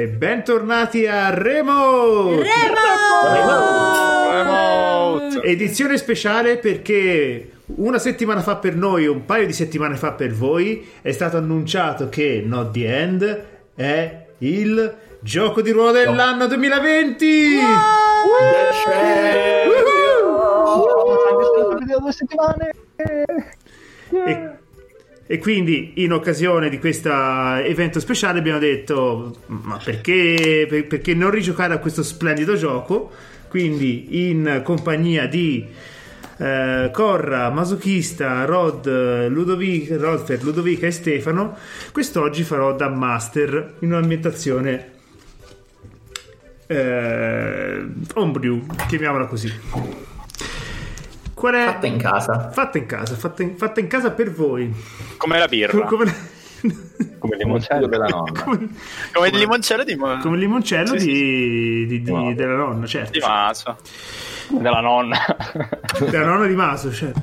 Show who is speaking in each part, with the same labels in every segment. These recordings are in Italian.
Speaker 1: E bentornati a Remo!
Speaker 2: Remote!
Speaker 1: Edizione speciale perché una settimana fa per noi, un paio di settimane fa per voi, è stato annunciato che Not the End è il gioco di ruolo dell'anno 2020!
Speaker 3: due settimane.
Speaker 1: E, e quindi in occasione di questo evento speciale abbiamo detto ma perché, per- perché non rigiocare a questo splendido gioco? Quindi in compagnia di eh, Corra, Masochista, Rod, Ludovic, Rodfer, Ludovica e Stefano quest'oggi farò da master in un'ambientazione eh, homebrew chiamiamola così Qual è?
Speaker 3: Fatta in casa.
Speaker 1: Fatta in casa, fatta in, fatta in casa per voi.
Speaker 2: Come la birra.
Speaker 1: Come,
Speaker 4: come il limoncello della nonna.
Speaker 1: come-
Speaker 2: Come il limoncello di,
Speaker 1: come il limoncello
Speaker 2: Sì,
Speaker 1: di, di- di-
Speaker 4: No.
Speaker 1: della nonna, certo.
Speaker 2: di Maso.
Speaker 4: della nonna.
Speaker 1: Della nonna di Maso, certo.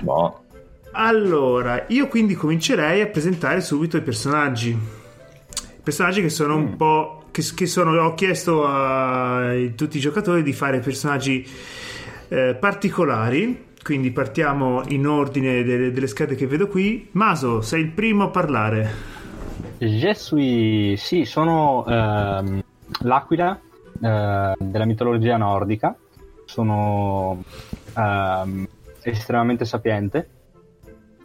Speaker 4: boh.
Speaker 1: Allora, io quindi comincerei a presentare subito i personaggi. I personaggi che sono un po'. Che, che sono, ho chiesto a tutti i giocatori di fare personaggi eh, particolari. Quindi partiamo in ordine delle, delle schede che vedo qui. Maso, sei il primo a parlare.
Speaker 4: Je suis... Sì, sono ehm, l'aquila eh, della mitologia nordica. Sono ehm, estremamente sapiente,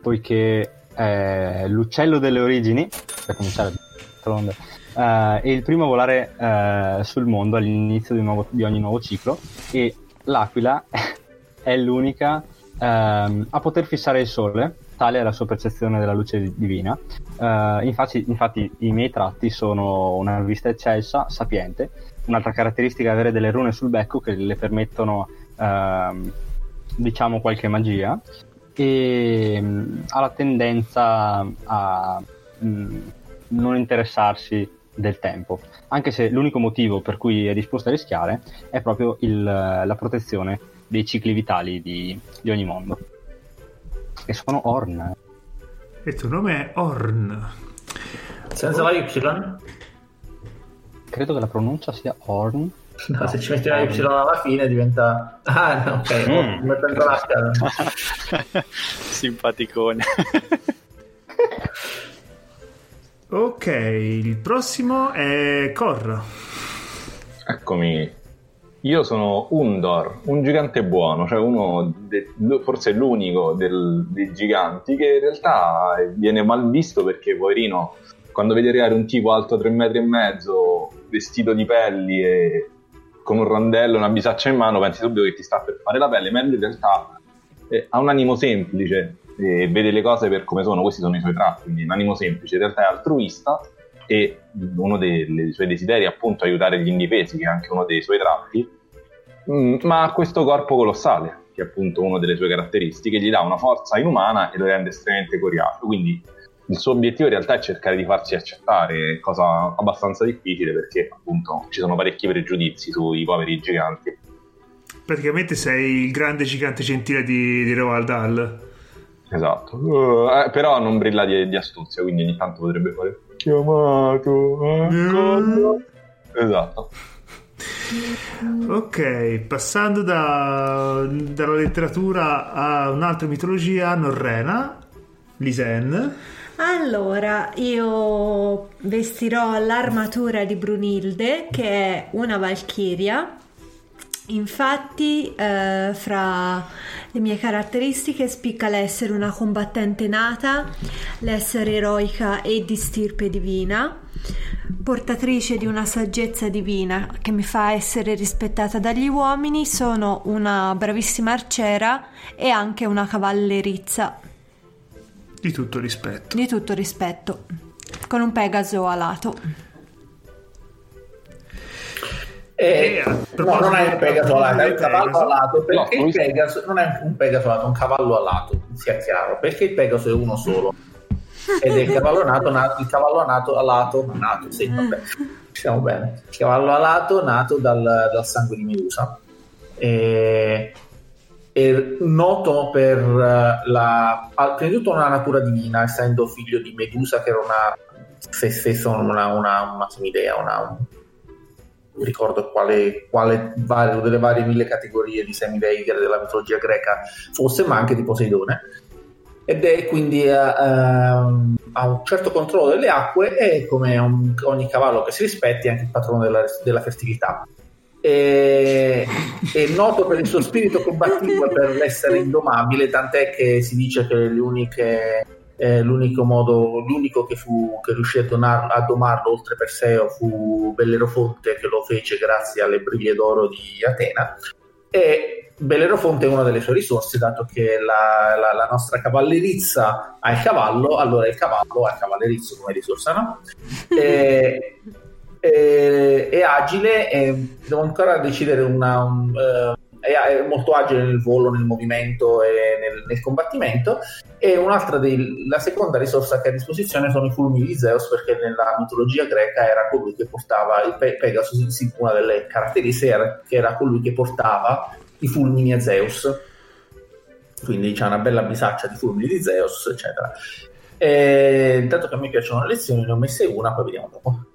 Speaker 4: poiché è l'uccello delle origini, per cominciare d'altronde, eh, è il primo a volare eh, sul mondo all'inizio di, nuovo- di ogni nuovo ciclo e l'aquila è l'unica ehm, a poter fissare il sole, tale è la sua percezione della luce di- divina. Eh, infatti, infatti i miei tratti sono una vista eccelsa, sapiente, un'altra caratteristica è avere delle rune sul becco che le permettono, ehm, diciamo, qualche magia e mh, ha la tendenza a mh, non interessarsi del tempo, anche se l'unico motivo per cui è disposto a rischiare è proprio il- la protezione dei cicli vitali di, di ogni mondo. E sono Orn.
Speaker 1: E il tuo nome è Orn.
Speaker 3: Senza la Y?
Speaker 4: Credo che la pronuncia sia Orn.
Speaker 3: No, se ci metti la Y alla fine diventa... Ah, no, ok.
Speaker 4: Mm.
Speaker 3: oh, mettendo la scala.
Speaker 2: Simpaticone.
Speaker 1: Ok, il prossimo è Corra.
Speaker 4: Eccomi. Io sono Undor, un gigante buono, cioè uno, de- forse l'unico del- dei giganti che in realtà viene mal visto perché, poverino, quando vedi arrivare un tipo alto 3 metri e mezzo, vestito di pelli e con un rondello e una bisaccia in mano, pensi subito che ti sta per fare la pelle, ma in realtà eh, ha un animo semplice e vede le cose per come sono, questi sono i suoi tratti, quindi un animo semplice, in realtà è altruista e uno dei, dei suoi desideri è appunto aiutare gli indifesi, che è anche uno dei suoi tratti, Mm, ma ha questo corpo colossale, che è appunto una delle sue caratteristiche, gli dà una forza inumana e lo rende estremamente coriaceo, quindi il suo obiettivo in realtà è cercare di farsi accettare, cosa abbastanza difficile perché appunto ci sono parecchi pregiudizi sui poveri giganti.
Speaker 1: Praticamente sei il grande gigante gentile di, di Roald Dahl.
Speaker 4: Esatto, Uh, eh, però non brilla di, di astuzia, quindi ogni tanto potrebbe fare chiamato. ecco". Esatto.
Speaker 1: Ok, passando da- dalla letteratura a un'altra mitologia norrena, Lisen.
Speaker 5: Allora, io vestirò l'armatura di Brunilde, che è una valchiria. Infatti, eh, fra le mie caratteristiche spicca l'essere una combattente nata, l'essere eroica e di stirpe divina, portatrice di una saggezza divina che mi fa essere rispettata dagli uomini, sono una bravissima arciera e anche una cavallerizza
Speaker 1: Di tutto rispetto.
Speaker 5: di tutto rispetto, con un Pegaso alato.
Speaker 3: E,
Speaker 1: E
Speaker 3: no,
Speaker 1: proposito
Speaker 3: non è un Pegaso alato, è un
Speaker 1: Pegaso.
Speaker 3: cavallo alato. Perché
Speaker 4: No,
Speaker 3: il Pegaso non è un Pegaso alato, è un cavallo alato, sia chiaro. Perché il Pegaso è uno solo. Ed è il cavallo nato, nato il cavallo nato alato, nato, sì, vabbè, siamo bene. Il cavallo alato nato dal, dal sangue di Medusa. E, è noto per eh, la, prima di tutto una natura divina, essendo figlio di Medusa, che era una se, se sono una, una, una idea, una, un, non ricordo quale, quale vario, delle varie mille categorie di semidei della mitologia greca fosse, ma anche di Poseidone. Ed è quindi uh, uh, ha un certo controllo delle acque e come un, ogni cavallo che si rispetti è anche il patrono della, della fertilità. E, è noto per il suo spirito combattivo e per l'essere indomabile, tant'è che si dice che le uniche eh, l'unico modo, l'unico che, fu, che riuscì a, donar, a domarlo oltre Perseo fu Bellerofonte che lo fece grazie alle briglie d'oro di Atena e Bellerofonte è una delle sue risorse dato che la, la, la nostra cavallerizza ha il cavallo allora il cavallo ha il cavallerizzo come risorsa no? e, è agile e devo ancora decidere una, un, uh, è, molto agile nel volo, nel movimento e nel, nel combattimento. E un'altra dei, la seconda risorsa che ha a disposizione sono i fulmini di Zeus, perché nella mitologia greca era colui che portava il Pe- Pegasus, una delle caratteristiche era che era colui che portava i fulmini a Zeus. Quindi c'è una bella bisaccia di fulmini di Zeus, eccetera. E, intanto che a me piacciono le lezioni, ne ho messe una, poi vediamo dopo.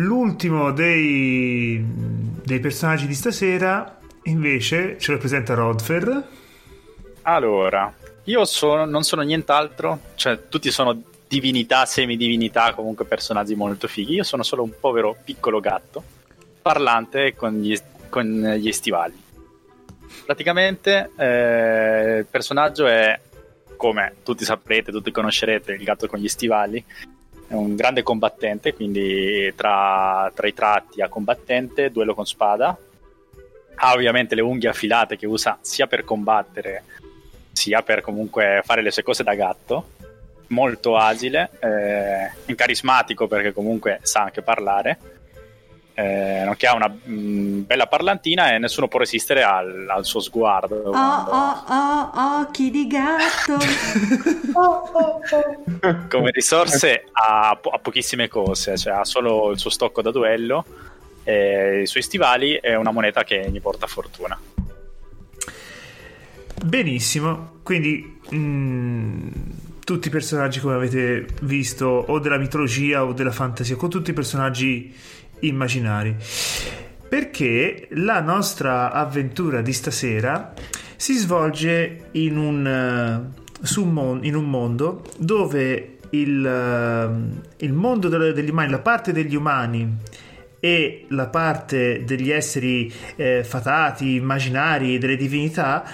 Speaker 1: L'ultimo dei, dei personaggi di stasera invece ce lo presenta Rodfer.
Speaker 2: Allora, io sono, non sono nient'altro, cioè tutti sono divinità, semidivinità, comunque personaggi molto fighi. Io sono solo un povero piccolo gatto parlante con gli, con gli stivali. Praticamente eh, il personaggio è, come tutti saprete, tutti conoscerete, il gatto con gli stivali, è un grande combattente, quindi tra, tra i tratti a combattente, duello con spada. Ha ovviamente le unghie affilate che usa sia per combattere sia per comunque fare le sue cose da gatto. Molto agile, eh, carismatico perché comunque sa anche parlare eh, nonché ha una mh, mm, bella parlantina e nessuno può resistere al, al suo sguardo.
Speaker 5: Oh, quando... oh, oh, occhi di gatto.
Speaker 2: oh, oh, oh. Come risorse ha, po- ha, pochissime cose, cioè ha solo il suo stocco da duello, i suoi stivali e una moneta che gli porta fortuna.
Speaker 1: Benissimo, quindi mh, mm, tutti i personaggi come avete visto o della mitologia o della fantasia, con tutti i personaggi immaginari. Perché la nostra avventura di stasera si svolge in un, uh, mon- in un mondo dove il, uh, il mondo degli umani, la parte degli umani e la parte degli esseri eh, fatati, immaginari, delle divinità,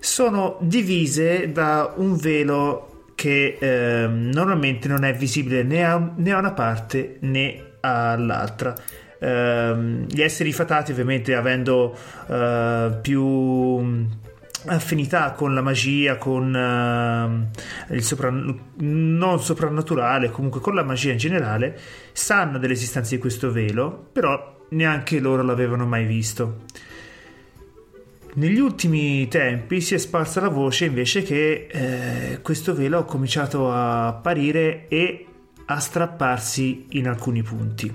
Speaker 1: sono divise da un velo che eh, normalmente non è visibile né a, né a una parte né all'altra. Uh, gli esseri fatati ovviamente avendo uh, più affinità con la magia, con uh, il sopra... non soprannaturale, comunque con la magia in generale, sanno dell'esistenza di questo velo, però neanche loro l'avevano mai visto. Negli ultimi tempi si è sparsa la voce invece che eh, questo velo ha cominciato a apparire e a strapparsi in alcuni punti.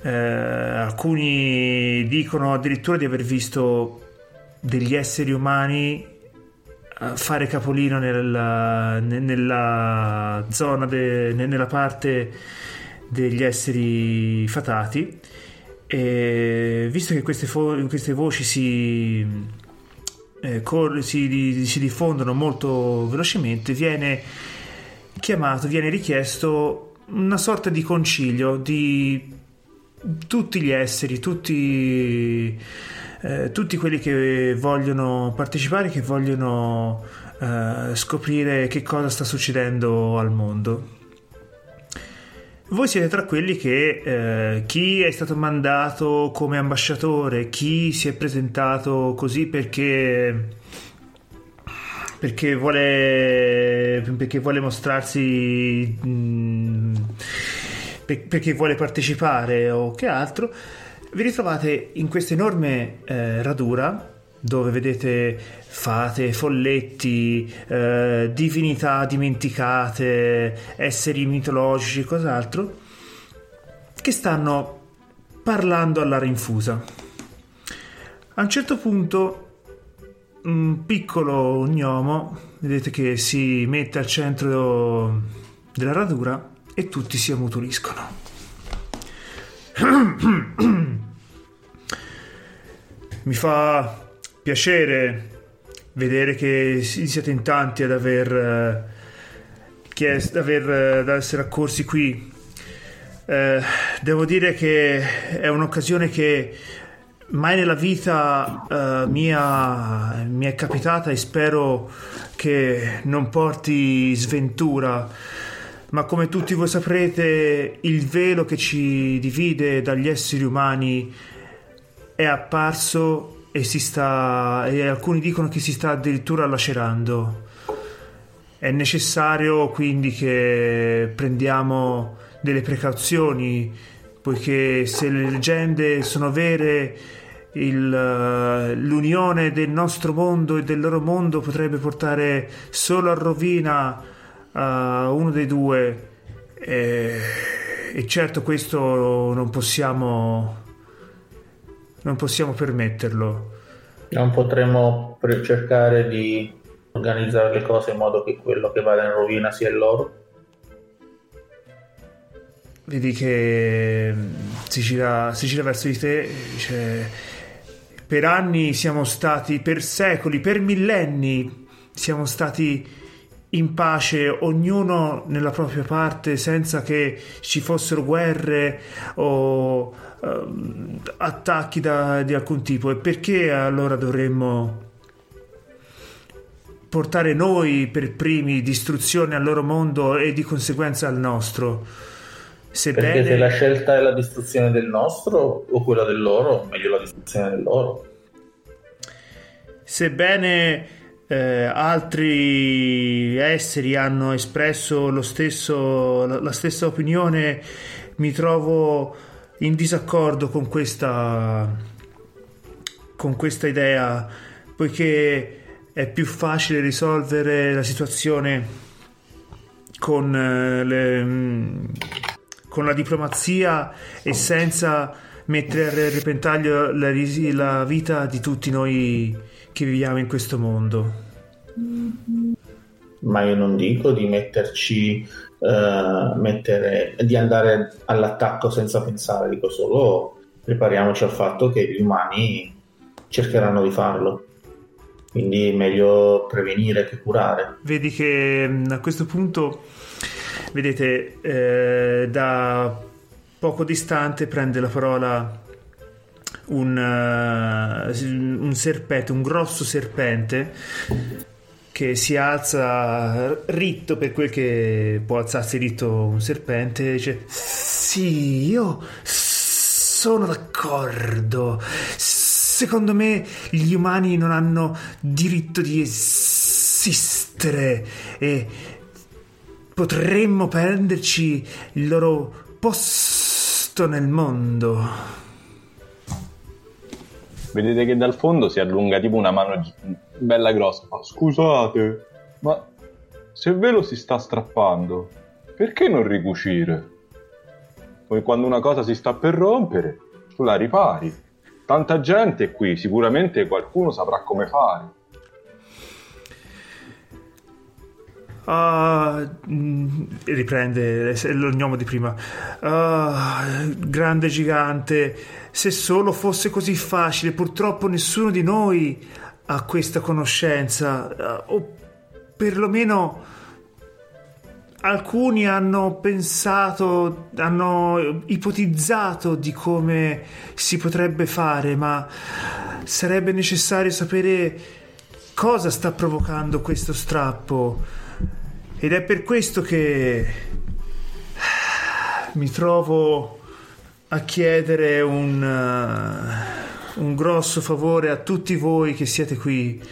Speaker 1: Eh, alcuni dicono addirittura di aver visto degli esseri umani eh, fare capolino nella, nella zona, de, nella parte degli esseri fatati. E visto che queste, fo- queste voci si, eh, cor- si, si diffondono molto velocemente, viene chiamato, viene richiesto una sorta di concilio di tutti gli esseri, tutti, eh, tutti quelli che vogliono partecipare, che vogliono eh, scoprire che cosa sta succedendo al mondo. Voi siete tra quelli che eh, chi è stato mandato come ambasciatore, chi si è presentato così perché perché vuole, perché vuole mostrarsi, mm, perché vuole partecipare o che altro, vi ritrovate in questa enorme eh, radura dove vedete fate, folletti, eh, divinità dimenticate, esseri mitologici cos'altro, che stanno parlando alla rinfusa. A un certo punto un piccolo gnomo, vedete che si mette al centro della radura e tutti si ammutoliscono. Mi fa piacere vedere che siete in tanti ad aver eh, chiesto, aver, eh, ad essere accorsi qui. Eh, devo dire che è un'occasione che mai nella vita uh, mia mi è capitata e spero che non porti sventura. Ma come tutti voi saprete, il velo che ci divide dagli esseri umani è apparso e si sta e alcuni dicono che si sta addirittura lacerando. È necessario quindi che prendiamo delle precauzioni, poiché se le leggende sono vere, il, l'unione del nostro mondo e del loro mondo potrebbe portare solo a rovina uh, uno dei due. E, e certo questo non possiamo non possiamo permetterlo.
Speaker 3: Non potremmo cercare di organizzare le cose in modo che quello che vada in rovina sia loro?
Speaker 1: Vedi che mm, si gira, si gira verso di te, dice, per anni siamo stati, per secoli, per millenni siamo stati in pace, ognuno nella propria parte, senza che ci fossero guerre o uh, attacchi da, di alcun tipo. E perché allora dovremmo portare noi per primi distruzione al loro mondo e di conseguenza al nostro?
Speaker 3: Sebbene... Perché se la scelta è la distruzione del nostro o quella del loro, meglio la distruzione del loro.
Speaker 1: Sebbene eh, altri esseri hanno espresso lo stesso, la, la stessa opinione, mi trovo in disaccordo con questa, con questa idea, poiché è più facile risolvere la situazione con, eh, le, mm, con la diplomazia e senza mettere a repentaglio la, la vita di tutti noi che viviamo in questo mondo.
Speaker 3: Ma io non dico di metterci uh, mettere, di andare all'attacco senza pensare, dico solo prepariamoci al fatto che gli umani cercheranno di farlo. Quindi è meglio prevenire che curare.
Speaker 1: Vedi che mm, a questo punto, vedete, eh, da poco distante prende la parola un, uh, un serpente, un grosso serpente che si alza ritto per quel che può alzarsi ritto un serpente e dice sì io sono d'accordo. Secondo me gli umani non hanno diritto di esistere e potremmo prenderci il loro posto nel mondo
Speaker 6: Vedete che dal fondo si allunga tipo una mano bella grossa. Ma scusate, ma se il velo si sta strappando, perché non ricucire? Poi quando una cosa si sta per rompere, tu la ripari. Tanta gente qui, sicuramente qualcuno saprà come fare.
Speaker 1: Uh, riprende il gnomo di prima. Uh, grande gigante, se solo fosse così facile, purtroppo nessuno di noi ha questa conoscenza, uh, o perlomeno alcuni hanno pensato, hanno ipotizzato di come si potrebbe fare, ma sarebbe necessario sapere cosa sta provocando questo strappo ed è per questo che mi trovo a chiedere un, uh, un grosso favore a tutti voi che siete qui.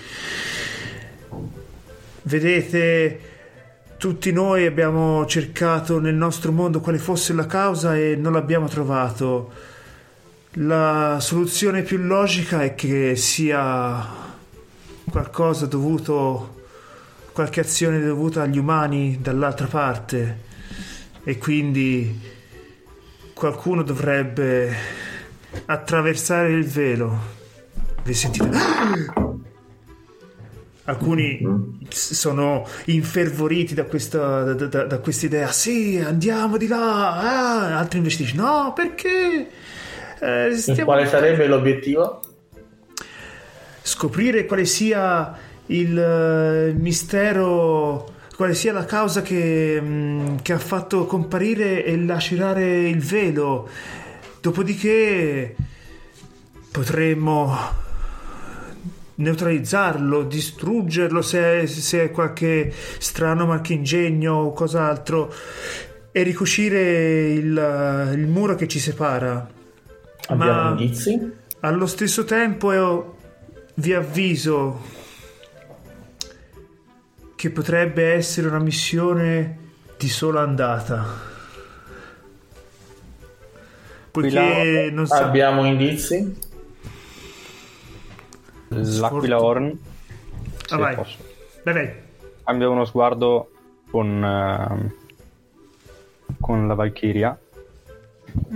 Speaker 1: Vedete, tutti noi abbiamo cercato nel nostro mondo quale fosse la causa e non l'abbiamo trovato. La soluzione più logica è che sia qualcosa dovuto qualche azione dovuta agli umani dall'altra parte e quindi qualcuno dovrebbe attraversare il velo. Vi sentite? Alcuni sono infervoriti da questa, da, da- da questa idea, sì, andiamo di là, ah, altri invece dicono no, perché? Eh, stiamo
Speaker 3: Quale sarebbe l'obiettivo?
Speaker 1: scoprire quale sia il eh, mistero, quale sia la causa che, mm, che ha fatto comparire e lacerare il velo. Dopodiché potremmo neutralizzarlo, distruggerlo se, se è qualche strano marchingegno o cos'altro e ricucire il, il muro che ci separa.
Speaker 3: Abbiamo
Speaker 1: Ma-
Speaker 3: indizi?
Speaker 1: Allo stesso tempo io vi avviso che potrebbe essere una missione di sola andata. Poiché non so.
Speaker 3: Abbiamo indizi?
Speaker 4: L'aquila Horn.
Speaker 1: Ah, vai.
Speaker 4: posso.
Speaker 1: Vai, vai.
Speaker 4: Cambia uno sguardo con, ehm, con la Valchiria.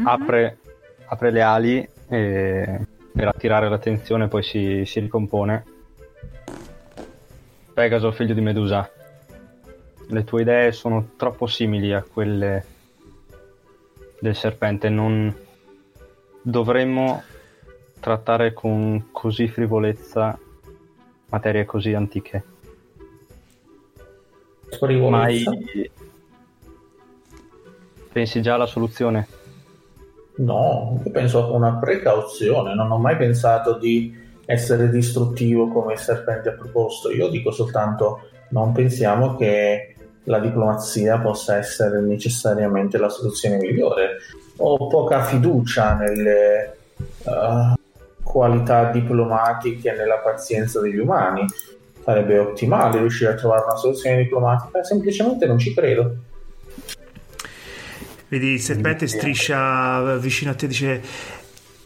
Speaker 4: apre, apre le ali e, per attirare l'attenzione, poi si, si ricompone. Pegaso, figlio di Medusa. Le tue idee sono troppo simili a quelle del serpente. Non dovremmo trattare con così frivolezza materie così antiche. Mai pensi già alla soluzione?
Speaker 3: No, io penso a una precauzione, non ho mai pensato di essere distruttivo come il serpente ha proposto. Io dico soltanto non pensiamo che la diplomazia possa essere necessariamente la soluzione migliore. Ho poca fiducia nelle eh, qualità diplomatiche e nella pazienza degli umani. Sarebbe ottimale riuscire a trovare una soluzione diplomatica, semplicemente non ci credo.
Speaker 1: Vedi il serpente striscia vicino a te e dice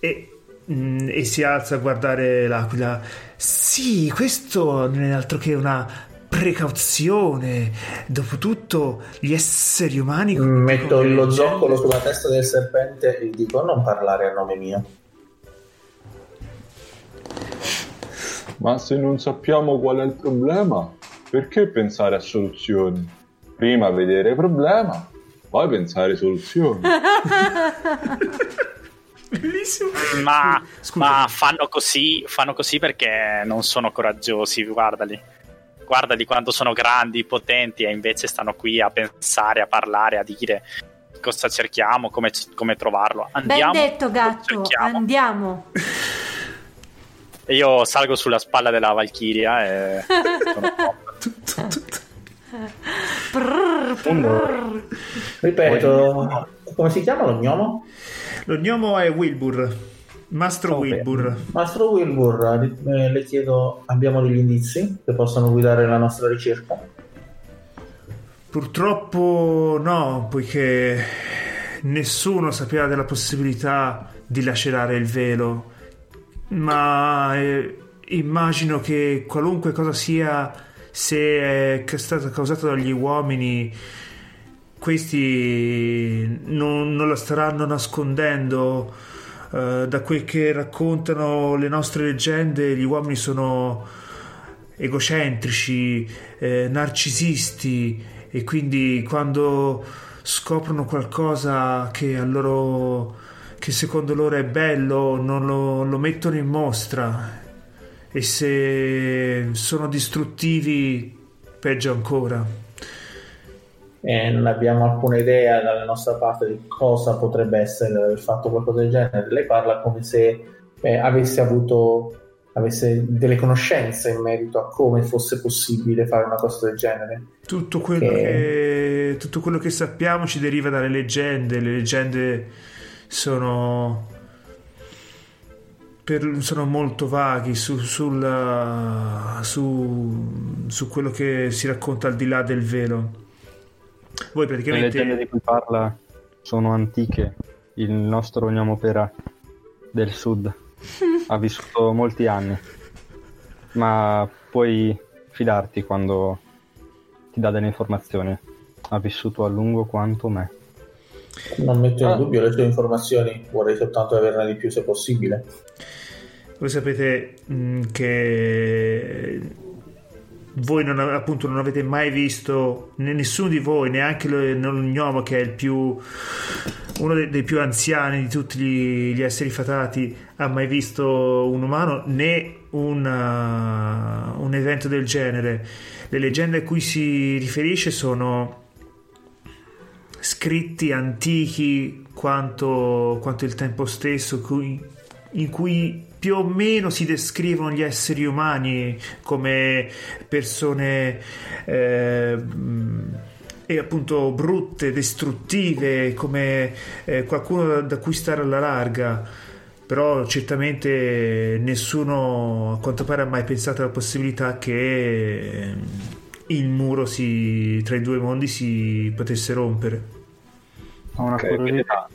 Speaker 1: e, mm, e si alza a guardare l'aquila. Sì, questo non è altro che una precauzione. Dopotutto, gli esseri umani.
Speaker 3: Metto
Speaker 1: come
Speaker 3: lo zoccolo sulla testa del serpente e gli dico non parlare a nome mio.
Speaker 6: Ma se non sappiamo qual è il problema, perché pensare a soluzioni? Prima vedere il problema, poi pensare soluzioni.
Speaker 1: Bellissimo.
Speaker 2: Ma, ma fanno, così, fanno così perché non sono coraggiosi, guardali. Guardali quanto sono grandi, potenti e invece stanno qui a pensare, a parlare, a dire cosa cerchiamo, come, come trovarlo.
Speaker 5: Ben
Speaker 2: Andiamo,
Speaker 5: detto, gatto. Andiamo.
Speaker 2: E io salgo sulla spalla della Valchiria e sono
Speaker 5: Prrr, prrr.
Speaker 3: Ripeto, come si chiama lo gnomo?
Speaker 1: Lo gnomo è Wilbur. Mastro
Speaker 4: Oh,
Speaker 1: Wilbur.
Speaker 3: Mastro Wilbur, eh, le chiedo, abbiamo degli indizi che possano guidare la nostra ricerca?
Speaker 1: Purtroppo no, poiché nessuno sapeva della possibilità di lacerare il velo. Ma eh, immagino che qualunque cosa sia, se è stata causata dagli uomini, questi non, non la staranno nascondendo. Eh, da quel che raccontano le nostre leggende, gli uomini sono egocentrici, eh, narcisisti e quindi quando scoprono qualcosa che a loro che secondo loro è bello non lo, lo mettono in mostra e se sono distruttivi peggio ancora
Speaker 3: E non abbiamo alcuna idea dalla nostra parte di cosa potrebbe essere aver fatto qualcosa del genere. Lei parla come se eh, avesse avuto avesse delle conoscenze in merito a come fosse possibile fare una cosa del genere.
Speaker 1: tutto quello che, tutto quello che sappiamo ci deriva dalle leggende le leggende sono per- sono molto vaghi su, sul, su, su quello che si racconta al di là del velo. Voi
Speaker 4: Le
Speaker 1: praticamente
Speaker 4: leggende di cui parla sono antiche. Il nostro Gnamopera del sud ha vissuto molti anni, ma puoi fidarti quando ti dà delle informazioni. Ha vissuto a lungo quanto me.
Speaker 3: Non metto in
Speaker 4: Ah.
Speaker 3: dubbio le sue informazioni, vorrei soltanto averne di più se possibile.
Speaker 1: Voi sapete mh, che voi non, appunto non avete mai visto né nessuno di voi, neanche lo- l'ognomo che è il più uno dei, dei più anziani di tutti gli, gli esseri fatati ha mai visto un umano né una- un evento del genere. Le leggende a cui si riferisce sono scritti antichi quanto, quanto il tempo stesso, cui- in cui più o meno si descrivono gli esseri umani come persone eh, e appunto brutte, distruttive, come eh, qualcuno da, cui stare alla larga. Però certamente nessuno a quanto pare ha mai pensato alla possibilità che eh, il muro si- tra i due mondi si potesse rompere.
Speaker 4: Una
Speaker 6: Ok,
Speaker 4: curiosità.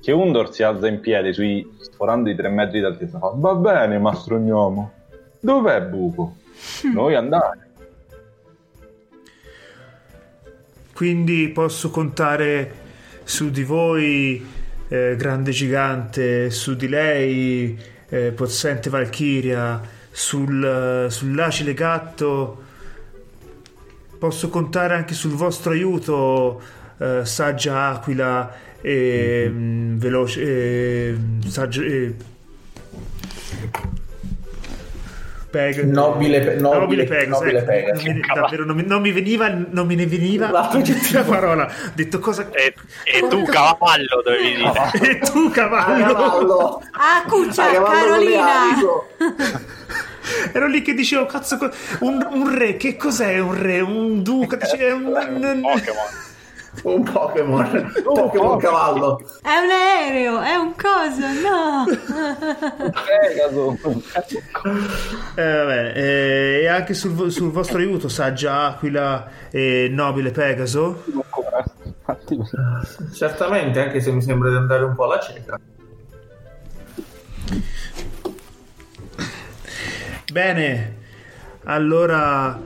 Speaker 6: Che Undor si alza in piedi sui sforando i tre metri d'altezza. Fa, Va bene, mastro gnomo. Dov'è Buco? Noi andare.
Speaker 1: Quindi posso contare su di voi, eh, grande gigante, su di lei, eh, possente Valchiria, sul, sull'acile gatto. Posso contare anche sul vostro aiuto, eh, saggia aquila e mm, veloce. E, saggio, e, Peg-
Speaker 3: Nobile Pe- nobile-
Speaker 1: Pegasus,
Speaker 3: nobile Pegasus.
Speaker 1: non mi- davvero non mi, non mi veniva non me ne veniva la parola ho detto cosa
Speaker 2: E, e tu cavallo dovevi dire.
Speaker 1: e tu
Speaker 3: A
Speaker 1: cavallo
Speaker 3: cavallo!
Speaker 5: Ah, cuccia,
Speaker 3: A cavallo le
Speaker 5: Carolina!
Speaker 1: ero lì che dicevo cazzo un, un re che cos'è un re un duca dice, è un, un-
Speaker 2: Pokémon.
Speaker 3: Un Pokémon. Pokémon cavallo.
Speaker 5: È un aereo, è un coso, no!
Speaker 6: Pegaso.
Speaker 1: Eh, vabbè, eh, e anche sul, sul vostro aiuto saggia aquila e nobile pegaso
Speaker 3: Certamente, anche se mi sembra di andare un po' alla cieca.
Speaker 1: Bene, allora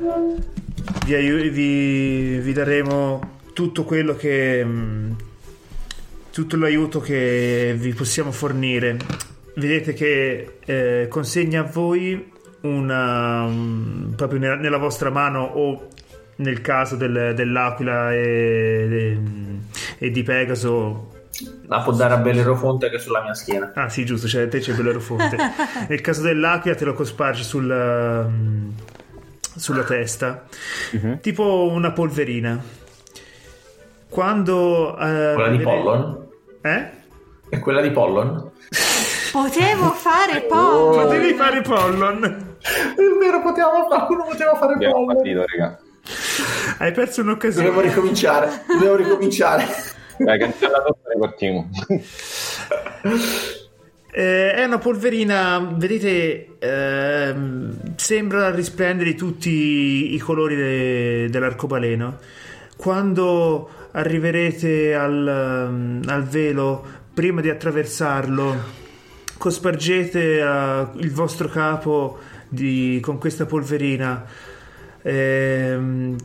Speaker 1: vi, aiu- vi- vi daremo tutto quello che. mh, tutto l'aiuto che vi possiamo fornire. Vedete che eh, consegna a voi una. um, proprio nella, nella vostra mano o nel caso del- dell'aquila e, e di Pegaso
Speaker 3: La può dare a Bellerofonte che è sulla mia schiena.
Speaker 1: Ah sì, giusto, cioè, te c'è Bellerofonte. Nel caso dell'aquila te lo cospargi sul, mm, sulla testa, tipo una polverina. Quando... eh,
Speaker 3: Quella di
Speaker 1: vede-
Speaker 3: Pollon?
Speaker 1: Eh?
Speaker 3: È quella di Pollon?
Speaker 5: Potevo fare poco!
Speaker 1: Potevi fare pollon.
Speaker 3: È vero, potevamo fare, uno poteva fare
Speaker 6: Abbiamo
Speaker 3: Pollon.
Speaker 6: partito, raga.
Speaker 1: Hai perso un'occasione.
Speaker 3: Dobbiamo ricominciare, dobbiamo ricominciare.
Speaker 6: Dai, cancella tutto e ripartiamo.
Speaker 1: Eh, è una polverina, vedete, ehm, sembra risplendere tutti i colori de- dell'arcobaleno. Quando arriverete al, ehm, al velo, prima di attraversarlo, cospargete eh, il vostro capo di- con questa polverina. Ehm,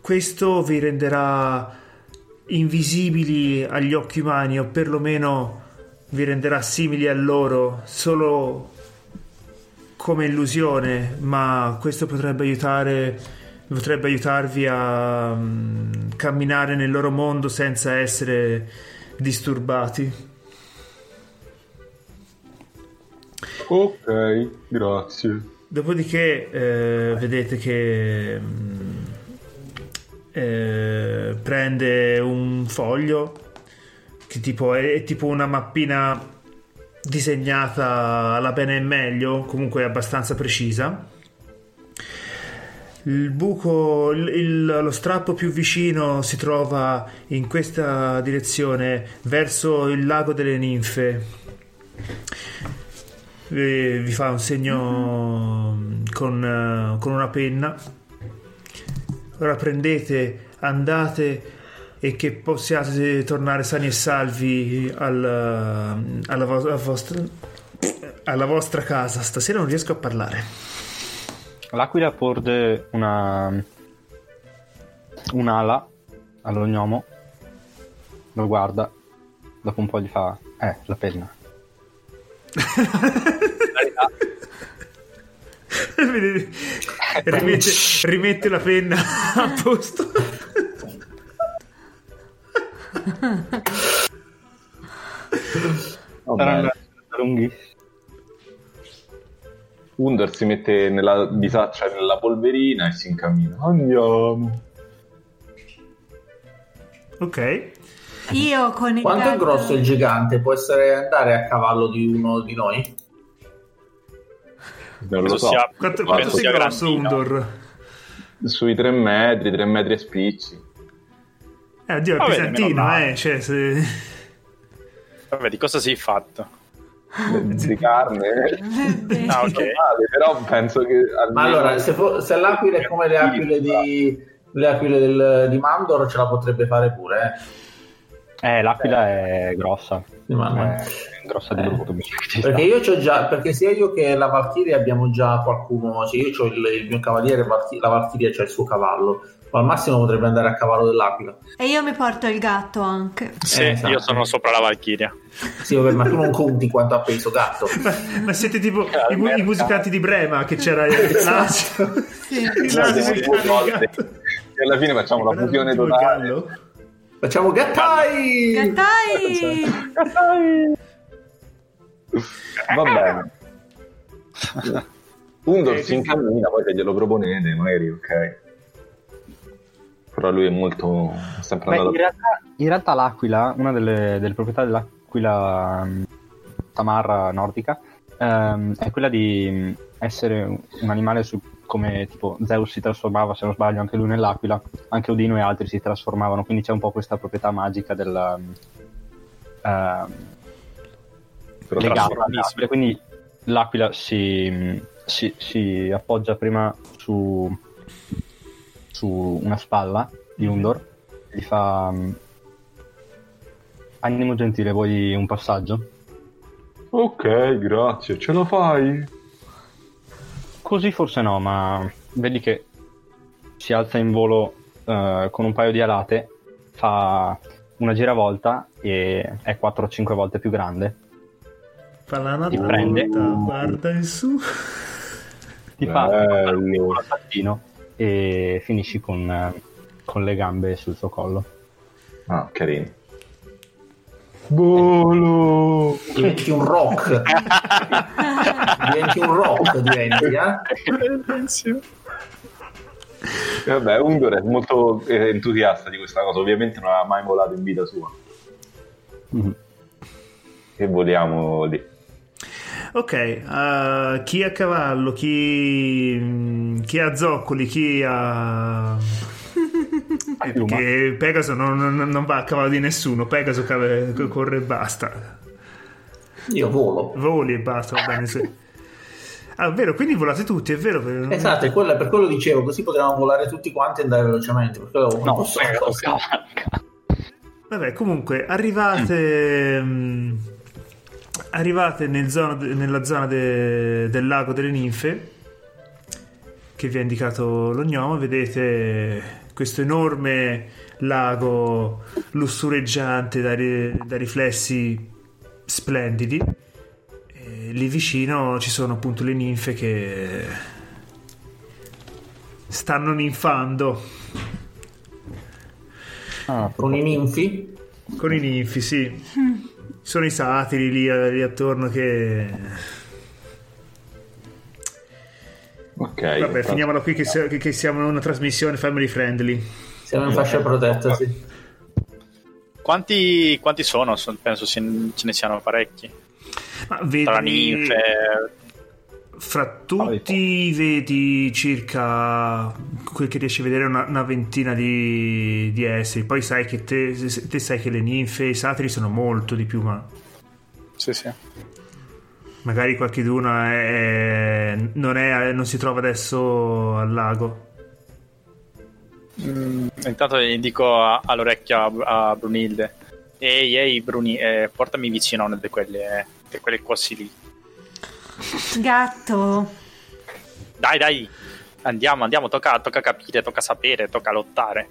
Speaker 1: questo vi renderà invisibili agli occhi umani o perlomeno vi renderà simili a loro solo come illusione, ma questo potrebbe aiutare potrebbe aiutarvi a mm, camminare nel loro mondo senza essere disturbati.
Speaker 6: ok, grazie.
Speaker 1: Dopodiché eh, vedete che mm, eh, prende un foglio che tipo è, è tipo una mappina disegnata alla bene e meglio, comunque abbastanza precisa. Il buco, il- il- lo strappo più vicino si trova in questa direzione, verso il lago delle ninfe. Vi vi fa un segno mm, con, eh, con una penna. Ora prendete, andate e che possiate tornare sani e salvi al- alla, vo- alla vostra, alla vostra casa. Stasera non riesco a parlare.
Speaker 4: L'aquila porge una un'ala all'ognomo, lo guarda, dopo un po' gli fa, eh, la penna.
Speaker 1: Rimette, rimette la penna a posto.
Speaker 6: Vabbè.
Speaker 4: Sarà una
Speaker 6: Under si mette nella bisaccia nella polverina e si incammina. Andiamo.
Speaker 1: Ok.
Speaker 5: Io con il
Speaker 3: Quanto è
Speaker 5: gatto-
Speaker 3: grosso il gigante? Può essere andare a cavallo di uno di noi?
Speaker 6: Non lo so.
Speaker 2: sia-
Speaker 1: Quanto, quanto sei
Speaker 2: sia
Speaker 1: grosso. Undor?
Speaker 6: Sui 3 metri, 3 metri e spicci.
Speaker 1: Eh, oddio, è pesantino, eh. Cioè, se...
Speaker 2: Vabbè, di cosa sei fatto?
Speaker 6: Di carne.
Speaker 2: Ah, ok.
Speaker 6: Normale, però penso che almeno-
Speaker 3: Ma allora, se, fo- se l'aquila è come le aquile di, le aquile del- di Mandor, ce la potrebbe fare pure, eh.
Speaker 4: Eh, l'aquila è grossa.
Speaker 3: Sì, ma- ma-
Speaker 4: È grossa di
Speaker 3: Eh.
Speaker 4: brutto.
Speaker 3: Perché io c'ho già, perché sia io che la Valchiria abbiamo già qualcuno, cioè io ho il, il mio cavaliere, la Valchiria c'ha il suo cavallo, ma al massimo potrebbe andare a cavallo dell'aquila.
Speaker 5: E io mi porto il gatto anche.
Speaker 2: Sì,
Speaker 3: Eh, esatto.
Speaker 2: io sono sopra la Valchiria.
Speaker 3: Sì, vabbè, ma tu non conti quanto ha peso gatto.
Speaker 1: ma, ma siete tipo i, mu- i musicanti di Brema che c'era il l'asino.
Speaker 5: Sì.
Speaker 1: Il gatto.
Speaker 6: E alla fine facciamo la fusione totale.
Speaker 3: Facciamo gattai!
Speaker 5: Gattai!
Speaker 6: Va bene. Undor
Speaker 1: Ok,
Speaker 6: si incammina, poi se glielo proponete, magari ok. Però lui è molto... sempre
Speaker 4: Beh,
Speaker 6: andato...
Speaker 4: in, realtà, in realtà l'aquila, una delle, delle proprietà dell'aquila mm, tamarra nordica, ehm, è quella di mm, essere un, animale su, come tipo Zeus si trasformava, se non sbaglio, anche lui nell'aquila, anche Odino e altri si trasformavano, quindi c'è un po' questa proprietà magica del...
Speaker 6: però
Speaker 4: legata all'aquila, quindi l'aquila si, si- si appoggia prima su, su una spalla di Undor e gli fa mm, Animo gentile, vuoi un passaggio?
Speaker 6: Ok, grazie, ce la fai?
Speaker 4: Così forse no, ma vedi che si alza in volo eh, con un paio di alate, fa una giravolta e è 4 o 5 volte più grande.
Speaker 1: Fa la
Speaker 4: Ti
Speaker 1: nata,
Speaker 4: prende.
Speaker 1: guarda in su.
Speaker 4: Ti fa un saltino e finisci con, con le gambe sul suo collo.
Speaker 6: Ah, carino. Volo!
Speaker 3: Diventi un rock. diventi un rock, diventi, eh?
Speaker 6: Vabbè, Undor è molto eh, entusiasta di questa cosa, ovviamente non ha mai volato in vita sua.
Speaker 4: Mhm.
Speaker 6: E voliamo lì.
Speaker 1: Ok, eh, chi a cavallo, chi, chi ha zoccoli, chi ha... Eh,
Speaker 4: piuma.
Speaker 1: perché Pegaso non, non- non va a cavallo di nessuno, Pegaso cave- corre e basta.
Speaker 3: Io volo.
Speaker 1: Voli e basta, va bene. Sì. Ah, è vero, quindi volate tutti, è vero. per-
Speaker 3: Esatto, è quello- per quello dicevo, così potevamo volare tutti quanti e andare velocemente. Perché avevo
Speaker 4: No, cavalca.
Speaker 1: Vabbè, comunque, arrivate. mh, arrivate nel zona- nella zona de- del lago delle ninfe. Che vi ha indicato lo gnomo. Vedete questo enorme lago lussureggiante da, ri- da riflessi splendidi. E lì vicino ci sono appunto le ninfe che stanno ninfando.
Speaker 4: Ah,
Speaker 3: Con i ninfi.
Speaker 1: Con i ninfi, sì. Sono i satiri lì, lì attorno che...
Speaker 6: Ok.
Speaker 1: Vabbè, finiamola qui che, sia- che- siamo in una trasmissione family friendly.
Speaker 3: Siamo in fascia protetta, sì.
Speaker 2: Quanti, quanti sono? So- Penso se- ce ne siano parecchi.
Speaker 1: Ma vedi,
Speaker 2: Tra ninfe.
Speaker 1: Fra tutti vedi circa quel che riesci a vedere una, una ventina di, di esseri. Poi sai che te, te sai che le ninfe e i satiri sono molto di più, ma
Speaker 2: Sì, sì.
Speaker 1: magari qualcuno è, non, è, non si trova adesso al lago.
Speaker 2: Mm, intanto dico a- all'orecchio a, a Brunilde. Ehi, ehi, Bruni, eh, portami vicino a una di quelle, eh, di quelle così lì.
Speaker 5: Gatto.
Speaker 2: Dai, dai, andiamo, andiamo. Tocca, tocca capire, tocca sapere, tocca lottare.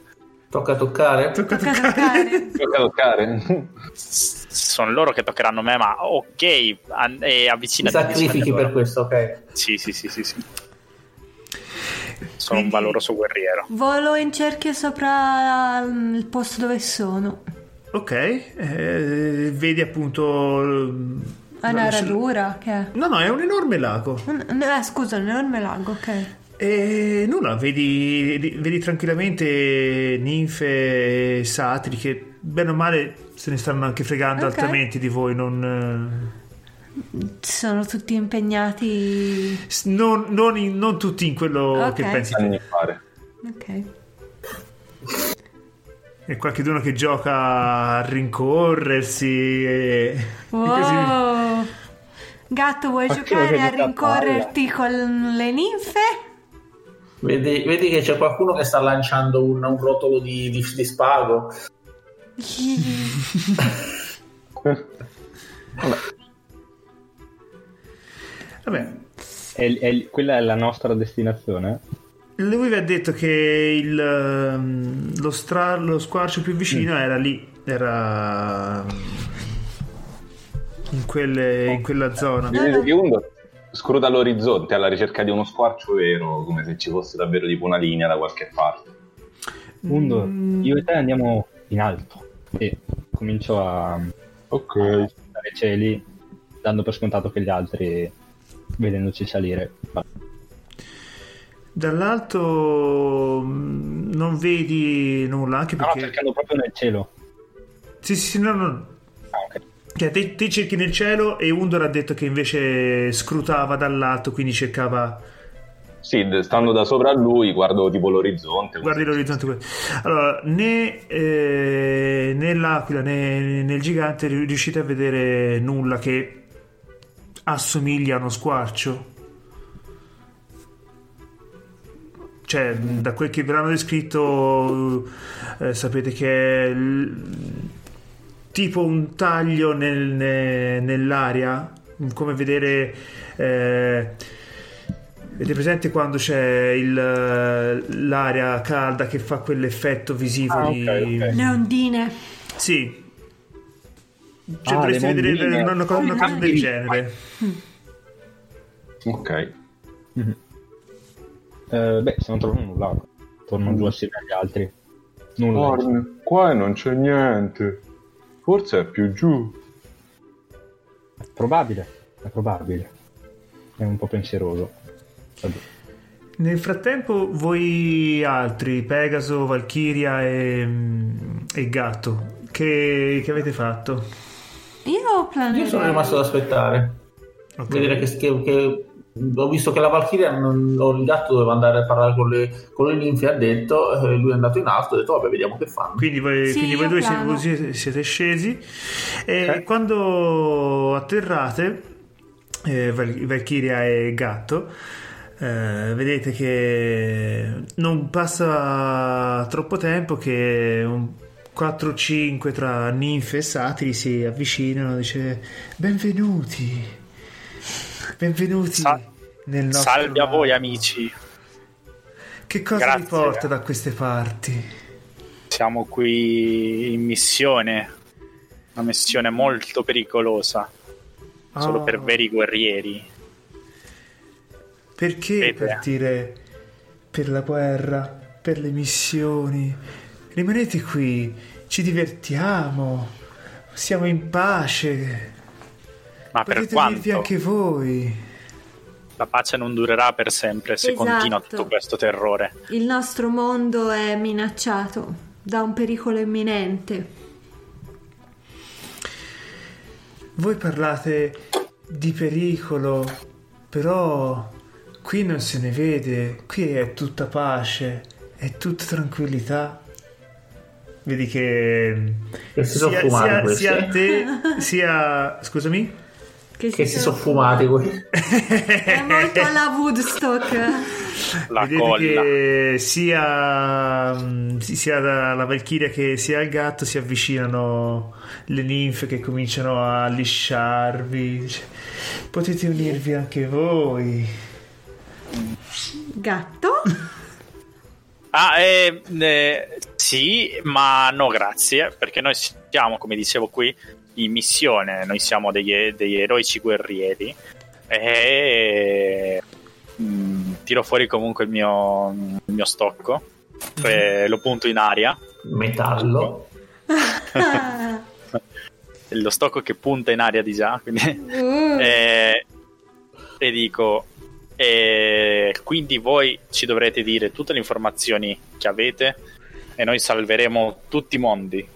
Speaker 3: Tocca toccare.
Speaker 1: Tocca
Speaker 5: Tocca toccare.
Speaker 6: Tocca toccare.
Speaker 2: Sono loro che toccheranno me, ma ok, an- e
Speaker 3: Ti
Speaker 2: avvicinati.
Speaker 3: sacrifichi per questo, ok.
Speaker 2: Sì, sì, sì, sì, sì. Sono
Speaker 1: Quindi-
Speaker 2: un valoroso guerriero.
Speaker 5: Volo in cerchio sopra il posto dove sono.
Speaker 1: Ok, eh, vedi appunto...
Speaker 5: È una radura che è.
Speaker 1: No, no, è un enorme lago.
Speaker 5: Un- eh, scusa, un enorme lago, ok.
Speaker 1: E nulla, vedi, vedi tranquillamente ninfe e satiri che bene o male se ne stanno anche fregando
Speaker 5: Ok.
Speaker 1: altamente di voi, non,
Speaker 5: Sono tutti impegnati.
Speaker 1: eh, non, non in- non tutti in quello
Speaker 5: Ok.
Speaker 1: che pensi
Speaker 6: anni fare.
Speaker 5: Ok.
Speaker 1: E qualcuno che gioca a rincorrersi e, e così.
Speaker 5: Wow. Gatto, vuoi
Speaker 4: Qualcuno
Speaker 5: giocare a rincorrerti con le ninfe?
Speaker 3: Vedi, vedi che c'è qualcuno che sta lanciando un, un rotolo di, di, di spago.
Speaker 1: Vabbè,
Speaker 4: È- è- quella è la nostra destinazione?
Speaker 1: Lui vi ha detto che il, ehm, lo, stra- lo squarcio più vicino era lì, era in, quelle- in quella zona.
Speaker 6: Uno scruta l'orizzonte alla ricerca di uno squarcio vero, come se ci fosse davvero tipo una linea da qualche parte.
Speaker 4: Undo,
Speaker 1: Mm.
Speaker 4: io e te andiamo in alto e comincio a
Speaker 6: Ok.
Speaker 4: dare cieli, dando per scontato che gli altri, vedendoci salire,
Speaker 1: Dall'alto mm, non vedi nulla, anche
Speaker 4: No, no,
Speaker 1: perché...
Speaker 4: cercando proprio nel cielo.
Speaker 1: Sì, sì, no, no.
Speaker 4: Ah, ok.
Speaker 1: Cioè, te, te cerchi nel cielo e Undor ha detto che invece scrutava dall'alto, quindi cercava...
Speaker 6: Sì, stando da sopra a lui, guardo tipo l'orizzonte.
Speaker 1: Guardi l'orizzonte. Allora, né, eh, né l'aquila né nel gigante riuscite a vedere nulla che assomiglia a uno squarcio. Cioè, da quel che ve l'hanno descritto, eh, sapete che è l- tipo un taglio nel- ne- nell'aria, come vedere... eh, Avete presente quando c'è il- l'aria calda che fa quell'effetto visivo
Speaker 4: Ah,
Speaker 1: di...
Speaker 4: ok, ok.
Speaker 5: Le ondine.
Speaker 1: Sì. Cioè
Speaker 4: Ah,
Speaker 1: dovreste
Speaker 4: le
Speaker 1: vedere una, una cosa, una cosa del
Speaker 4: Ah,
Speaker 1: genere.
Speaker 6: Ok.
Speaker 4: Eh, beh, se non trovo nulla, torno giù assieme agli altri. Nulla.
Speaker 6: Orn, qua non c'è niente. Forse è più giù.
Speaker 4: È probabile, è probabile. È un po' pensieroso. Vabbè.
Speaker 1: Nel frattempo voi altri, Pegaso, Valkyria e, e Gatto, che, che avete fatto?
Speaker 5: Io planerei.
Speaker 3: Io sono rimasto ad aspettare.
Speaker 1: Ok.
Speaker 3: Vedere che, che- che- ho visto che la Valkyria non, o il gatto doveva andare a parlare con le, con le ninfe ha detto eh, lui è andato in alto ha detto vabbè vediamo che fanno.
Speaker 1: Quindi voi,
Speaker 5: Sì,
Speaker 1: quindi voi due siete, siete scesi. E
Speaker 6: Ok.
Speaker 1: quando atterrate, eh, Val- Valkyria e Gatto, eh, vedete che non passa troppo tempo che un 4-5 tra ninfe e satiri si avvicinano e dice benvenuti, benvenuti
Speaker 2: Sa-
Speaker 1: nel nostro
Speaker 2: Salve a voi amici,
Speaker 1: Che cosa vi
Speaker 2: Grazie.
Speaker 1: porta da queste parti?
Speaker 2: siamo qui in missione, una missione molto pericolosa, solo
Speaker 1: Oh.
Speaker 2: per veri guerrieri.
Speaker 1: Perché
Speaker 2: Vede.
Speaker 1: partire per la guerra, per le missioni? Rimanete qui, ci divertiamo, siamo in pace.
Speaker 2: Ma per
Speaker 1: Potete
Speaker 2: quanto
Speaker 1: anche voi.
Speaker 2: la pace non durerà per sempre se
Speaker 5: Esatto.
Speaker 2: continua tutto questo terrore.
Speaker 5: Il nostro mondo è minacciato da un pericolo imminente.
Speaker 1: Voi parlate di pericolo, però qui non se ne vede, qui è tutta pace, è tutta tranquillità. Vedi che sia, sia, sia te, sia... scusami?
Speaker 3: Che si sono fumati
Speaker 5: È molto alla Woodstock.
Speaker 2: La
Speaker 1: Vedete
Speaker 2: colla.
Speaker 1: che sia, mm, sia la, la Valchiria che sia il gatto si avvicinano le ninfe che cominciano a lisciarvi. Potete unirvi anche voi.
Speaker 5: Gatto?
Speaker 2: Ah, eh, eh, sì, ma no, grazie, perché noi siamo, come dicevo qui, in missione, noi siamo degli, degli eroici guerrieri e mm, tiro fuori comunque il mio, il mio stocco e lo punto in aria.
Speaker 3: Metallo.
Speaker 2: Lo stocco che punta in aria di già. Quindi,
Speaker 5: uh,
Speaker 2: e, e dico: e quindi voi ci dovrete dire tutte le informazioni che avete e noi salveremo tutti i mondi.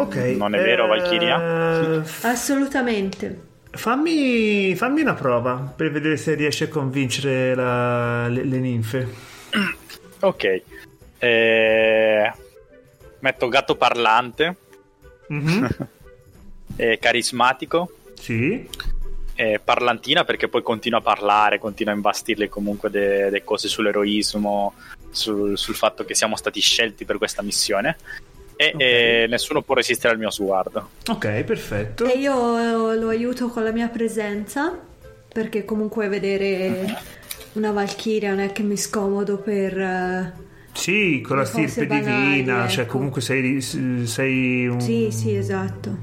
Speaker 1: Ok.
Speaker 2: Non è vero,
Speaker 1: eh,
Speaker 2: Valkyria?
Speaker 5: assolutamente.
Speaker 1: Fammi, fammi una prova per vedere se riesci a convincere la- le, le ninfe.
Speaker 2: Ok. Eh, metto gatto parlante,
Speaker 1: Mhm.
Speaker 2: eh, carismatico,
Speaker 1: Sì.
Speaker 2: eh, parlantina perché poi continua a parlare, continua a imbastirle comunque delle cose sull'eroismo, sul, sul fatto che siamo stati scelti per questa missione. E
Speaker 1: Ok.
Speaker 2: eh, nessuno può resistere al mio sguardo.
Speaker 1: Ok, perfetto.
Speaker 5: E io lo aiuto con la mia presenza, perché comunque vedere una Valchiria non è che mi scomodo per... eh,
Speaker 1: Sì, con la stirpe
Speaker 5: banali,
Speaker 1: divina, cioè
Speaker 5: ecco.
Speaker 1: comunque sei, sei un...
Speaker 5: Sì, sì, esatto.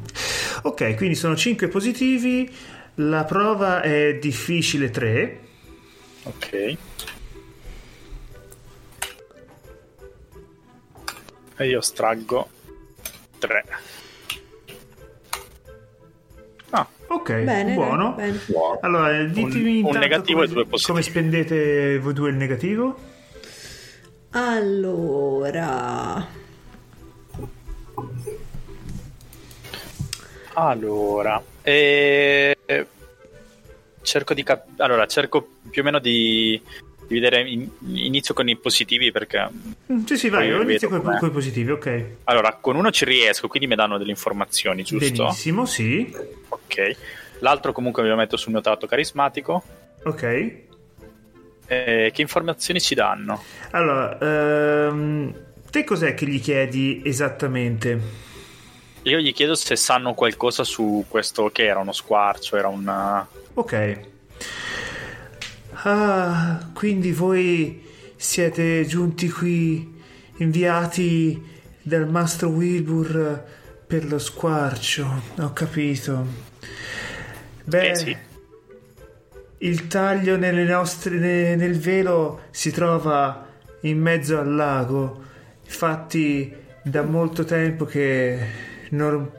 Speaker 1: Ok, quindi sono 5 positivi, la prova è difficile 3.
Speaker 2: Ok. E io straggo 3. Ah,
Speaker 1: Ok,
Speaker 5: Bene,
Speaker 1: buono.
Speaker 5: bene.
Speaker 6: Buono.
Speaker 1: Allora, ditemi
Speaker 2: un
Speaker 1: intanto
Speaker 2: negativo
Speaker 1: come,
Speaker 2: e due positivi.
Speaker 1: come spendete voi due il negativo.
Speaker 5: Allora...
Speaker 2: allora. eh, cerco di cap- allora, cerco più o meno di, di vedere. in- inizio con i positivi perché.
Speaker 1: Mm, Sì, sì, vai,
Speaker 2: Poi
Speaker 1: inizio con i positivi, ok.
Speaker 2: Allora, con uno ci riesco, quindi mi danno delle informazioni, giusto?
Speaker 1: Benissimo, sì.
Speaker 2: Ok. L'altro comunque me lo metto sul mio tratto carismatico.
Speaker 1: Ok.
Speaker 2: Eh, che informazioni ci danno?
Speaker 1: Allora, ehm, te cos'è che gli chiedi esattamente?
Speaker 2: Io gli chiedo se sanno qualcosa su questo che era uno squarcio, era un...
Speaker 1: Ok. Ah, quindi voi siete giunti qui inviati dal mastro Wilbur per lo squarcio. Ho capito. Beh,
Speaker 2: Eh sì.
Speaker 1: il taglio nelle nostre- ne- nel velo si trova in mezzo al lago. Infatti, da molto tempo che non-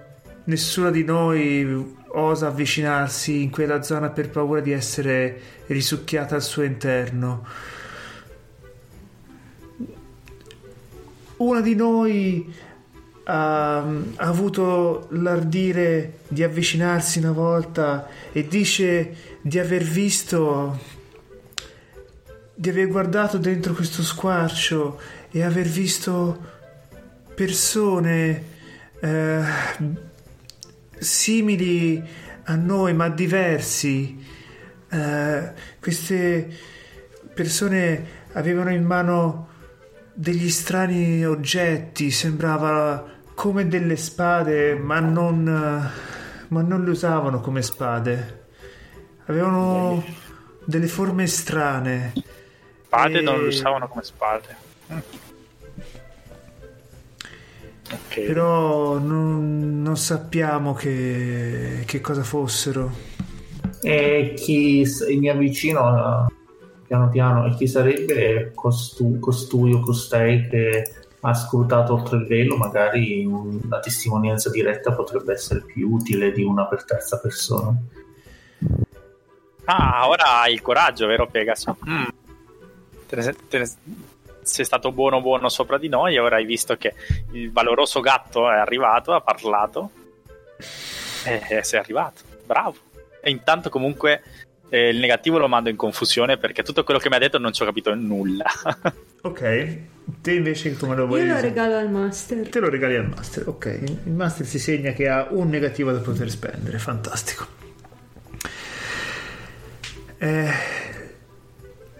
Speaker 1: nessuno di noi osa avvicinarsi in quella zona per paura di essere risucchiata al suo interno. Una di noi ha, ha avuto l'ardire di avvicinarsi una volta e dice di aver visto, di aver guardato dentro questo squarcio e aver visto persone eh, simili a noi ma diversi. Eh, queste persone avevano in mano degli strani oggetti, sembrava come delle spade, ma non, ma non le usavano come spade. Avevano delle forme strane.
Speaker 2: Spade
Speaker 1: E-
Speaker 2: non lo usavano come spade. Mm. Ok.
Speaker 1: Però non, non sappiamo che, che cosa fossero.
Speaker 3: E chi mi avvicino piano piano e chi sarebbe costu- costui o costei che ha scrutato oltre il velo, magari una testimonianza diretta potrebbe essere più utile di una per terza persona.
Speaker 2: Ah, ora hai il coraggio, vero Pegaso? Mm. Te ne te ne- sei stato buono buono sopra di noi e ora hai visto che il valoroso gatto è arrivato, ha parlato e e sei arrivato. Bravo. E intanto comunque eh, il negativo lo mando in confusione perché tutto quello che mi ha detto non ci ho capito nulla.
Speaker 1: Ok, te invece come lo vuoi?
Speaker 5: Io lo regalo al master.
Speaker 1: Te lo regali al master, ok. Il master si segna che ha un negativo da poter spendere, fantastico. Eh,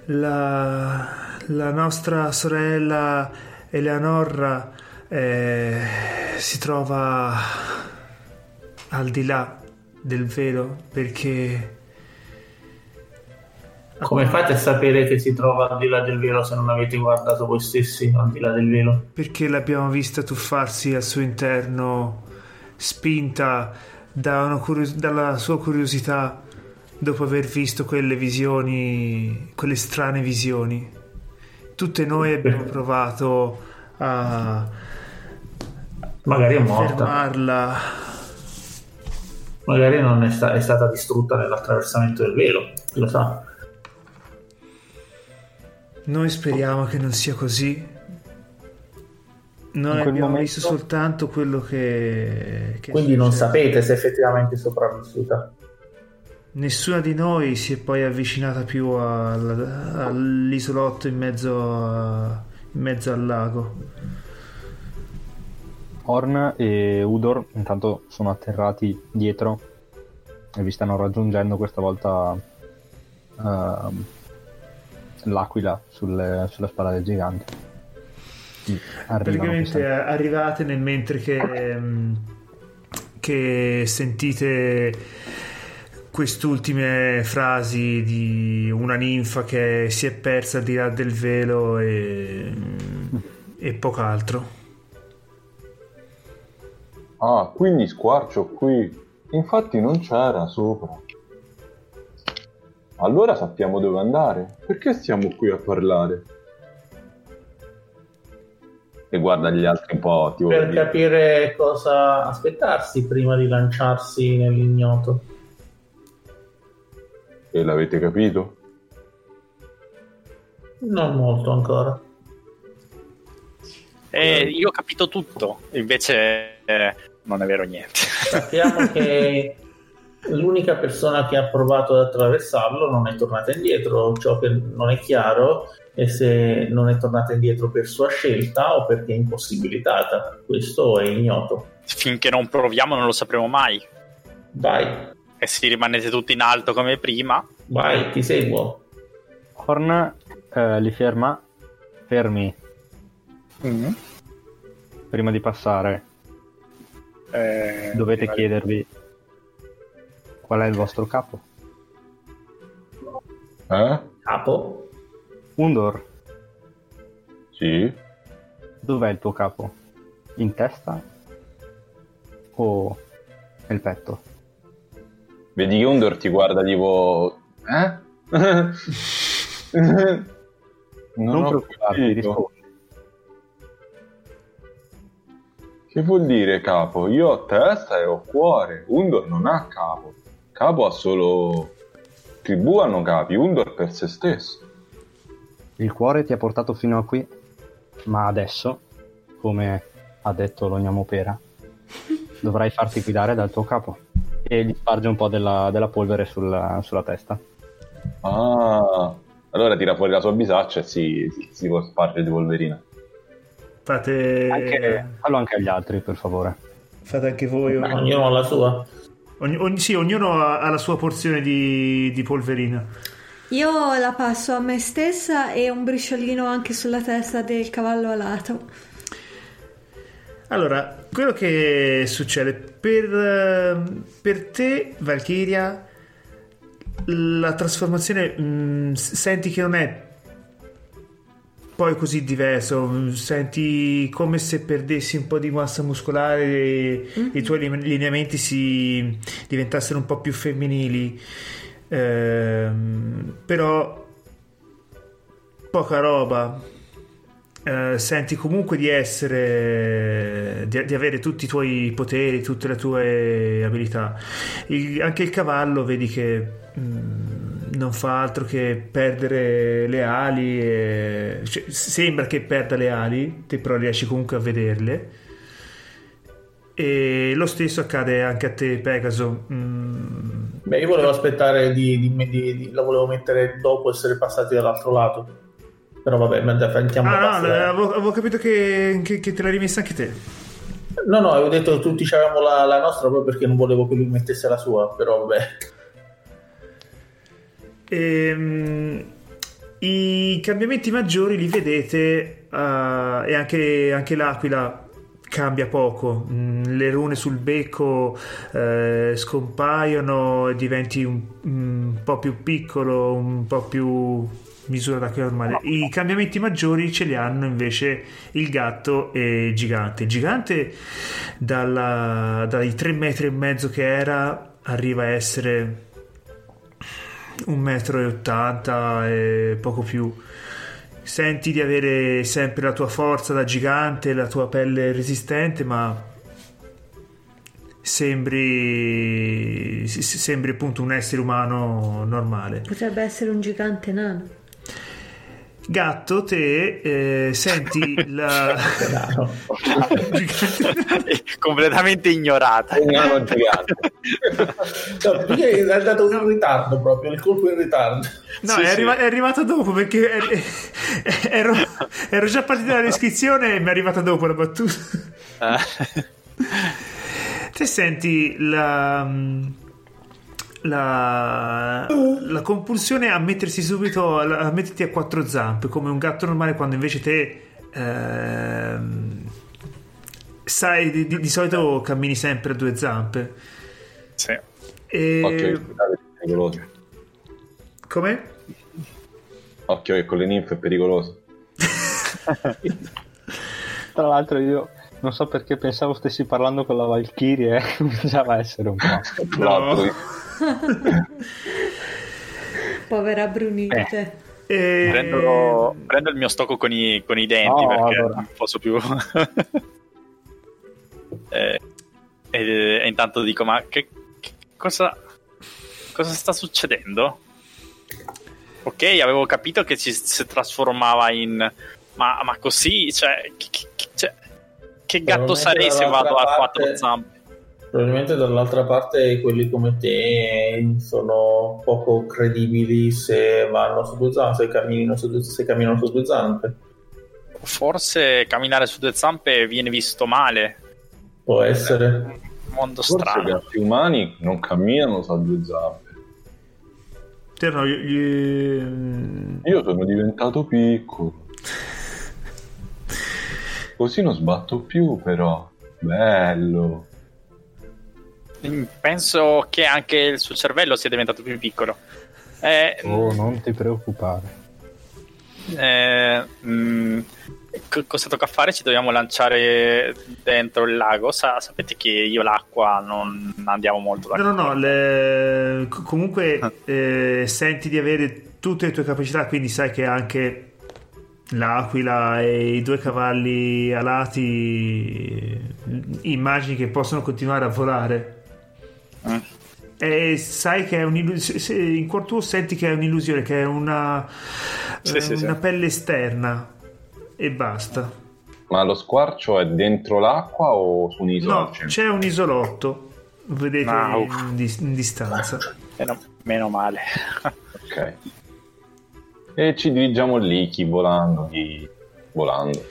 Speaker 1: la, la nostra sorella Eleanorra eh, si trova al di là del velo perché
Speaker 3: Come fate a sapere che si trova al di là del velo se non avete guardato voi stessi al di là del velo?
Speaker 1: perché l'abbiamo vista tuffarsi al suo interno, spinta da curios- dalla sua curiosità dopo aver visto quelle visioni, quelle strane visioni. Tutte noi abbiamo provato a
Speaker 3: Magari è morta.
Speaker 1: fermarla.
Speaker 3: Magari non è, sta- è stata distrutta nell'attraversamento del velo, lo sa.
Speaker 1: Noi speriamo che non sia così. Noi abbiamo
Speaker 4: momento-
Speaker 1: visto soltanto quello che, che
Speaker 3: Quindi non sapete se effettivamente è sopravvissuta.
Speaker 1: Nessuna di noi si è poi avvicinata più al- all'isolotto in mezzo, a- in mezzo al lago.
Speaker 4: Horn e Udor intanto sono atterrati dietro e vi stanno raggiungendo questa volta ehm, l'aquila sulle- sulla spalla del gigante. Arrivano
Speaker 1: Praticamente eh, arrivate nel mentre che, ehm, che sentite quest'ultime frasi di una ninfa che si è persa al di là del velo e, e poco altro.
Speaker 6: Ah, quindi squarcio qui. Infatti non c'era sopra. Allora sappiamo dove andare. Perché stiamo qui a parlare? E guarda gli altri un po', tipo...
Speaker 3: Per capire cosa aspettarsi prima di lanciarsi nell'ignoto.
Speaker 6: E l'avete capito?
Speaker 3: Non molto ancora.
Speaker 2: E io ho capito tutto, invece eh, non è vero niente.
Speaker 3: Sappiamo che l'unica persona che ha provato ad attraversarlo non è tornata indietro. Ciò che non è chiaro è se non è tornata indietro per sua scelta o perché è impossibilitata. Questo è ignoto.
Speaker 2: Finché non proviamo non lo sapremo mai.
Speaker 3: Vai,
Speaker 2: E se rimanete tutti in alto come prima,
Speaker 3: vai, ti seguo.
Speaker 4: Horn eh, li ferma fermi prima di passare.
Speaker 2: eh,
Speaker 4: Dovete chiedervi qual è il vostro capo.
Speaker 6: Eh?
Speaker 3: Capo,
Speaker 4: Undor,
Speaker 6: Sì?
Speaker 4: dov'è il tuo capo? In testa o nel petto?
Speaker 6: Vedi che Undor ti guarda tipo... Eh? non,
Speaker 4: Non
Speaker 6: ho
Speaker 4: preoccuparti,
Speaker 6: capito.
Speaker 4: rispondi.
Speaker 6: Che vuol dire capo? Io ho testa e ho cuore. Undor non ha capo. Capo ha solo... Tribù hanno capi, Undor per se stesso.
Speaker 4: Il cuore ti ha portato fino a qui, ma adesso, come ha detto l'Ognamopera, dovrai farti guidare dal tuo capo. E gli sparge un po' della, della polvere sulla, sulla testa.
Speaker 6: Ah, allora tira fuori la sua bisaccia e si, si, si può spargere di polverina.
Speaker 1: Fate
Speaker 4: Anche, fallo anche agli altri, per favore.
Speaker 1: fate anche voi.
Speaker 3: Beh, ognuno ha la sua.
Speaker 1: Ogni- ogni- sì, ognuno ha, ha la sua porzione di, di polverina.
Speaker 5: Io la passo a me stessa e un briciolino anche sulla testa del cavallo alato.
Speaker 1: Allora, quello che succede per, per te, Valkyria, la trasformazione mh, s- senti che non è poi così diverso, mh, senti come se perdessi un po' di massa muscolare e i tuoi line- lineamenti si diventassero un po' più femminili. Ehm, però poca roba. Eh, senti comunque di essere di, di avere tutti i tuoi poteri, tutte le tue abilità. Il- anche il cavallo vedi che mm, non fa altro che perdere le ali. e- cioè, sembra che perda le ali, te però riesci comunque a vederle. E lo stesso accade anche a te, Pegaso. Mm,
Speaker 3: Beh, io volevo aspettare di- di- di- la volevo mettere dopo essere passati dall'altro lato. Però vabbè, facciamo
Speaker 1: Ah, no, avevo, avevo capito che, che- che te l'hai rimessa anche te.
Speaker 3: No, no, avevo detto che tutti avevamo la, la nostra proprio perché non volevo che lui mettesse la sua, però vabbè.
Speaker 1: Ehm, I cambiamenti maggiori li vedete eh, e anche, anche l'aquila cambia poco. Mm, le rune sul becco eh, scompaiono e diventi un, un po' più piccolo, un po' più misura d'aquila normale. I cambiamenti maggiori ce li hanno invece il gatto e il gigante. Il gigante dalla- dai 3 metri e mezzo che era arriva a essere un metro e ottanta e poco più. Senti di avere sempre la tua forza da gigante, la tua pelle resistente, ma sembri, sembri appunto un essere umano normale.
Speaker 5: Potrebbe essere un gigante nano.
Speaker 1: Gatto, te eh, senti la...
Speaker 2: Completamente ignorata.
Speaker 6: Gigante.
Speaker 3: No, perché è andato in ritardo proprio, il colpo in ritardo.
Speaker 1: No,
Speaker 2: Sì,
Speaker 1: è,
Speaker 2: sì.
Speaker 1: arriva- è arrivato dopo perché er- ero, ero già partito dalla descrizione e mi è arrivata dopo la battuta.
Speaker 2: Eh,
Speaker 1: Te senti la, la, la compulsione a mettersi subito a metterti a quattro zampe come un gatto normale quando invece te ehm, sai di, di- di solito cammini sempre a due zampe.
Speaker 2: sì.
Speaker 1: E...
Speaker 6: Occhio pericoloso.
Speaker 1: Come?
Speaker 6: Occhio che con le ninfe è pericoloso.
Speaker 4: Tra l'altro io non so perché pensavo stessi parlando con la Valkyrie, eh, cominciava a essere un po'.
Speaker 6: Tra
Speaker 5: Povera Brunilde.
Speaker 1: E-
Speaker 2: Prendo, prendo il mio stocco con i, con i denti
Speaker 4: Oh,
Speaker 2: perché
Speaker 4: allora.
Speaker 2: non posso più. e, e- e intanto dico: Ma che, che cosa, cosa sta succedendo? Ok, avevo capito che ci si trasformava in. Ma, ma così, cioè, che, che- che- cioè, che gatto sarei se vado a
Speaker 3: parte-
Speaker 2: quattro zampe?
Speaker 3: Probabilmente dall'altra parte quelli come te sono poco credibili se vanno su due zampe, se camminano su due, se camminano su due zampe.
Speaker 2: Forse camminare su due zampe viene visto male.
Speaker 3: Può
Speaker 2: Eh,
Speaker 3: essere.
Speaker 2: Un mondo
Speaker 6: forse
Speaker 2: strano.
Speaker 6: gatti umani non camminano su due zampe.
Speaker 1: Te no, gli- gli-
Speaker 6: Io sono diventato piccolo. Così non sbatto più, però. Bello.
Speaker 2: Penso che anche il suo cervello sia diventato più piccolo. Eh,
Speaker 4: Oh, non ti preoccupare.
Speaker 2: eh, mm, co- cosa tocca fare? Ci dobbiamo lanciare dentro il lago. Sa- sapete che io l'acqua non andiamo molto
Speaker 1: No,
Speaker 2: d'accordo.
Speaker 1: no, no, le- co- comunque eh, senti di avere tutte le tue capacità, quindi sai che anche l'aquila e i due cavalli alati eh, immagini che possono continuare a volare.
Speaker 2: Mm.
Speaker 1: E sai che è un'illusione, in cuor tuo senti che è un'illusione, che è una,
Speaker 2: Sì,
Speaker 1: eh,
Speaker 2: sì, sì.
Speaker 1: una pelle esterna e basta.
Speaker 6: Ma lo squarcio è dentro l'acqua o su un'isola?
Speaker 1: No,
Speaker 6: al centro?
Speaker 1: c'è un isolotto, vedete
Speaker 2: Ah,
Speaker 1: in, dis- in distanza.
Speaker 2: Meno, meno male.
Speaker 6: Ok. E ci dirigiamo lì, chi volando, chi volando.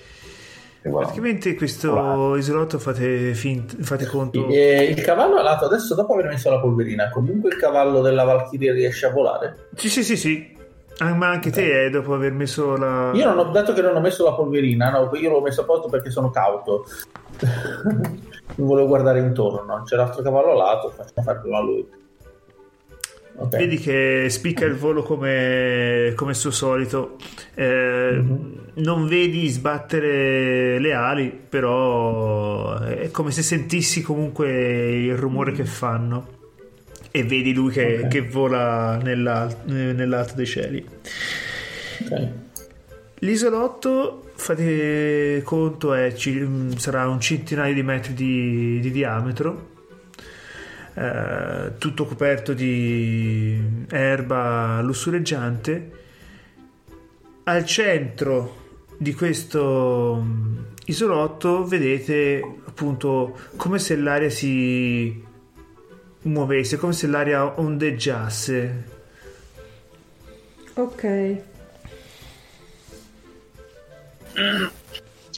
Speaker 6: Volando.
Speaker 1: Praticamente questo isolotto fate, fint- fate conto.
Speaker 3: E il cavallo alato adesso dopo aver messo la polverina, comunque il cavallo della Valchiria riesce a volare?
Speaker 1: Sì, sì, sì, sì. Ah, ma anche te, eh, dopo aver messo la.
Speaker 3: Io non ho detto che non ho messo la polverina, no, io l'ho messo a posto perché sono cauto. non volevo guardare intorno, c'è l'altro cavallo alato, facciamo fare prima a lui. Ok.
Speaker 1: Vedi che spicca il volo come, come suo solito. Eh,
Speaker 3: Mhm.
Speaker 1: Non vedi sbattere le ali, però è come se sentissi comunque il rumore che fanno. E vedi lui che,
Speaker 3: Ok.
Speaker 1: che vola nell'al- nell'alto dei cieli.
Speaker 3: Ok.
Speaker 1: L'isolotto, fate conto, è, ci- sarà un centinaio di metri di, di diametro, eh, tutto coperto di erba lussureggiante. Al centro di questo mm, isolotto vedete appunto come se l'aria si muovesse, come se l'aria ondeggiasse.
Speaker 5: Ok.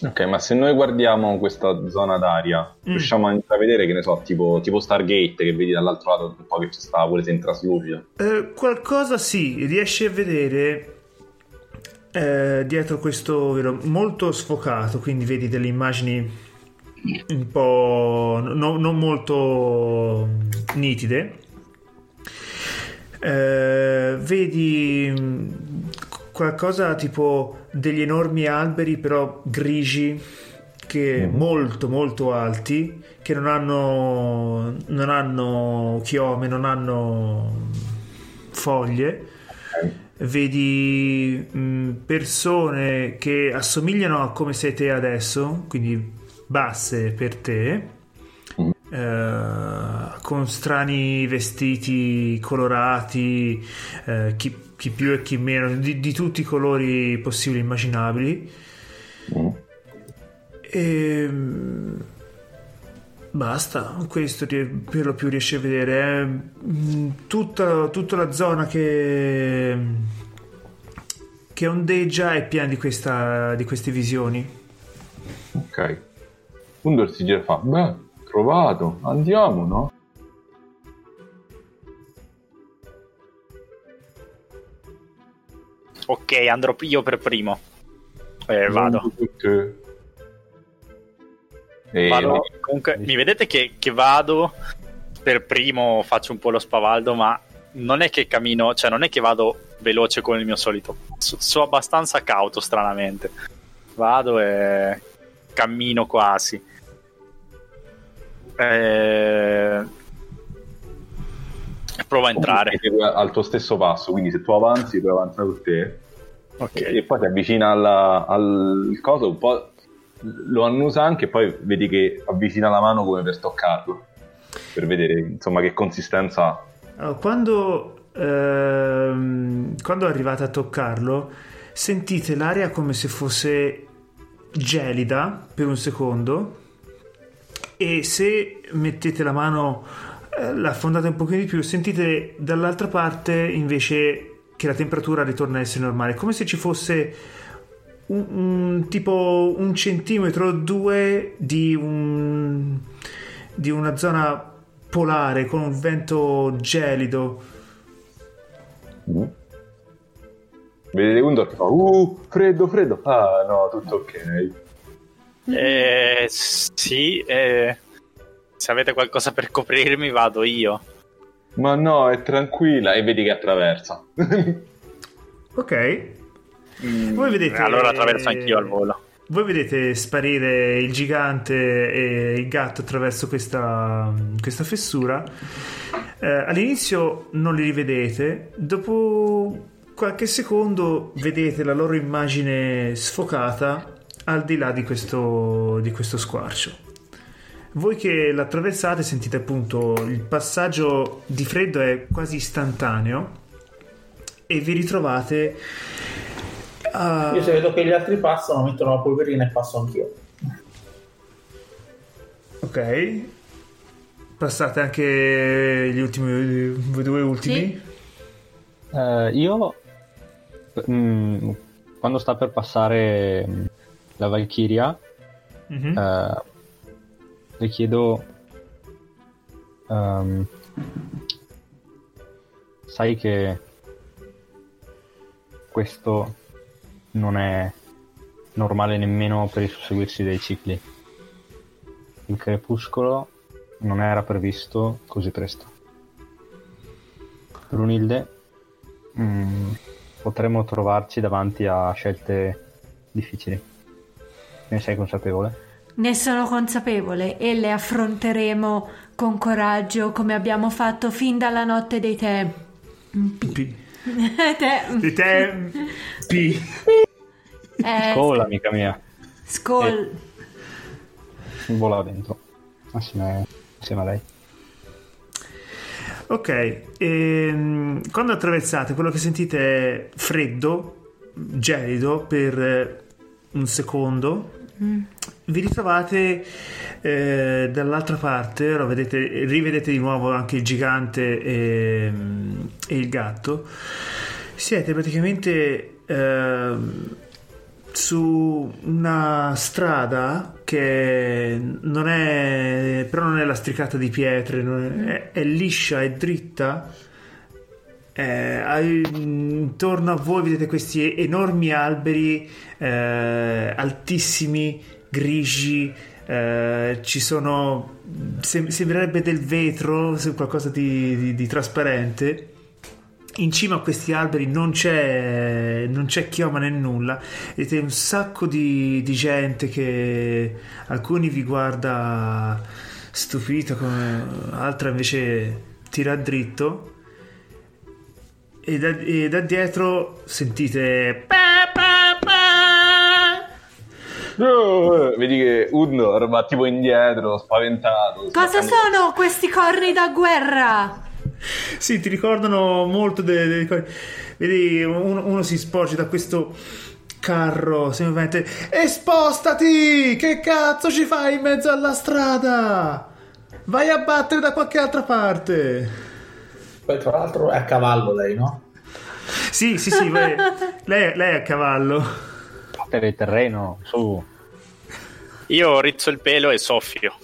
Speaker 6: Ok, ma se noi guardiamo questa zona d'aria,
Speaker 1: Mm.
Speaker 6: riusciamo a intravedere, che ne so, tipo, tipo Stargate, che vedi dall'altro lato un po' che ci sta pure se in traslucido.
Speaker 1: Eh, qualcosa sì, riesci a vedere eh, dietro questo velo molto sfocato, quindi vedi delle immagini un po' no- non molto nitide. Eh, vedi mm, qualcosa tipo degli enormi alberi però grigi che molto molto alti che non hanno non hanno chiome non hanno foglie, vedi mh, persone che assomigliano a come sei te adesso, quindi basse per te, eh, con strani vestiti colorati, eh, chi, chi più e chi meno, di, di tutti i colori possibili e immaginabili.
Speaker 6: Mm.
Speaker 1: E mm, basta, questo per lo più riesci a vedere. È, mm, tutta, tutta la zona che, che ondeggia è piena di, questa, di queste visioni.
Speaker 6: Ok. Undor si gira e fa, beh, trovato, andiamo, no?
Speaker 2: Ok, andrò io per primo. Eh, vado.
Speaker 6: E
Speaker 2: Vado- comunque, mi vedete che, che vado per primo, faccio un po' lo spavaldo, ma non è che cammino, cioè non è che vado veloce come il mio solito. So, so abbastanza cauto, stranamente. Vado e cammino quasi. Eh, Provo a entrare.
Speaker 6: Al tuo stesso passo, quindi se tu avanzi, poi avanza con te.
Speaker 2: Ok.
Speaker 6: E poi ti avvicina alla- al coso, un po' lo annusa anche e poi vedi che avvicina la mano come per toccarlo. Per vedere insomma che consistenza ha.
Speaker 1: Allora, quando, ehm, quando arrivate a toccarlo, sentite l'aria come se fosse gelida per un secondo e se mettete la mano, eh, la affondate un pochino di più, sentite dall'altra parte invece che la temperatura ritorna a essere normale, come se ci fosse un, un- tipo un centimetro o due di, un, di una zona polare con un vento gelido.
Speaker 6: Mm. Vedete Undor che fa uh, freddo, freddo. Ah no, tutto ok.
Speaker 2: Eh, sì, eh, se avete qualcosa per coprirmi, vado io.
Speaker 6: Ma no, è tranquilla e vedi che attraversa.
Speaker 1: Ok.
Speaker 2: Mm,
Speaker 1: Voi vedete-
Speaker 2: Allora attraverso anch'io al volo.
Speaker 1: Voi vedete sparire il gigante e il gatto attraverso questa, questa fessura. Eh, all'inizio non li rivedete, dopo qualche secondo vedete la loro immagine sfocata al di là di questo, di questo squarcio. Voi che l'attraversate sentite appunto il passaggio di freddo è quasi istantaneo e vi ritrovate a...
Speaker 3: Io se vedo che gli altri passano, mettono la polverina e passo anch'io.
Speaker 1: Ok. Passate anche gli ultimi, voi due ultimi?
Speaker 4: Eh, io, mm, quando sta per passare mm, la Valkyria,
Speaker 1: Mhm.
Speaker 4: eh, le chiedo... ehm, sai che questo non è normale nemmeno per il susseguirsi dei cicli. Il crepuscolo non era previsto così presto. Brunilde, mm, potremmo trovarci davanti a scelte difficili. Ne sei consapevole?
Speaker 5: Ne sono consapevole e le affronteremo con coraggio come abbiamo fatto fin dalla notte dei tempi.
Speaker 1: P.
Speaker 5: Te-
Speaker 1: Di tempi.
Speaker 5: eh,
Speaker 4: Scola, amica mia.
Speaker 5: Skol.
Speaker 4: Vola dentro. Assieme, assieme a lei.
Speaker 1: Ok, ehm, quando attraversate quello che sentite è freddo, gelido per eh, un secondo. Vi ritrovate eh, dall'altra parte, ora vedete, rivedete di nuovo anche il gigante e, e il gatto. Siete praticamente ehm, su una strada che non è però non è lastricata di pietre non è, è liscia è dritta Eh, intorno a voi vedete questi enormi alberi eh, altissimi grigi eh, ci sono sem- sembrerebbe del vetro qualcosa di, di- di trasparente in cima a questi alberi non c'è, non c'è chioma né nulla. Vedete un sacco di, di gente che alcuni vi guarda stupito, come altra invece tira dritto. E da, e da dietro sentite pa, pa, pa.
Speaker 6: Oh, vedi che Undor va tipo indietro, spaventato.
Speaker 5: Cosa sono questi corni da guerra?
Speaker 1: Sì, ti ricordano molto delle cose. Vedi, uno, uno si sporge da questo carro, semplicemente. E spostati! Che cazzo ci fai in mezzo alla strada? Vai a battere da qualche altra parte.
Speaker 3: Poi tra l'altro è a cavallo lei, no?
Speaker 1: Sì, sì, sì, vai- lei, lei è a cavallo.
Speaker 4: Battere il terreno, su.
Speaker 2: Io rizzo il pelo e soffio.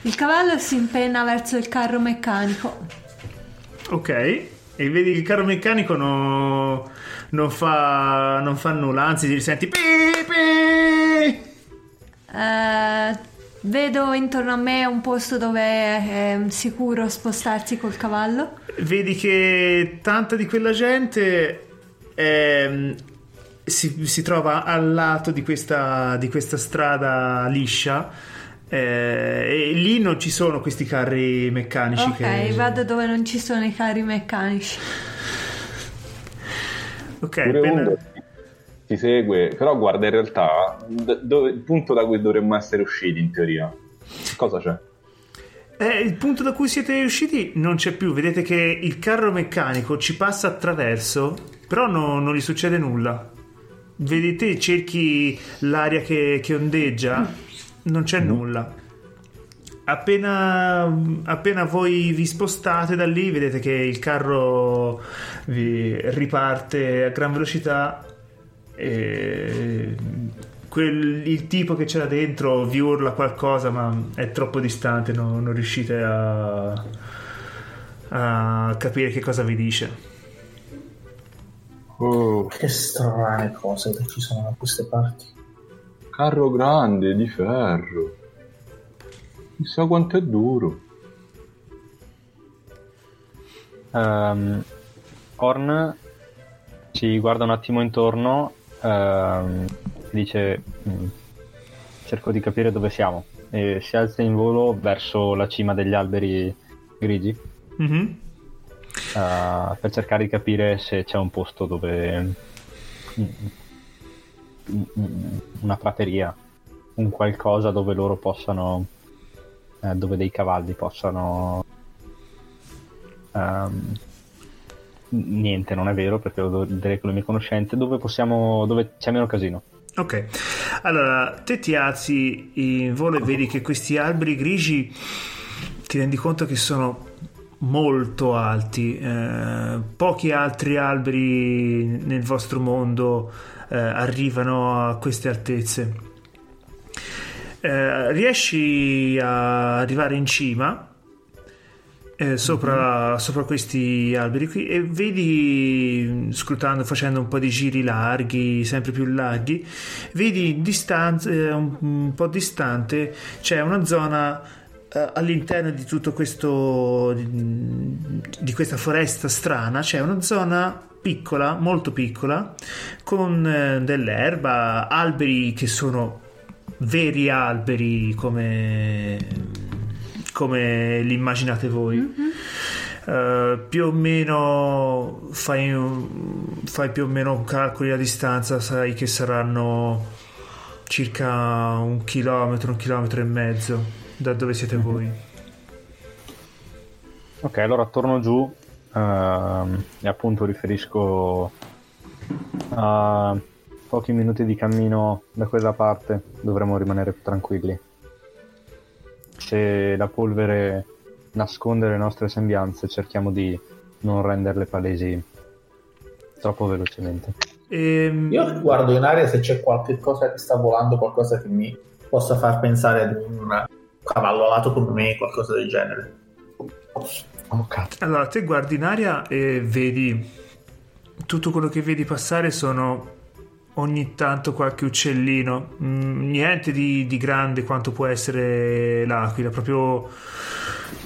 Speaker 5: Il cavallo si impenna verso il carro meccanico.
Speaker 1: Ok, e vedi che il carro meccanico no- non, fa, non fa nulla, anzi ti senti. pi, pi.
Speaker 5: Eh, vedo intorno a me un posto dove è sicuro spostarsi col cavallo.
Speaker 1: vedi che tanta di quella gente ehm, si, si trova al lato di questa, di questa strada liscia eh, e lì non ci sono questi carri meccanici
Speaker 5: Ok,
Speaker 1: che...
Speaker 5: vado dove non ci sono i carri meccanici.
Speaker 1: ok appena-
Speaker 6: ti segue, però guarda in realtà d- dove- il punto da cui dovremmo essere usciti in teoria. Cosa c'è?
Speaker 1: Eh, il punto da cui siete usciti non c'è più. Vedete che il carro meccanico ci passa attraverso però no- non gli succede nulla. Vedi te cerchi l'aria che, che ondeggia non c'è nulla. Appena, appena voi vi spostate da lì vedete che il carro vi riparte a gran velocità e quel- il tipo che c'era dentro vi urla qualcosa ma è troppo distante non, non riuscite a, a capire che cosa vi dice
Speaker 6: Oh,
Speaker 3: Che strane cose che ci sono da queste parti.
Speaker 6: carro grande di ferro. Chissà quanto è duro.
Speaker 4: Ehm, Orn ci guarda un attimo intorno ehm, dice "Mm, cerco di capire dove siamo e si alza in volo verso la cima degli alberi grigi
Speaker 1: Mhm.
Speaker 4: eh, per cercare di capire se c'è un posto dove mm, mm, una prateria un qualcosa dove loro possano eh, dove dei cavalli possano ehm, niente non è vero perché lo vedere con le mie conoscenze. Dove possiamo dove c'è meno casino.
Speaker 1: Ok, allora te ti alzi in volo e vedi che questi alberi grigi ti rendi conto che sono molto alti, eh, pochi altri alberi nel vostro mondo eh, arrivano a queste altezze. Eh, riesci a arrivare in cima eh, sopra, sopra questi alberi qui. E vedi scrutando facendo un po' di giri larghi sempre più larghi vedi in distanza eh, un, un po' distante c'è una zona eh, all'interno di tutto questo di, di questa foresta strana c'è una zona piccola molto piccola con eh, dell'erba alberi che sono veri alberi come come li immaginate voi. Eh, più o meno fai, un- fai più o meno un calcolo a distanza, sai che saranno circa un chilometro, un chilometro e mezzo da dove siete voi.
Speaker 4: ok allora torno giù ehm, e appunto riferisco a pochi minuti di cammino da quella parte dovremmo rimanere più tranquilli se la polvere nasconde le nostre sembianze cerchiamo di non renderle palesi troppo velocemente
Speaker 1: Ehm,
Speaker 3: Io guardo in aria se c'è qualche cosa che sta volando, qualcosa che mi possa far pensare ad un cavallo alato come me, qualcosa del genere.
Speaker 4: oh cazzo
Speaker 1: Allora, te guardi in aria e vedi tutto quello che vedi passare sono ogni tanto qualche uccellino, Mm, niente di, di grande quanto può essere l'aquila, proprio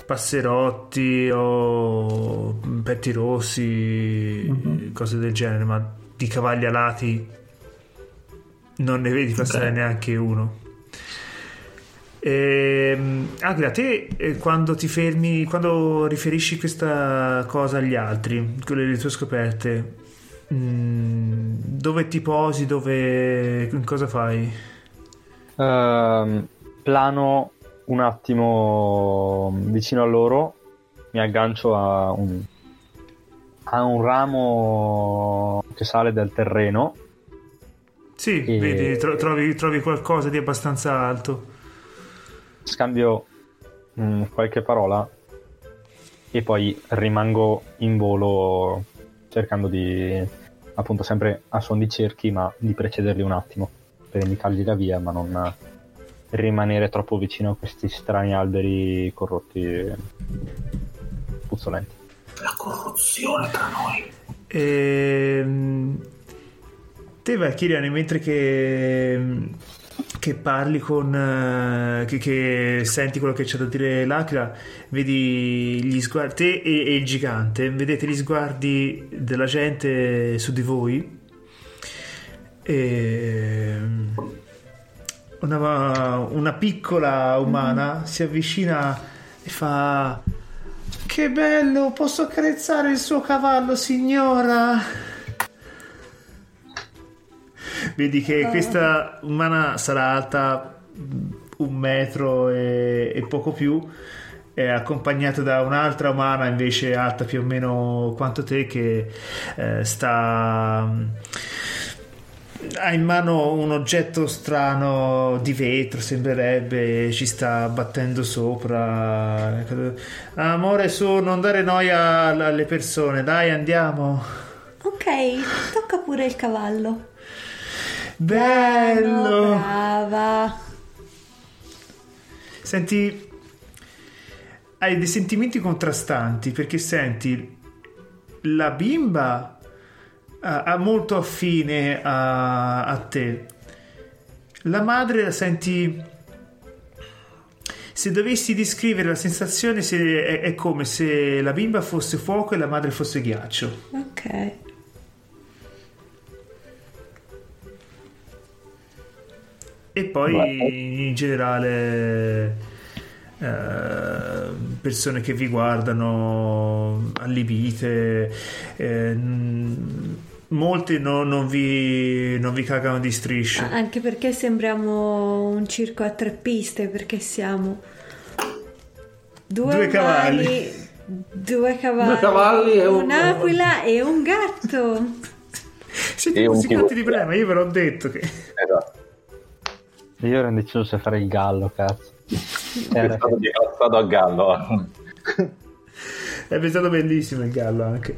Speaker 1: passerotti o petti rossi, cose del genere, ma di cavalli alati non ne vedi passare
Speaker 3: Ok.
Speaker 1: neanche uno. Ehm, Agria, te eh, quando ti fermi, quando riferisci questa cosa agli altri, quelle le tue scoperte, mm, dove ti posi, dove, cosa fai?
Speaker 4: Ehm, plano un attimo vicino a loro, mi aggancio a un, a un ramo che sale dal terreno.
Speaker 1: Sì,
Speaker 4: E-
Speaker 1: vedi, tro- trovi, trovi qualcosa di abbastanza alto.
Speaker 4: Scambio mm, qualche parola e poi rimango in volo cercando di, appunto, sempre a suon di cerchi, ma di precederli un attimo per indicargli la via, ma non rimanere troppo vicino a questi strani alberi corrotti e puzzolenti.
Speaker 3: La corruzione tra noi.
Speaker 1: Ehm, te Valkyrian mentre che, che parli con eh, che, che senti quello che c'è da dire l'Aquila vedi gli sguardi te e, e il gigante vedete gli sguardi della gente su di voi e una, una piccola umana si avvicina e fa che bello, posso accarezzare il suo cavallo, signora? Vedi che questa umana sarà alta un metro e, e poco più, è accompagnata da un'altra umana invece alta più o meno quanto te che eh, sta mm, ha in mano un oggetto strano di vetro, sembrerebbe, ci sta battendo sopra. Amore, su, non dare noia alle persone, dai, andiamo.
Speaker 5: Ok, tocca pure il cavallo.
Speaker 1: Bello!
Speaker 5: Brava.
Speaker 1: Senti, hai dei sentimenti contrastanti perché senti la bimba ha, ha molto affine a, a te. La madre la senti. Se dovessi descrivere la sensazione, se- è, è come se la bimba fosse fuoco e la madre fosse ghiaccio.
Speaker 5: Ok.
Speaker 1: E poi
Speaker 6: Beh.
Speaker 1: in generale eh, persone che vi guardano allibite, eh, n- molte no- non, vi, non vi cagano di striscio.
Speaker 5: Anche perché sembriamo un circo a tre piste, perché siamo due,
Speaker 1: Due cavalli.
Speaker 5: umani, due cavalli,
Speaker 3: Due cavalli e un-
Speaker 5: un'aquila e un gatto.
Speaker 1: Siete
Speaker 6: E un
Speaker 1: di brema, io ve l'ho detto che...
Speaker 6: Esatto.
Speaker 4: Io ero indeciso se fare il gallo, cazzo.
Speaker 6: È
Speaker 4: Era-
Speaker 6: stato declassato a gallo.
Speaker 1: È stato bellissimo il gallo anche.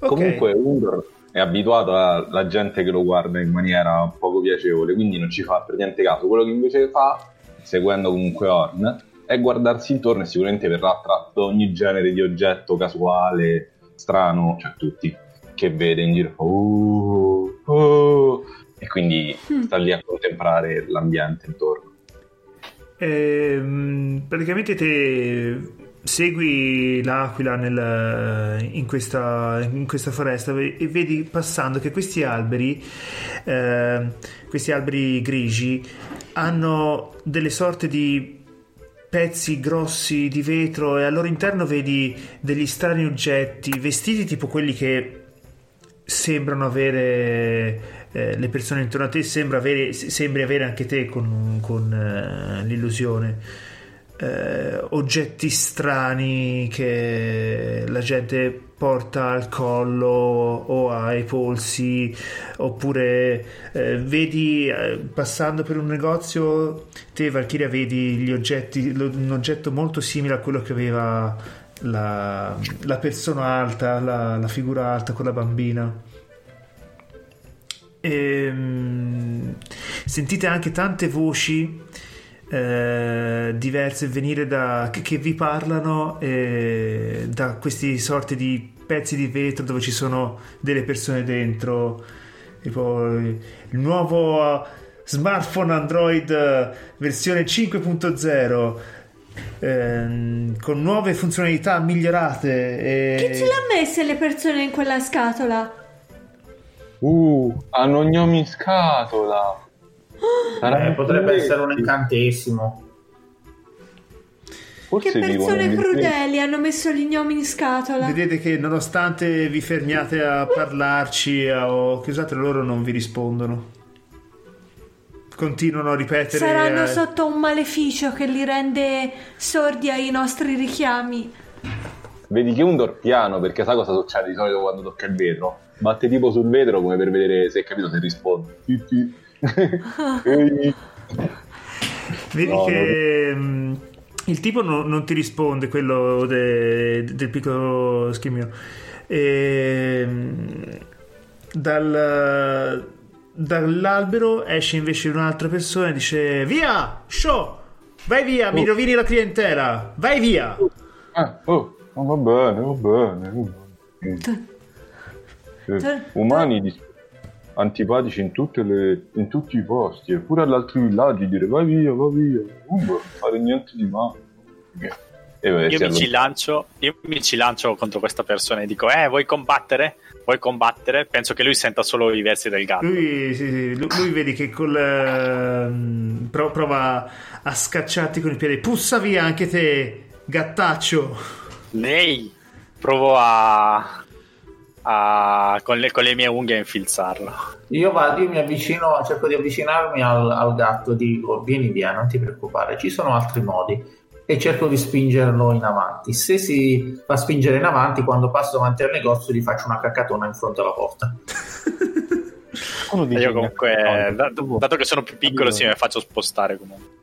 Speaker 1: Ok.
Speaker 6: Comunque Undor è abituato alla gente che lo guarda in maniera poco piacevole, quindi non ci fa per niente caso. Quello che invece fa, seguendo comunque Horn, è guardarsi intorno e sicuramente verrà attratto da ogni genere di oggetto casuale, strano, cioè tutti, che vede in giro. "Oh, oh", e quindi sta lì a contemplare l'ambiente intorno.
Speaker 1: Ehm, praticamente te segui l'aquila nel- in, questa, in questa foresta e vedi passando che questi alberi, eh, questi alberi grigi, hanno delle sorte di pezzi grossi di vetro e al loro interno vedi degli strani oggetti vestiti tipo quelli che sembrano avere eh, le persone intorno a te sembra avere, se- sembri avere anche te con, con, eh, l'illusione. Eh, oggetti strani che la gente porta al collo o ai polsi oppure eh, vedi eh, passando per un negozio te Valkyria vedi gli oggetti un oggetto molto simile a quello che aveva la, la persona alta la, la figura alta con la bambina Ehm, sentite anche tante voci eh, diverse venire da che, che vi parlano eh, da questi sorti di pezzi di vetro dove ci sono delle persone dentro tipo il nuovo eh, smartphone Android eh, versione 5.0 ehm, con nuove funzionalità migliorate e...
Speaker 5: Chi ce l'ha messe le persone in quella scatola?
Speaker 6: Uh, hanno gnomi in scatola.
Speaker 3: Eh, potrebbe essere un incantesimo.
Speaker 6: Forse
Speaker 5: Che persone crudeli hanno messo gli gnomi in scatola.
Speaker 1: Vedete che nonostante vi fermiate a parlarci o che usate loro non vi rispondono. Continuano a ripetere.
Speaker 5: Saranno
Speaker 1: eh,
Speaker 5: sotto un maleficio che li rende sordi ai nostri richiami.
Speaker 6: Vedi che un dorpiano, perché sa cosa succede di solito quando tocca il vetro? Batte tipo sul vetro come per vedere se è capito se risponde.
Speaker 1: Vedi
Speaker 6: No,
Speaker 1: che mm, il tipo no- non ti risponde, quello de- del piccolo schimmio. Ehm, dal- dall'albero esce invece un'altra persona e dice: Via, show, vai via, mi
Speaker 6: Oh.
Speaker 1: rovini la clientela, vai via.
Speaker 6: Ah, oh, oh, va bene, va bene. va bene. Eh,
Speaker 5: T-
Speaker 6: umani dis- antipatici in, tutte le- in tutti i posti, e pure agli altri villaggi dire vai via, vai via, non fare niente di male. E beh,
Speaker 2: Io mi, ci lancio, io mi ci lancio contro questa persona e dico: Eh, vuoi combattere? Vuoi combattere? Penso che lui senta solo i versi del gatto.
Speaker 1: Lui, sì, sì, lui- lui vedi che col, pro- prova a scacciarti con i piedi. Pussa via anche te, gattaccio.
Speaker 2: Lei provo a. a- con, le, con le mie unghie a infilzarlo.
Speaker 3: Io vado, io mi avvicino, cerco di avvicinarmi al, al gatto, dico vieni via, non ti preoccupare, ci sono altri modi. E cerco di spingerlo in avanti. Se si fa spingere in avanti, quando passo davanti al negozio, gli faccio una caccatona in fronte alla porta.
Speaker 2: Io comunque, dato, dato che sono più piccolo, sì, mi faccio spostare comunque.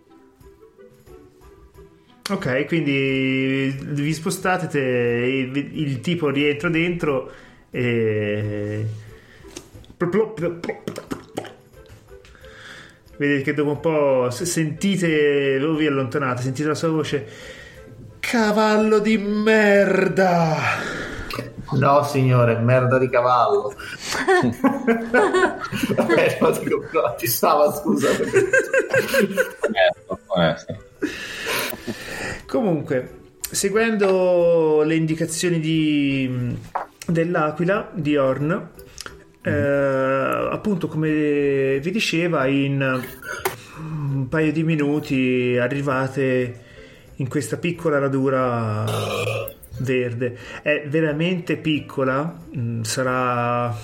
Speaker 1: Ok, quindi vi spostate, te- il, il tipo rientra dentro e... Vedete che dopo un po' se- sentite, voi vi allontanate, sentite la sua voce Cavallo di merda!
Speaker 3: No, signore, merda di cavallo. Vabbè, no, dico, no, ci stava, scusa.
Speaker 6: Onesto.
Speaker 1: Comunque, seguendo le indicazioni di, dell'Aquila, di Orn, eh, appunto come vi diceva, in un paio di minuti arrivate in questa piccola radura verde. È veramente piccola, mm, sarà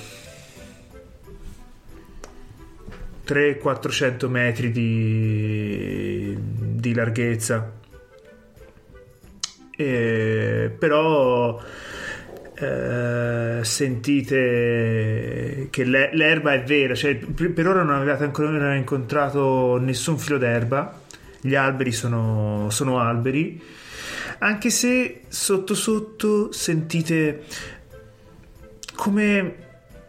Speaker 1: 300-400 metri di, di larghezza. Eh, però eh, sentite che l'e- l'erba è vera, cioè per per ora non avevate ancora incontrato nessun filo d'erba, gli alberi sono, sono alberi, anche se sotto sotto sentite come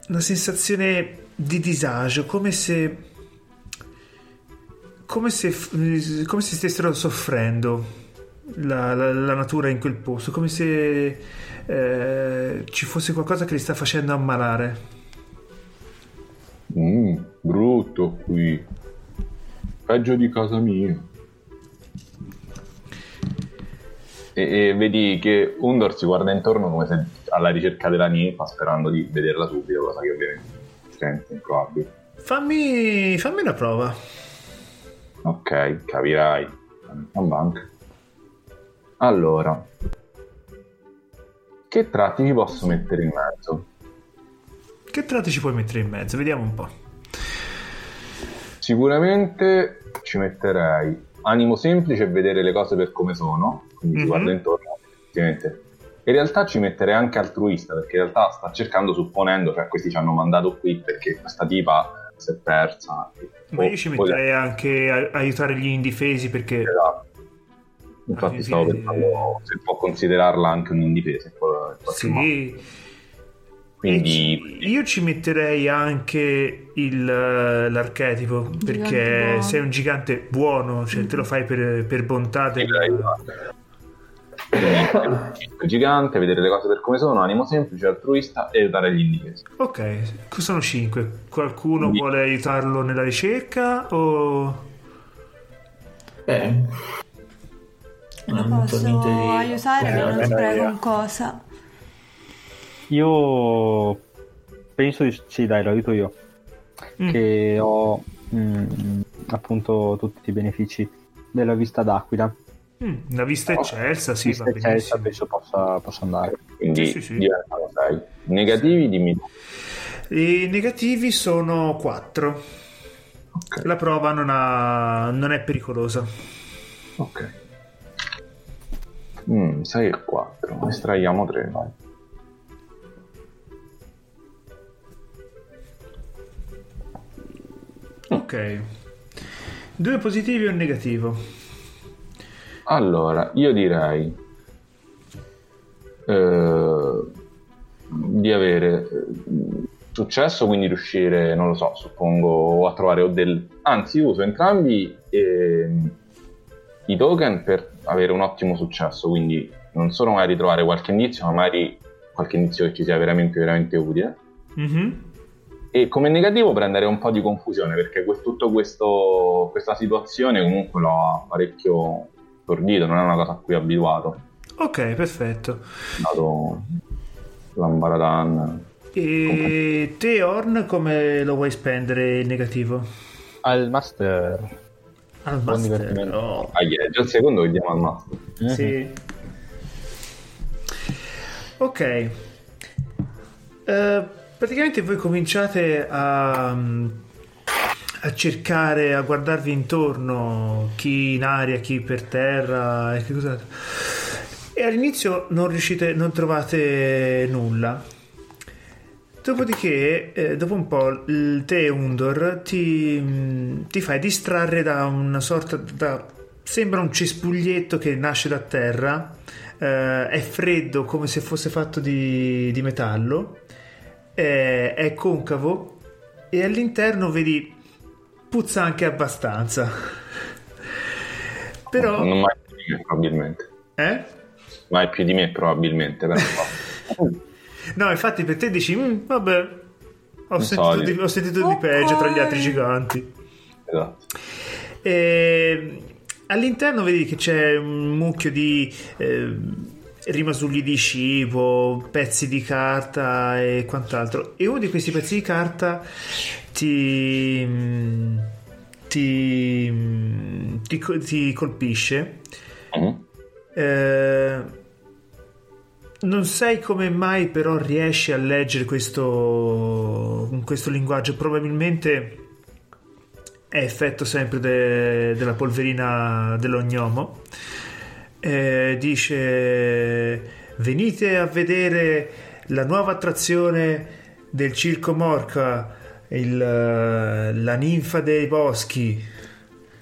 Speaker 1: una sensazione di disagio, come se come se, come se stessero soffrendo la, la- la natura in quel posto, come se eh, ci fosse qualcosa che li sta facendo ammalare.
Speaker 6: Mm, brutto qui. Peggio di casa mia. E, e vedi che Undor si guarda intorno come se alla ricerca della ninfa sperando di vederla subito, cosa che ovviamente sente improbabile.
Speaker 1: Fammi, fammi una prova.
Speaker 6: Ok, capirai. Bank. Allora, che tratti vi posso mettere in mezzo?
Speaker 1: Che tratti ci puoi mettere in mezzo? Vediamo un po'.
Speaker 6: Sicuramente ci metterei animo semplice e vedere le cose per come sono, quindi
Speaker 1: Mhm.
Speaker 6: si guarda intorno, effettivamente. In realtà ci metterei anche altruista, perché in realtà sta cercando, supponendo, cioè questi ci hanno mandato qui perché questa tipa si è persa.
Speaker 1: Ma io ci metterei anche a aiutare gli indifesi perché
Speaker 6: Esatto. Infatti
Speaker 1: Ah,
Speaker 6: stavo pensando se può considerarla anche un'indifesa. modo.
Speaker 1: sì.
Speaker 6: Quindi
Speaker 1: io ci metterei anche il, l'archetipo perché
Speaker 5: buono.
Speaker 1: sei un gigante buono, cioè te lo fai per, per bontà del...
Speaker 6: gigante, vedere le cose per come sono, animo semplice, altruista e aiutare gli indifesi.
Speaker 1: Ok, sono 5. Qualcuno
Speaker 6: Sì.
Speaker 1: vuole aiutarlo nella ricerca o...
Speaker 3: Eh,
Speaker 5: Lo
Speaker 3: non
Speaker 5: posso
Speaker 3: niente di-
Speaker 5: aiutare,
Speaker 3: Eh,
Speaker 5: non
Speaker 2: io.
Speaker 5: con cosa.
Speaker 4: Io penso di sì, dai, lo aiuto io.
Speaker 1: Mm.
Speaker 4: Che ho mm, appunto tutti i benefici della vista d'aquila.
Speaker 1: Mm, una vista eccelsa, sì,
Speaker 4: vista
Speaker 1: va
Speaker 4: eccelsa penso possa, possa andare.
Speaker 6: Quindi
Speaker 1: Sì, sì, sì.
Speaker 6: 6. Negativi dimmi.
Speaker 1: I negativi sono 4.
Speaker 6: Ok.
Speaker 1: La prova non, ha- non è pericolosa.
Speaker 6: Ok. Mm, 6 e 4. Estraiamo 3, vai.
Speaker 1: Ok. Due positivi e un negativo.
Speaker 6: Allora, io direi eh, di avere eh, successo, quindi riuscire, non lo so, suppongo a trovare o del... Anzi, uso entrambi ehm, i token per avere un ottimo successo, quindi non solo magari trovare qualche indizio, ma magari qualche indizio che ci sia veramente, veramente utile.
Speaker 1: Mhm.
Speaker 6: E come negativo prendere un po' di confusione perché questo, questa situazione comunque l'ho parecchio stordito, non è una cosa a cui è abituato.
Speaker 1: Ok, perfetto.
Speaker 6: Dato l'ambaradan.
Speaker 1: E te, Orn, come lo vuoi spendere il negativo?
Speaker 4: Al master.
Speaker 1: Al
Speaker 4: Buon divertimento.
Speaker 1: Oh,
Speaker 6: Ah, yeah, già il secondo che diamo al master.
Speaker 1: Sì. Ok. Eh, praticamente voi cominciate a, a cercare, a guardarvi intorno, chi in aria, chi per terra e che cos'altro. E all'inizio non riuscite, non trovate nulla. Dopodiché, eh, dopo un po', il te Undor ti, ti fai distrarre da una sorta da sembra un cespuglietto che nasce da terra. eh, è freddo come se fosse fatto di, di metallo. eh, è concavo e all'interno vedi puzza anche abbastanza. Però,
Speaker 6: Non mai più di me, probabilmente.
Speaker 1: eh?
Speaker 6: Mai più di me, probabilmente.
Speaker 1: No, infatti per te dici, "Mm, vabbè, ho sentito, di, ho sentito di peggio tra gli altri giganti.
Speaker 6: esatto.
Speaker 1: E all'interno vedi che c'è un mucchio di eh, rimasugli di cibo, pezzi di carta e quant'altro. E uno di questi pezzi di carta ti, ti, ti, ti colpisce.
Speaker 6: Mhm.
Speaker 1: Eh, non sai come mai però riesci a leggere questo, questo linguaggio. Probabilmente è effetto sempre de- della polverina dell'ognomo. Eh, dice: Venite a vedere la nuova attrazione del Circo Morca, il, la ninfa dei boschi.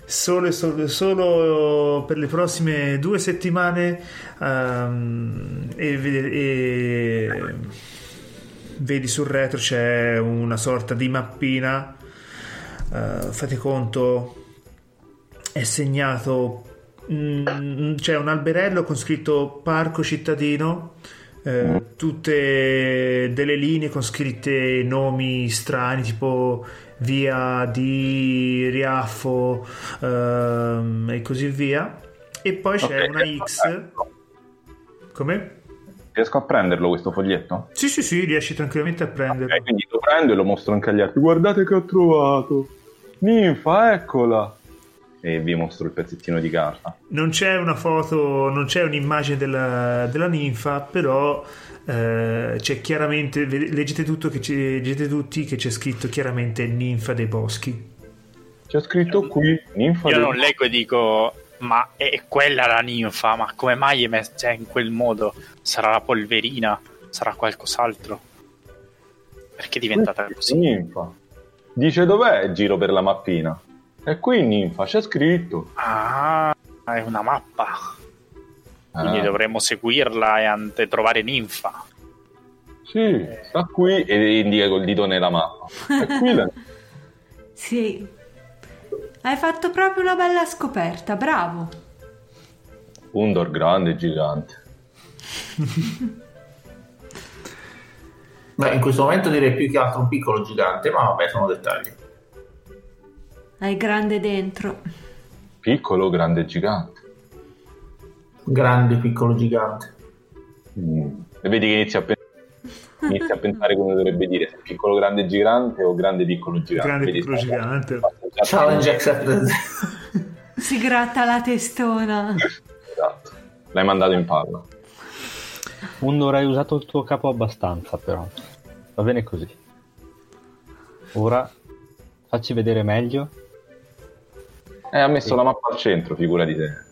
Speaker 1: Solo, solo, solo per le prossime due settimane ehm, e, e vedi sul retro c'è una sorta di mappina eh, fate conto è segnato mm, c'è un alberello con scritto parco cittadino eh, tutte delle linee con scritte nomi strani tipo via di Riaffo ehm, e così via e poi c'è
Speaker 6: Ok,
Speaker 1: una X come?
Speaker 6: Riesco a prenderlo questo foglietto?
Speaker 1: Sì sì sì riesci tranquillamente a prenderlo
Speaker 6: Ok, quindi lo prendo e lo mostro anche agli altri. Guardate che ho trovato. Ninfa, eccola. E vi mostro il pezzettino di carta.
Speaker 1: Non c'è una foto, non c'è un'immagine della, della ninfa, però eh, c'è chiaramente, leggete, tutto che c'è, leggete tutti che c'è scritto chiaramente ninfa dei boschi.
Speaker 6: C'è scritto qui, ninfa
Speaker 2: Io non leggo e dico, ma è quella la ninfa, ma come mai è messa in quel modo? Sarà la polverina? Sarà qualcos'altro? Perché è diventata così?
Speaker 6: Ninfa. Dice dov'è il giro per la mappina? E qui ninfa, c'è scritto.
Speaker 2: Ah, è una mappa. Quindi
Speaker 6: Ah,
Speaker 2: dovremmo seguirla e ante- trovare ninfa.
Speaker 6: Sì, sta qui e indica col dito nella mappa. E qui la...
Speaker 5: Sì. Hai fatto proprio una bella scoperta, bravo.
Speaker 6: Undor grande, gigante.
Speaker 3: Beh, in questo momento direi più che altro un piccolo gigante, ma vabbè, sono dettagli.
Speaker 5: Hai grande dentro.
Speaker 6: Piccolo, grande, gigante.
Speaker 3: Grande, piccolo gigante.
Speaker 6: Mm. E vedi che inizia a, pen- inizia a pensare come dovrebbe dire, se piccolo, grande, gigante o grande, piccolo, gigante.
Speaker 1: Grande,
Speaker 6: Vedi,
Speaker 1: piccolo, gigante.
Speaker 6: un
Speaker 3: Challenge accepted.
Speaker 5: Si gratta la testona.
Speaker 6: Esatto. L'hai mandato in palla.
Speaker 4: Undor hai usato il tuo capo abbastanza, però. Va bene così. Ora facci vedere meglio.
Speaker 6: Eh, ha messo la mappa al centro, figura di te.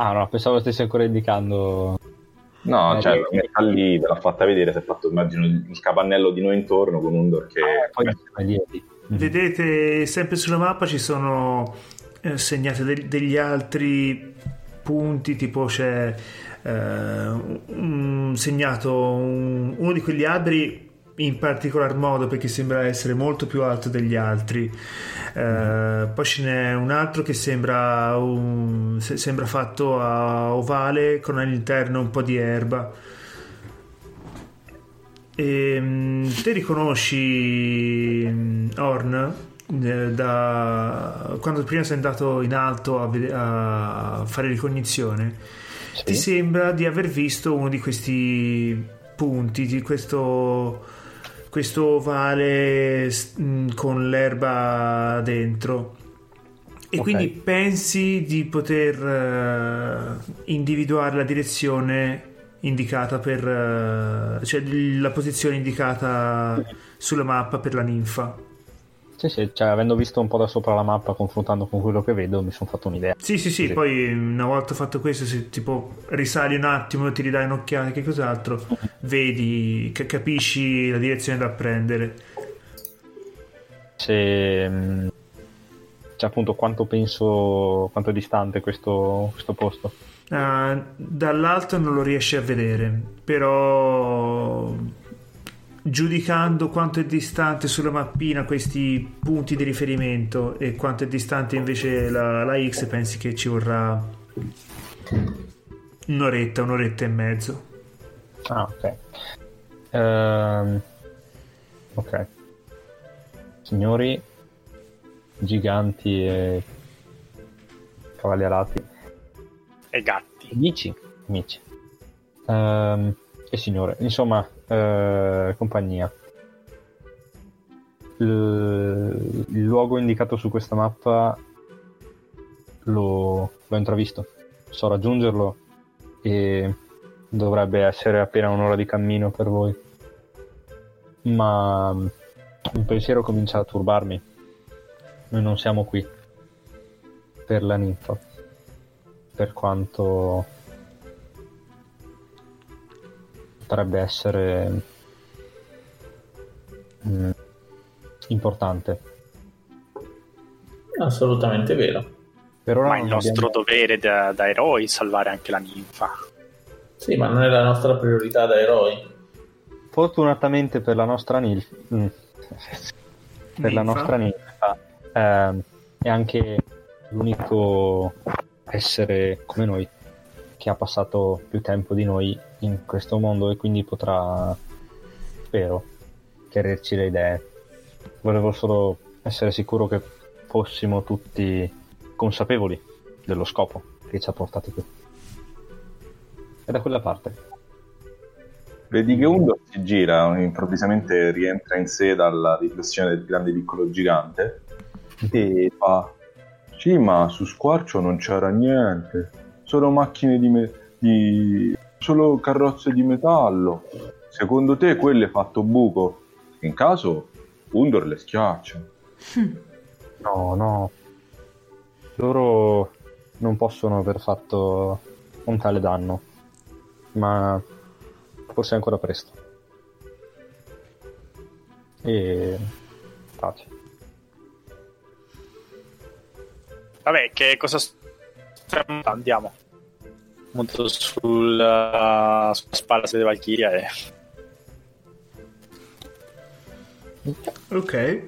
Speaker 4: Ah, no, pensavo stessi ancora indicando.
Speaker 6: No,
Speaker 4: Eh,
Speaker 6: cioè,
Speaker 4: sì.
Speaker 6: l'ha messa lì, te l'ha fatta vedere, si è fatto, immagino, un capannello di noi intorno con Undor che...
Speaker 4: Ah, poi. Mhm.
Speaker 1: Vedete sempre sulla mappa ci sono eh, segnati del- degli altri punti, tipo c'è eh, un- segnato un- uno di quegli alberi in particolar modo perché sembra essere molto più alto degli altri. Eh, poi ce n'è un altro che sembra, un- se- sembra fatto a ovale con all'interno un po' di erba. E, mm, te riconosci mm, Orn eh, da quando prima sei andato in alto a, vede- a fare ricognizione
Speaker 4: Sì.
Speaker 1: ti sembra di aver visto uno di questi punti di questo questo ovale mm, con l'erba dentro e
Speaker 4: Ok.
Speaker 1: quindi pensi di poter eh, individuare la direzione indicata per eh, cioè la posizione indicata sulla mappa per la ninfa
Speaker 4: Sì, sì, cioè, avendo visto un po' da sopra la mappa, confrontando con quello che vedo, mi sono fatto un'idea.
Speaker 1: Sì, sì, sì,
Speaker 4: Sì.
Speaker 1: poi una volta fatto questo, se tipo risali un attimo, ti ridai un'occhiata, che cos'altro, vedi, che capisci la direzione da prendere.
Speaker 4: Se. mh, Cioè, appunto, quanto penso. quanto è distante questo, questo posto?
Speaker 1: Ah, dall'alto non lo riesci a vedere, però giudicando quanto è distante sulla mappina questi punti di riferimento e quanto è distante invece la, la X, pensi che ci vorrà un'oretta, un'oretta e mezzo.
Speaker 4: Ah, ok. Ehm, ok. Signori, giganti e cavalli alati.
Speaker 2: E gatti.
Speaker 4: Amici, amici. Ehm, e signore, insomma, eh, compagnia. Il, il luogo indicato su questa mappa lo, l'ho intravisto. So raggiungerlo e dovrebbe essere appena un'ora di cammino per voi. Ma un pensiero comincia a turbarmi. Noi non siamo qui per la ninfa per quanto potrebbe essere mm, importante.
Speaker 3: Assolutamente vero.
Speaker 4: Per ora
Speaker 2: Ma è il nostro
Speaker 4: abbiamo-
Speaker 2: dovere da, da eroi salvare anche la ninfa.
Speaker 3: Sì, ma non è la nostra priorità da eroi.
Speaker 4: Fortunatamente per la nostra nilf mm, per la
Speaker 1: Ninfa?
Speaker 4: nostra ninfa ehm, è anche l'unico essere come noi che ha passato più tempo di noi in questo mondo e quindi potrà spero chiarirci le idee. Volevo solo essere sicuro che fossimo tutti consapevoli dello scopo che ci ha portati qui. E da quella parte.
Speaker 6: Vedi che Undor si gira, improvvisamente rientra in sé dalla riflessione del grande piccolo gigante e fa: Sì, ma su Squarcio non c'era niente, solo macchine di, me- di- solo carrozze di metallo. Secondo te quelle fatto buco? In caso Undor le schiaccia.
Speaker 4: No, no. Loro non possono aver fatto un tale danno. Ma forse è ancora presto. E pace.
Speaker 2: Vabbè, che cosa stiamo Andiamo. Monto sul, uh, sulla spalla delle Valchiria e...
Speaker 1: Ok.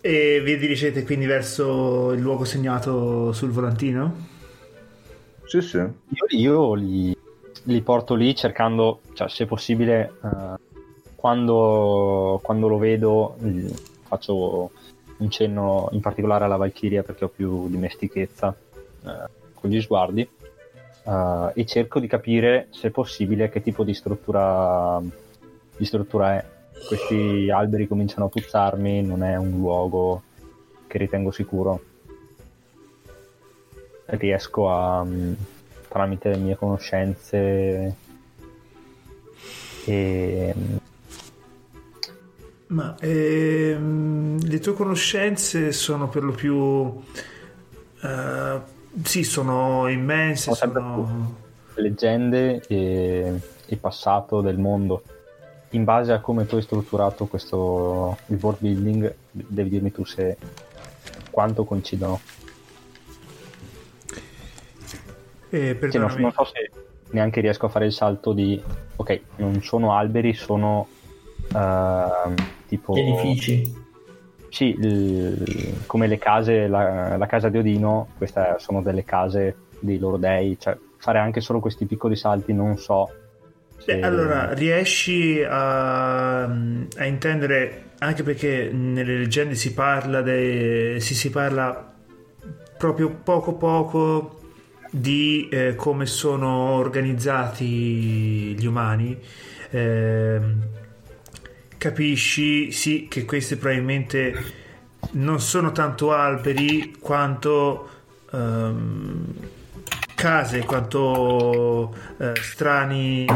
Speaker 1: E vi dirigete quindi verso il luogo segnato sul volantino?
Speaker 6: Sì, sì.
Speaker 4: Io, io li, li porto lì cercando, cioè, se possibile, eh, quando, quando lo vedo, faccio un cenno in particolare alla Valchiria perché ho più dimestichezza eh, con gli sguardi eh, e cerco di capire, se possibile, che tipo di struttura, di struttura è. Questi alberi cominciano a puzzarmi, non è un luogo che ritengo sicuro riesco a mm, tramite le mie conoscenze e
Speaker 1: Ma ehm, le tue conoscenze sono per lo più... eh, sì, sono immense,
Speaker 4: Sono leggende e il passato del mondo. In base a come tu hai strutturato questo il world building, devi dirmi tu se quanto coincidono.
Speaker 1: Eh,
Speaker 4: Sì, non, non so se neanche riesco a fare il salto di ok, non sono alberi, sono ehm, tipo
Speaker 3: edifici.
Speaker 4: Sì, il- come le case, la, la casa di Odino, queste sono delle case dei loro dei, cioè fare anche solo questi piccoli salti non so. se-
Speaker 1: Beh, allora, riesci a, a intendere, anche perché nelle leggende si parla, de- si, si parla proprio poco poco di eh, come sono organizzati gli umani, ehm, capisci sì che questi probabilmente non sono tanto alberi quanto ehm, case, quanto eh, strani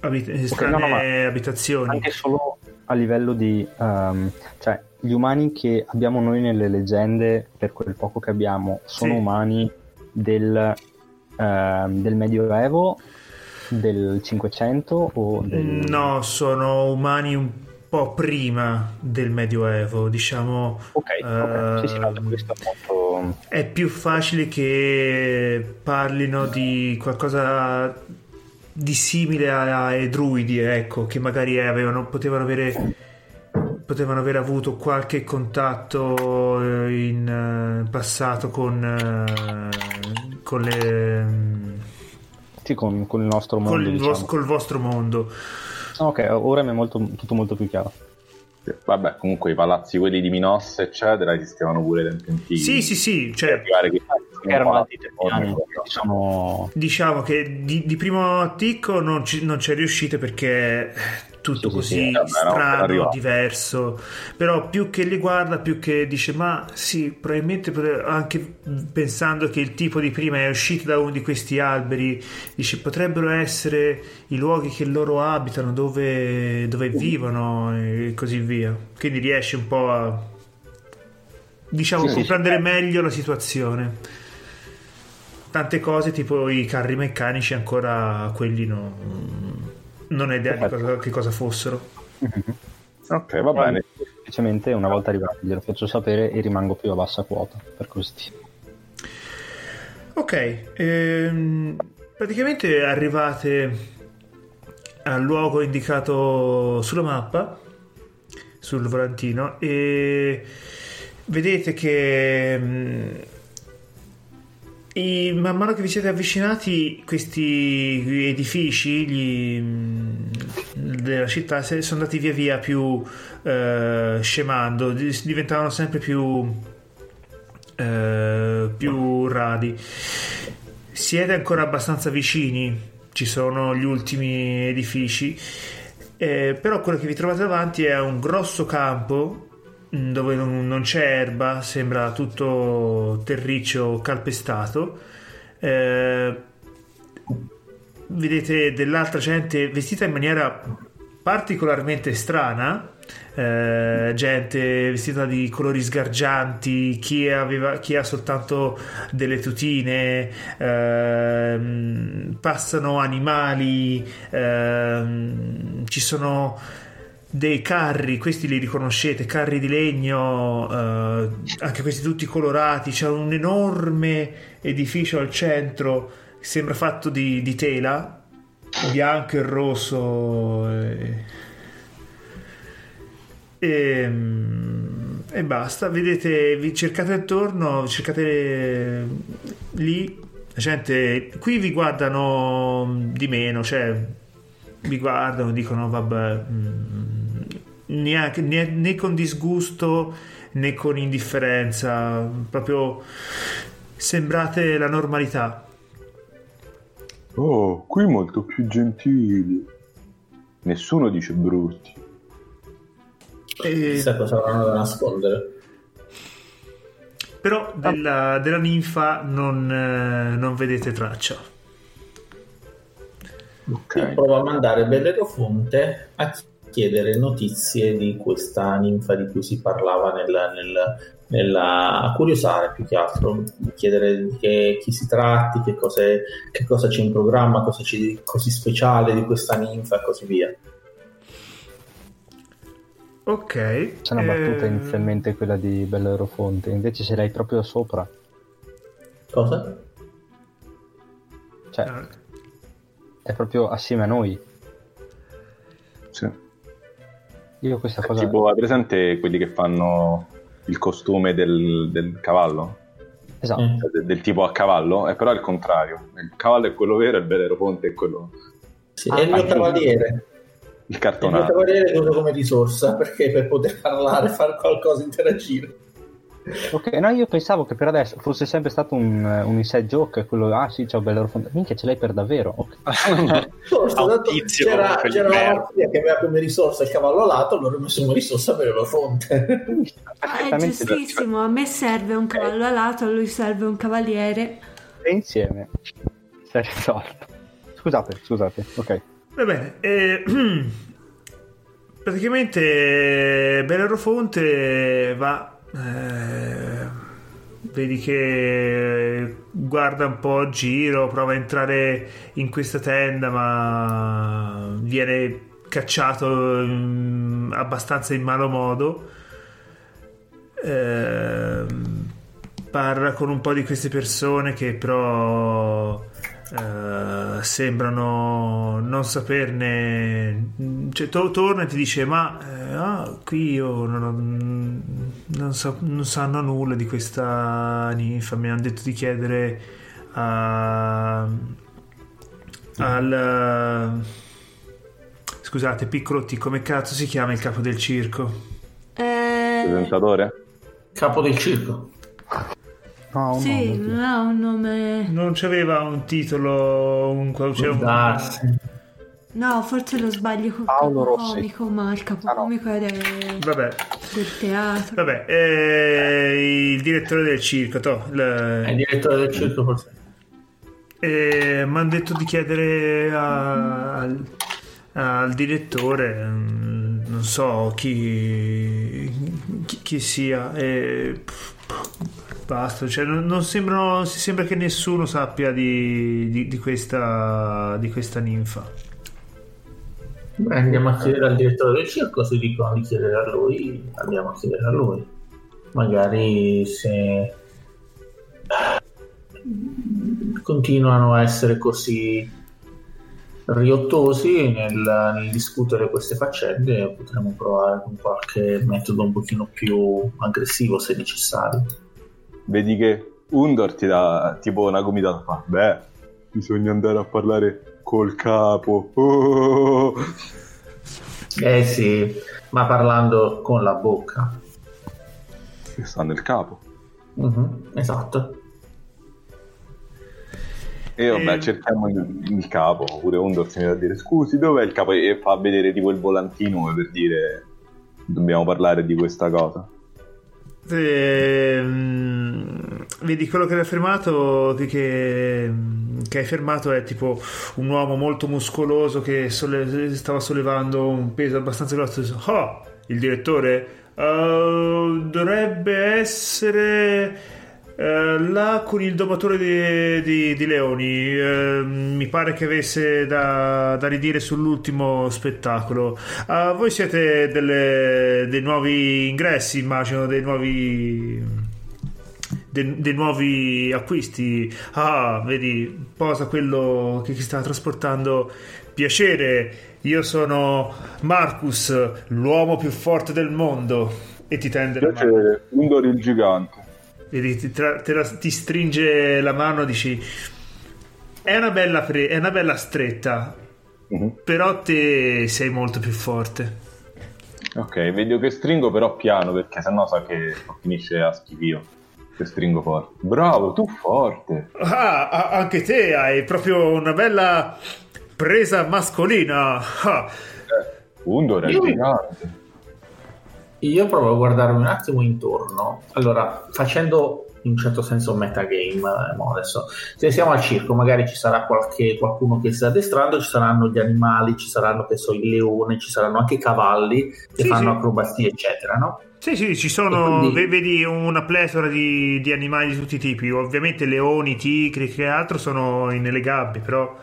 Speaker 1: abit- strane
Speaker 4: no, no,
Speaker 1: abitazioni.
Speaker 4: anche solo a livello di ehm, cioè gli umani che abbiamo noi nelle leggende per quel poco che abbiamo sono
Speaker 1: Sì.
Speaker 4: umani del, ehm, del medioevo del 500 o del
Speaker 1: No, sono umani un po' prima del Medioevo, diciamo.
Speaker 4: ok, ok. Sì, sì, no,
Speaker 1: ehm,
Speaker 4: questo è molto
Speaker 1: È più facile che parlino di qualcosa di simile ai druidi, ecco, che magari avevano, potevano avere potevano aver avuto qualche contatto eh, in eh, passato con, eh, con, le,
Speaker 4: sì, con, con il nostro mondo
Speaker 1: con il
Speaker 4: diciamo.
Speaker 1: vos- col vostro mondo.
Speaker 4: ok ora mi è molto, tutto molto più chiaro
Speaker 6: Vabbè, comunque i palazzi quelli di Minosse, eccetera, esistevano pure tempi antichi.
Speaker 1: Sì, sì, sì, cioè,
Speaker 4: erano altri
Speaker 6: enormi,
Speaker 4: anni sono
Speaker 1: diciamo che di, di primo atticco non ci, non ci riuscite perché tutto
Speaker 4: Sì, sì,
Speaker 1: così
Speaker 6: sì, no, per
Speaker 1: strano,
Speaker 6: arrivare.
Speaker 1: diverso. Però più che li guarda più che dice ma sì probabilmente anche pensando che il tipo di prima è uscito da uno di questi alberi dice potrebbero essere i luoghi che loro abitano dove, dove vivono e così via. Quindi riesce un po' a diciamo
Speaker 4: sì,
Speaker 1: comprendere meglio la situazione. Tante cose tipo i carri meccanici ancora quelli no, non ho idea di cosa, che cosa fossero.
Speaker 6: Ok, va bene.
Speaker 4: semplicemente una volta arrivati glielo faccio sapere e rimango più a bassa quota per così
Speaker 1: ok ehm, praticamente arrivate al luogo indicato sulla mappa sul volantino e vedete che mm, i- man mano che vi siete avvicinati questi edifici gli- della città sono andati via via più eh, scemando di- diventavano sempre più eh, più radi siete ancora abbastanza vicini ci sono gli ultimi edifici eh, però quello che vi trovate davanti è un grosso campo dove non, non c'è erba, sembra tutto terriccio calpestato. Eh, vedete dell'altra gente vestita in maniera particolarmente strana. eh, gente vestita di colori sgargianti, chi, aveva, chi ha soltanto delle tutine, ehm, passano animali, ehm, ci sono dei carri, questi li riconoscete, carri di legno, eh, anche questi tutti colorati, c'è un enorme edificio al centro, sembra fatto di, di tela, bianco e rosso. E, e, mm, e basta, vedete, vi cercate attorno, cercate lì, la gente, qui vi guardano di meno, cioè vi guardano, dicono vabbè, mm, neanche, né, né con disgusto né con indifferenza, proprio sembrate la normalità.
Speaker 6: Oh, qui molto più gentili. Nessuno dice brutti.
Speaker 1: E-
Speaker 3: Chissà cosa avranno da nascondere.
Speaker 1: però della, della ninfa non, eh, non vedete traccia.
Speaker 6: Ok.
Speaker 3: Io provo a mandare Bellerofonte a chiedere notizie di questa ninfa di cui si parlava nel, nel- nella- a curiosare più che altro, chiedere di che, chi si tratti, che, cos'è- che cosa c'è in programma, cosa c'è di così speciale di questa ninfa e così via.
Speaker 1: Ok.
Speaker 4: C'è una battuta
Speaker 1: eh,
Speaker 4: inizialmente quella di Bellerofonte, invece ce l'hai proprio sopra.
Speaker 3: Cosa?
Speaker 4: Cioè,
Speaker 1: eh,
Speaker 4: è proprio assieme a noi.
Speaker 6: Sì.
Speaker 4: Io questa cosa...
Speaker 6: Tipo, hai presente quelli che fanno il costume del, del cavallo?
Speaker 4: Esatto.
Speaker 3: Eh.
Speaker 6: Cioè, de- del tipo a cavallo, eh, però è il contrario. Il cavallo è quello vero, il Bellerofonte è quello...
Speaker 3: Sì,
Speaker 4: Ah,
Speaker 3: è il mio
Speaker 4: ah,
Speaker 3: cavaliere.
Speaker 6: il
Speaker 3: Il mio
Speaker 6: cartonato.
Speaker 3: cavaliere lo uso come risorsa perché per poter parlare, fare qualcosa, interagire.
Speaker 4: Ok, no, io pensavo che per adesso fosse sempre stato un, un inside joke, quello, ah sì, ciao Bellerofonte. Minchia, ce l'hai per davvero. Ok.
Speaker 3: Forse, tanto
Speaker 2: tizio
Speaker 3: c'era, c'era una partita che aveva come risorsa il cavallo alato, allora ho messo come risorsa per la fonte.
Speaker 5: Ah, è giustissimo, a me serve un cavallo alato, a lui serve un cavaliere.
Speaker 4: E insieme si è risolto. Scusate, scusate, ok.
Speaker 1: Va bene. eh, praticamente Bellerofonte va... eh, vedi che guarda un po' a giro, prova a entrare in questa tenda, ma viene cacciato mm, abbastanza in malo modo. Ehm, parla con un po' di queste persone che però eh, sembrano non saperne cioè to- torna e ti dice ma eh, ah, qui io non, ho- non, so- non sanno nulla di questa ninfa mi hanno detto di chiedere a al scusate piccolotti come cazzo si chiama il capo del circo
Speaker 5: Eh,
Speaker 6: Presentatore?
Speaker 3: Capo del circo.
Speaker 4: No, no,
Speaker 5: sì,
Speaker 4: no,
Speaker 5: non ha un nome...
Speaker 1: non c'aveva un titolo un, un-
Speaker 3: Darsi.
Speaker 5: No, forse lo sbaglio con il
Speaker 4: Paolo Rossi.
Speaker 5: comico, ma il capocomico è del,
Speaker 1: vabbè
Speaker 5: del teatro.
Speaker 1: Vabbè, eh, il direttore del circo, toh, il-
Speaker 3: È il direttore del circo forse.
Speaker 1: eh, mi hanno detto di chiedere a- al, al direttore, mm, non so chi, chi, chi sia, e basta, cioè, non, non sembrano, si sembra che nessuno sappia di, di- di questa, di questa ninfa.
Speaker 3: Beh, andiamo a chiedere al direttore del circo, se dicono di chiedere a lui, andiamo a chiedere a lui. Magari se continuano a essere così riottosi nel, nel discutere queste faccende, potremmo provare con qualche metodo un pochino più aggressivo se necessario.
Speaker 6: Vedi che Undor ti dà tipo una gomitata fa. Beh, bisogna andare a parlare col capo. Oh.
Speaker 3: Eh sì, ma parlando con la bocca.
Speaker 6: Che sta nel capo.
Speaker 3: Mhm, esatto.
Speaker 6: E vabbè,
Speaker 1: Eh.
Speaker 6: cerchiamo il, il capo. Pure Undor si mette a dire scusi, dov'è il capo? E fa vedere tipo il volantino per dire dobbiamo parlare di questa cosa.
Speaker 1: Ehm, vedi quello che hai fermato che, che, hai fermato è tipo un uomo molto muscoloso che solle- stava sollevando un peso abbastanza grosso oh il direttore "Eh, dovrebbe essere eh, là con il domatore di, di- di leoni Eh, mi pare che avesse da, da ridire sull'ultimo spettacolo. Ah, voi siete delle- dei nuovi ingressi immagino dei nuovi dei, dei nuovi acquisti. Ah vedi posa quello che ti sta trasportando piacere. Io sono Marcus l'uomo più forte del mondo. E ti tende la
Speaker 6: Piacere, Undor il gigante.
Speaker 1: Vedi, ti, tra- la- ti stringe la mano dici è una bella, pre- è una bella stretta
Speaker 6: Mhm.
Speaker 1: però te sei molto più forte
Speaker 6: Ok, vedo che stringo però piano perché sennò sa che finisce a schifio. Se stringo forte. Bravo, tu forte.
Speaker 1: ah, a- anche te hai proprio una bella presa mascolina ah.
Speaker 6: Undor è gigante.
Speaker 3: Io provo a guardarmi un attimo intorno. Allora, facendo in un certo senso metagame, eh, mo adesso se siamo al circo, magari ci sarà qualche, qualcuno che sta addestrando, ci saranno gli animali, ci saranno che so, il leone, ci saranno anche i cavalli che
Speaker 1: Sì,
Speaker 3: fanno
Speaker 1: sì.
Speaker 3: acrobazie, eccetera, no?
Speaker 1: Sì, sì, ci sono,
Speaker 3: quindi-
Speaker 1: ve- vedi una pletora di, di animali di tutti i tipi, ovviamente leoni, tigri, che altro sono nelle gabbie, però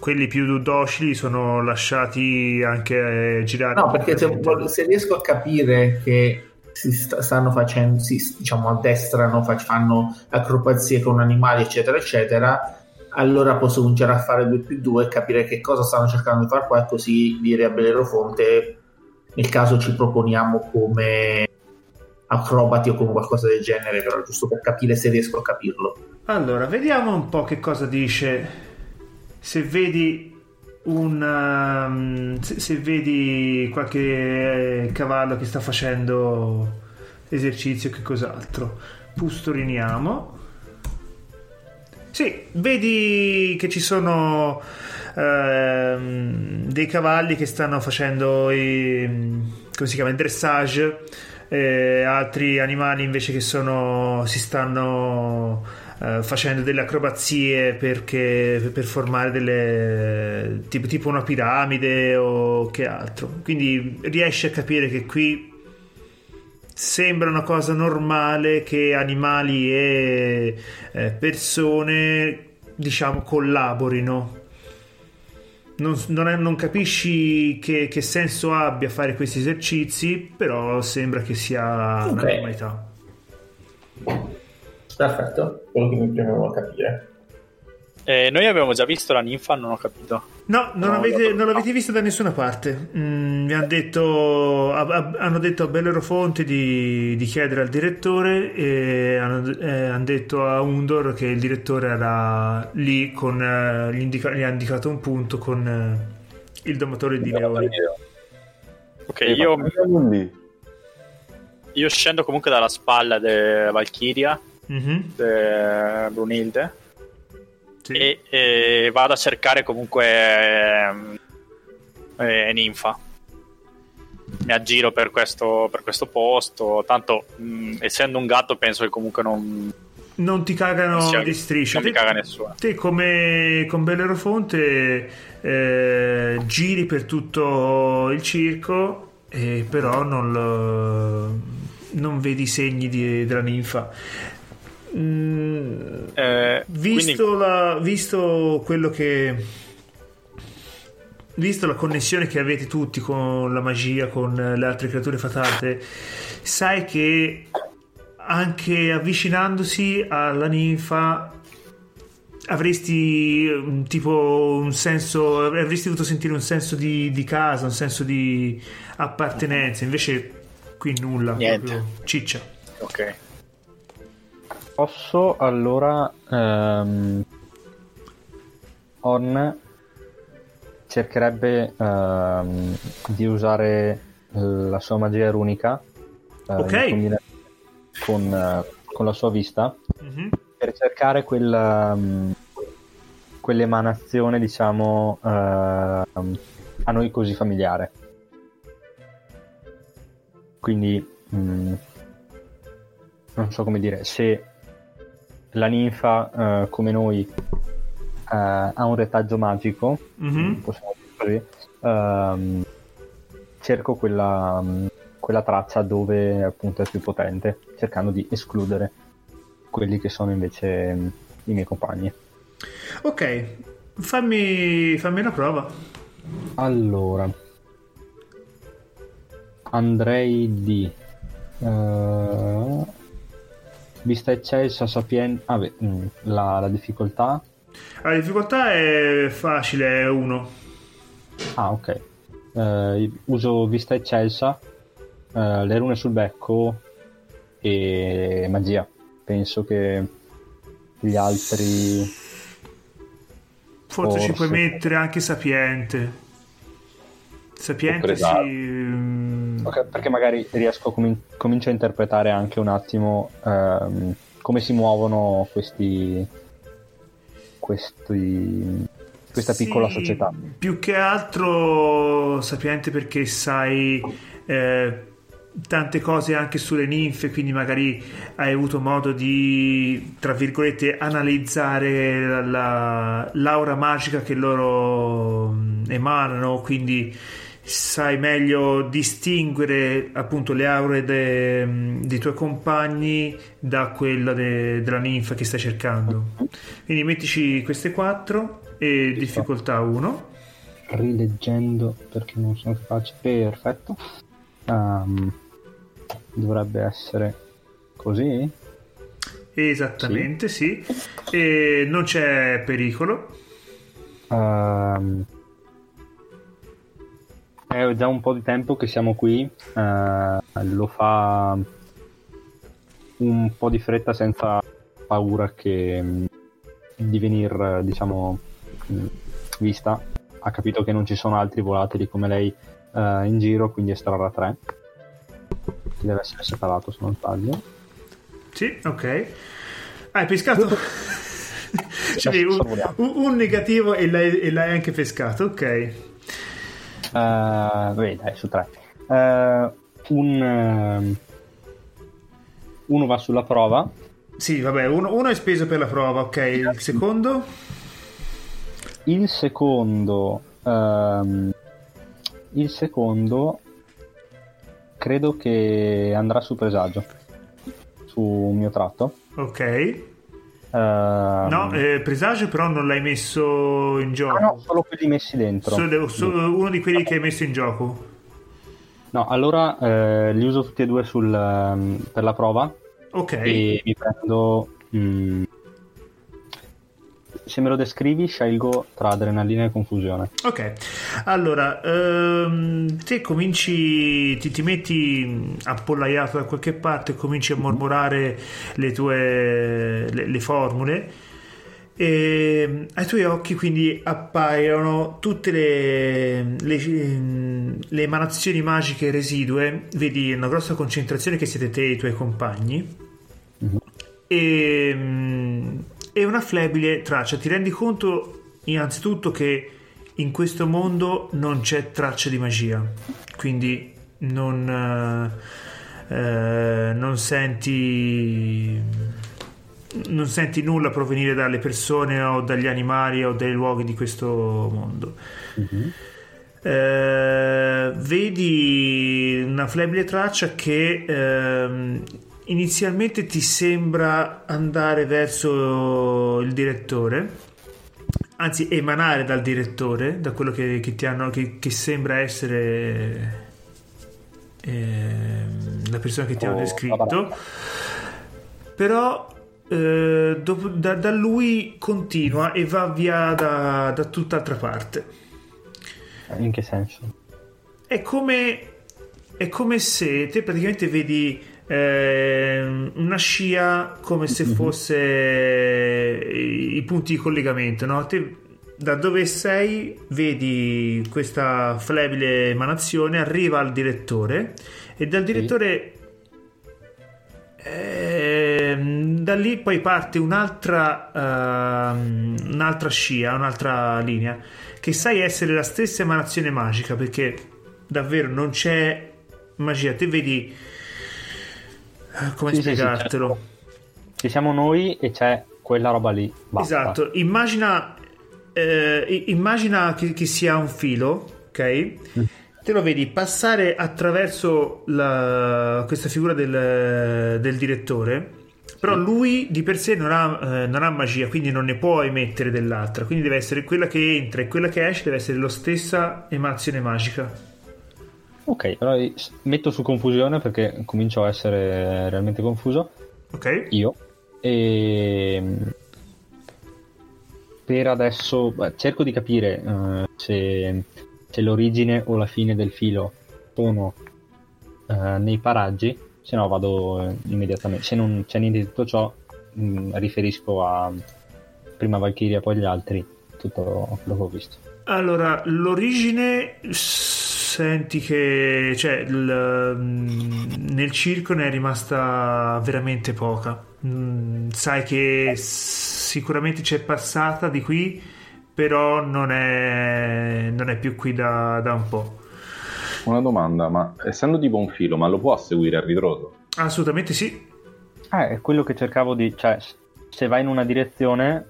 Speaker 1: quelli più docili sono lasciati anche eh, girare.
Speaker 3: No, perché se, se riesco a capire che si sta- stanno facendo, si, diciamo, addestrano, fac- fanno acrobazie con animali, eccetera, eccetera, allora posso cominciare a fare 2 più 2 e capire che cosa stanno cercando di fare qua e così dire a Bellerofonte nel caso ci proponiamo come acrobati o come qualcosa del genere, però giusto per capire se riesco a capirlo.
Speaker 1: Allora, vediamo un po' che cosa dice. Se vedi un. um, se, se vedi qualche eh, cavallo che sta facendo esercizio, che cos'altro. Pustoriniamo. Sì, vedi che ci sono ehm, dei cavalli che stanno facendo i, come si chiama, il dressage, eh, altri animali invece che sono, si stanno eh, facendo delle acrobazie perché, per formare delle tipo, tipo una piramide o che altro. Quindi riesci a capire che qui sembra una cosa normale che animali e eh, persone diciamo collaborino non, non è- non capisci che, che senso abbia fare questi esercizi però sembra che sia una
Speaker 3: Ok.
Speaker 1: normalità
Speaker 3: Perfetto, quello che mi premeva capire.
Speaker 2: Eh, noi abbiamo già visto la ninfa, non ho capito.
Speaker 1: No, non,
Speaker 2: No,
Speaker 1: avete,
Speaker 2: no.
Speaker 1: non l'avete vista da nessuna parte. Mm, mi han detto, a- a- hanno detto a Bellerofonte di, di chiedere al direttore e hanno, eh, hanno detto a Undor che il direttore era lì con eh, gli, indica- gli ha indicato un punto con eh, il domatore di leoni.
Speaker 2: Ok,
Speaker 6: Eh,
Speaker 2: io, io scendo comunque dalla spalla di Valkyria,
Speaker 1: Mhm,
Speaker 2: di Brunilde,
Speaker 1: sì.
Speaker 2: e, e vado a cercare comunque ehm, eh, Ninfa. Mi aggiro per questo, per questo posto, tanto mh, essendo un gatto penso che comunque non,
Speaker 1: Non ti cagano
Speaker 2: non sia-
Speaker 1: di striscia.
Speaker 2: non
Speaker 1: Te-
Speaker 2: caga nessuno.
Speaker 1: Te come con Bellerofonte eh, giri per tutto il circo e però non, lo- non vedi segni di- della ninfa. Mm,
Speaker 2: Eh,
Speaker 1: visto,
Speaker 2: quindi-
Speaker 1: la- visto quello che visto la connessione che avete tutti con la magia con le altre creature fatate sai che anche avvicinandosi alla ninfa avresti mm, tipo un senso avresti dovuto sentire un senso di, di casa un senso di appartenenza invece qui nulla
Speaker 2: Niente.
Speaker 1: proprio ciccia
Speaker 2: ok.
Speaker 4: Posso allora ehm, Orn cercherebbe ehm, di usare la sua magia runica
Speaker 1: Ok.
Speaker 4: in combinazione con, eh, con la sua vista
Speaker 1: Mhm.
Speaker 4: per cercare quella, mm, quell'emanazione diciamo ehm, a noi così familiare quindi mm, non so come dire se la ninfa eh, come noi eh, ha un retaggio magico
Speaker 1: Mhm.
Speaker 4: possiamo dire così. Ehm, cerco quella, mm, quella traccia dove appunto è più potente cercando di escludere quelli che sono invece mm, i miei compagni.
Speaker 1: Ok fammi, fammi una prova.
Speaker 4: Allora andrei di eh, vista eccelsa sapienza ah, beh, mm, la, la difficoltà
Speaker 1: la difficoltà è facile è uno
Speaker 4: Ah, ok. Eh, uso vista eccelsa, eh, le rune sul becco e magia. Penso che gli altri.
Speaker 1: Forse, ci
Speaker 4: Forse.
Speaker 1: puoi mettere anche sapiente. Sapiente sì. mm,
Speaker 4: Ok, perché magari riesco a comin- comincio a interpretare anche un attimo ehm, come si muovono questi. questi questa
Speaker 1: sì,
Speaker 4: piccola società.
Speaker 1: Più che altro sapiente perché sai eh, tante cose anche sulle ninfe, quindi magari hai avuto modo di, tra virgolette, analizzare la, la- l'aura magica che loro mm, emanano, quindi sai meglio distinguere appunto le aure de- mm, dei tuoi compagni da quella de- della ninfa che stai cercando. Quindi mettici queste quattro e difficoltà 1.
Speaker 4: Rileggendo perché non sono capace. Perfetto. Ehm, dovrebbe essere così.
Speaker 1: Esattamente, sì. E non c'è pericolo.
Speaker 4: Ehm, è già un po' di tempo che siamo qui. eh, lo fa un po' di fretta senza paura che mh, di venire, diciamo, mh, vista. Ha capito che non ci sono altri volatili come lei eh, in giro, quindi estrarrà 3. Deve essere separato se non sbaglio.
Speaker 1: Sì, ok. Hai pescato? Cioè, un, un- un negativo e l'hai, e l'hai anche pescato, ok.
Speaker 4: Eh, vabbè, dai, su tre. Eh, un, ehm, uno va sulla prova.
Speaker 1: Sì, vabbè, uno, uno è speso per la prova, ok. Il secondo?
Speaker 4: Il secondo, ehm, il secondo credo che andrà su presagio su un mio tratto.
Speaker 1: Ok.
Speaker 4: Ehm,
Speaker 1: No, eh, presagio però non l'hai messo in gioco.
Speaker 4: ah, no, solo quelli messi dentro.
Speaker 1: Solo- solo uno di quelli che hai messo in gioco.
Speaker 4: No, allora eh, li uso tutti e due sul, ehm, per la prova
Speaker 1: Ok.
Speaker 4: e mi prendo. mm, se me lo descrivi, scelgo tra adrenalina e confusione.
Speaker 1: Ok, allora ehm, te cominci, ti, ti metti appollaiato da qualche parte, cominci a mormorare le tue le, le formule e ai tuoi occhi quindi appaiono tutte le, le, le emanazioni magiche residue, vedi una grossa concentrazione che siete te e i tuoi compagni. E, e una flebile traccia. Ti rendi conto innanzitutto che in questo mondo non c'è traccia di magia, quindi non, eh, eh, non senti non senti nulla provenire dalle persone o dagli animali o dai luoghi di questo mondo. Eh, vedi una flebile traccia che ehm, inizialmente ti sembra andare verso il direttore, anzi emanare dal direttore, da quello che, che ti hanno, che, che sembra essere ehm, la persona che ti hanno
Speaker 4: Oh,
Speaker 1: descritto. Però eh, dopo- da, da lui continua e va via da, da tutt'altra parte.
Speaker 4: In che senso?
Speaker 1: È come, è come se te praticamente vedi ehm, una scia come se fosse i, i punti di collegamento, no? Te da dove sei vedi questa flebile emanazione, arriva al direttore e dal direttore ehm, da lì poi parte un'altra, ehm, un'altra scia, un'altra linea che sai essere la stessa emanazione magica perché davvero non c'è magia. Te vedi eh, come
Speaker 4: Sì, sì, sì,
Speaker 1: spiegartelo?
Speaker 4: certo. Ci siamo noi e c'è quella roba lì. Basta.
Speaker 1: Esatto, immagina, eh, immagina che, che sia un filo, ok? Te lo vedi passare attraverso la- questa figura del, del direttore, però lui di per sé non ha, eh, non ha magia, quindi non ne può emettere dell'altra, quindi deve essere quella che entra e quella che esce deve essere la stessa emanazione magica.
Speaker 4: Ok, s- metto su confusione perché comincio a essere realmente confuso.
Speaker 1: Ok?
Speaker 4: Io. E per adesso beh, cerco di capire eh, se, se l'origine o la fine del filo sono eh, nei paraggi, se no vado eh, immediatamente. Se non c'è niente di tutto ciò, mh, riferisco a prima Valkyria, poi gli altri, tutto quello che ho visto.
Speaker 1: Allora, l'origine senti che cioè, il- mm, nel circo ne è rimasta veramente poca. Mm, sai che sicuramente c'è passata di qui, però non è, non è più qui da, da un po'.
Speaker 6: Una domanda, ma essendo tipo un filo, ma lo può seguire a ritroso?
Speaker 1: Assolutamente sì.
Speaker 4: Eh, è quello che cercavo di... cioè, se vai in una direzione,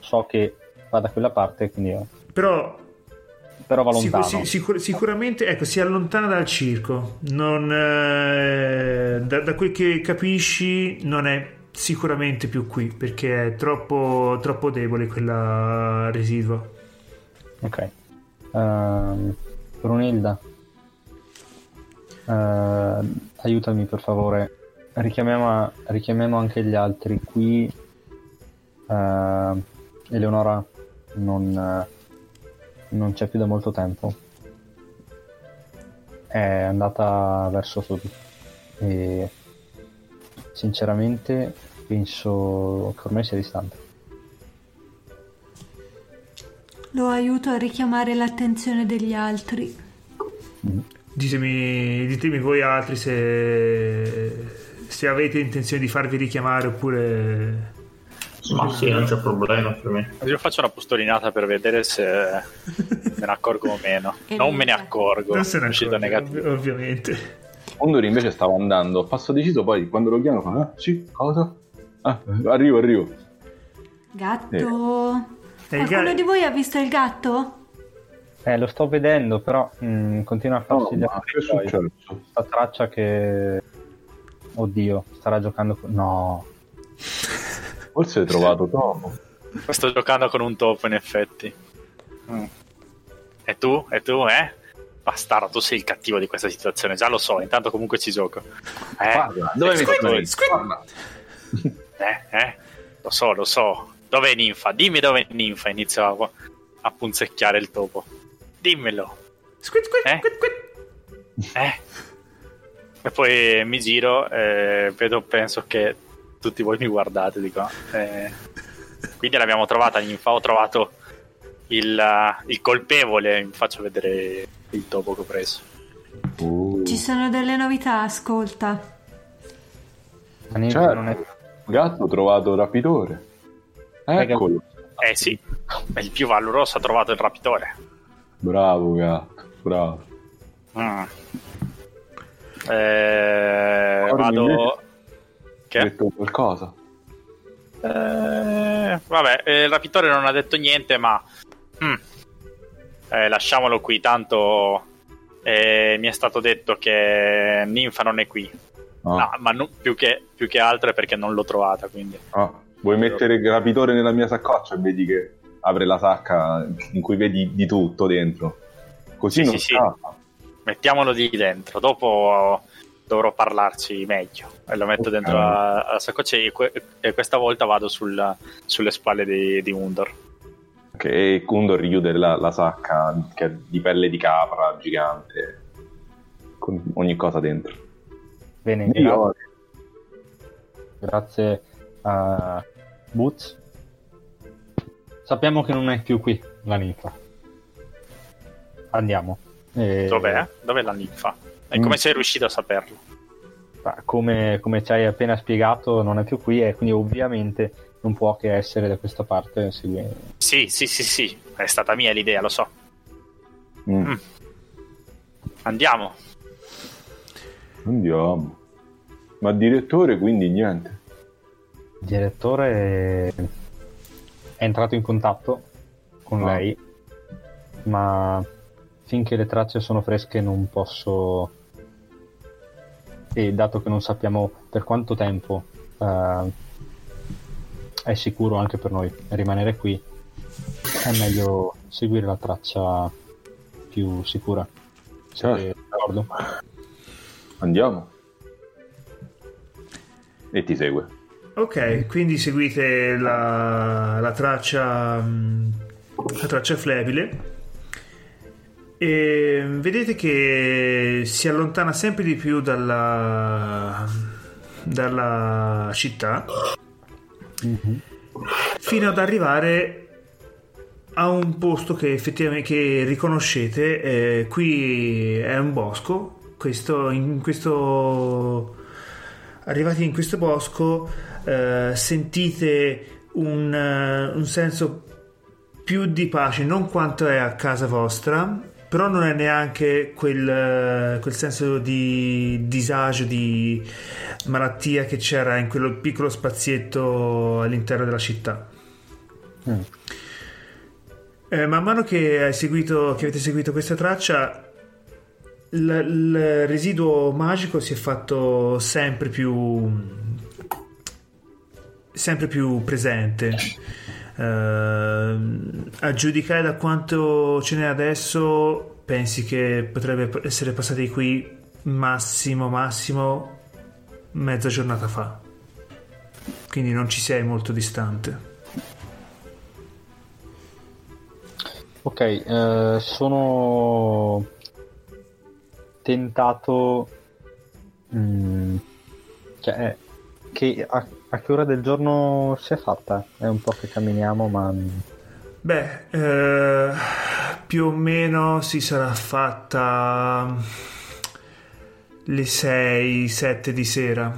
Speaker 4: so che va da quella parte, quindi...
Speaker 1: Però
Speaker 4: Però va lontano.
Speaker 1: si- sicur- sicuramente ecco, si allontana dal circo. Non, eh, da, da quel che capisci, non è sicuramente più qui perché è troppo, troppo debole quella residua.
Speaker 4: Ok. Ehm, Brunilda, eh, aiutami per favore. Richiamiamo, richiamiamo anche gli altri qui. Eh, Eleonora non, eh, non c'è più da molto tempo. È andata verso sud. E sinceramente penso che ormai sia distante.
Speaker 5: Lo aiuto a richiamare l'attenzione degli altri.
Speaker 1: Ditemi, ditemi voi altri se, se avete intenzione di farvi richiamare oppure...
Speaker 3: Ma sì, non c'è problema per me.
Speaker 2: Io faccio una postolinata per vedere se me ne accorgo o meno. Non me ne accorgo.
Speaker 1: Non se ne
Speaker 2: uscito
Speaker 1: accorge,
Speaker 2: negativo.
Speaker 1: ov- ovviamente.
Speaker 6: Ondori invece stava andando passo deciso, poi quando lo chiamo fa, ah, sì, cosa? Ah, arrivo, arrivo.
Speaker 5: Gatto.
Speaker 1: E il
Speaker 5: Qualcuno di voi ha visto il gatto?
Speaker 4: Eh, lo sto vedendo, però mm, continua a
Speaker 6: No,
Speaker 4: farsi gli
Speaker 6: è
Speaker 4: suoi.
Speaker 6: successo?
Speaker 4: Sta traccia che... Oddio, starà giocando con... No.
Speaker 6: Forse hai trovato Tomo.
Speaker 2: Sto giocando con un topo, in effetti. Mm. E tu? E tu, eh? Bastardo, tu sei il cattivo di questa situazione. Già lo so, intanto comunque ci gioco. Eh?
Speaker 6: Guarda, dove mi
Speaker 2: Squid. Eh, eh? Lo so, lo so. Dov'è Ninfa? Dimmi dov'è Ninfa. Inizio a, a punzecchiare il topo. Dimmelo.
Speaker 1: Squid, squid,
Speaker 2: Eh?
Speaker 1: squid, squid.
Speaker 2: Eh? E poi mi giro e vedo, penso che tutti voi mi guardate, dico. eh, quindi l'abbiamo trovata Ninfa, ho trovato il, uh, il colpevole, vi faccio vedere il topo che ho preso.
Speaker 6: Uh,
Speaker 5: Ci sono delle novità, ascolta.
Speaker 4: Ninfa
Speaker 6: certo.
Speaker 4: non è...
Speaker 6: Gatto, ho trovato rapitore. Eccolo.
Speaker 2: Eh sì, è il più valoroso ha trovato il rapitore.
Speaker 6: Bravo, gatto, bravo.
Speaker 2: Mm. Eh, vado... Che?
Speaker 6: detto qualcosa?
Speaker 2: Eh, vabbè, eh, il rapitore non ha detto niente, ma mm, eh, lasciamolo qui. Tanto eh, mi è stato detto che Ninfa non è qui.
Speaker 6: Ah.
Speaker 2: No, ma non- più, che, più che altro è perché non l'ho trovata. Quindi
Speaker 6: Ah, vuoi mettere il rapitore nella mia saccoccia e vedi che apre la sacca in cui vedi di tutto dentro. Così
Speaker 2: Sì,
Speaker 6: non
Speaker 2: sì, sì.
Speaker 6: scappa.
Speaker 2: mettiamolo lì dentro. Dopo dovrò parlarci meglio. E lo metto
Speaker 6: Ok.
Speaker 2: dentro la, la saccoccia e, que- e questa volta vado sul- sulle spalle di, di Undor.
Speaker 6: Che Kundor richiude la, la sacca che è di pelle di capra gigante con ogni cosa dentro.
Speaker 4: Bene,
Speaker 6: Dio,
Speaker 4: grazie, grazie a Boots. Sappiamo che non è più qui la ninfa. Andiamo. E-
Speaker 2: Dov'è? Dov'è la ninfa? E
Speaker 4: Mm.
Speaker 2: come sei riuscito a saperlo?
Speaker 4: Come, come ci hai appena spiegato, non è più qui e quindi ovviamente non può che essere da questa parte. segui-
Speaker 2: Sì, sì, sì, sì, è stata mia l'idea, lo so.
Speaker 6: Mm,
Speaker 2: Mm. Andiamo.
Speaker 6: Andiamo. Ma direttore quindi niente.
Speaker 4: Il direttore è entrato in contatto con
Speaker 6: Ah.
Speaker 4: lei, ma finché le tracce sono fresche non posso... E dato che non sappiamo per quanto tempo eh, è sicuro anche per noi rimanere qui, è meglio seguire la traccia più sicura.
Speaker 6: Certo.
Speaker 4: Siete d'accordo?
Speaker 6: Andiamo. E ti segue.
Speaker 1: Ok, quindi seguite la, la traccia mm, la traccia flebile e vedete che si allontana sempre di più dalla dalla città fino ad arrivare a un posto che effettivamente che riconoscete eh, qui è un bosco. Questo in questo arrivati in questo bosco eh, sentite un, eh, un senso più di pace non quanto è a casa vostra però non è neanche quel, quel senso di disagio, di malattia che c'era in quel piccolo spazietto all'interno della città.
Speaker 4: Mm.
Speaker 1: Eh, man mano che, hai seguito, che avete seguito questa traccia, il, il residuo magico si è fatto sempre più sempre più presente. Eh, a giudicare da quanto ce n'è adesso, pensi che potrebbe essere passati qui massimo, massimo mezza giornata fa. Quindi non ci sei molto distante.
Speaker 4: Ok, eh, sono tentato... mm, cioè, eh, che a, a che ora del giorno si è fatta? È un po' che camminiamo, ma...
Speaker 1: Beh, eh, più o meno si sarà fatta le 6-7 di sera.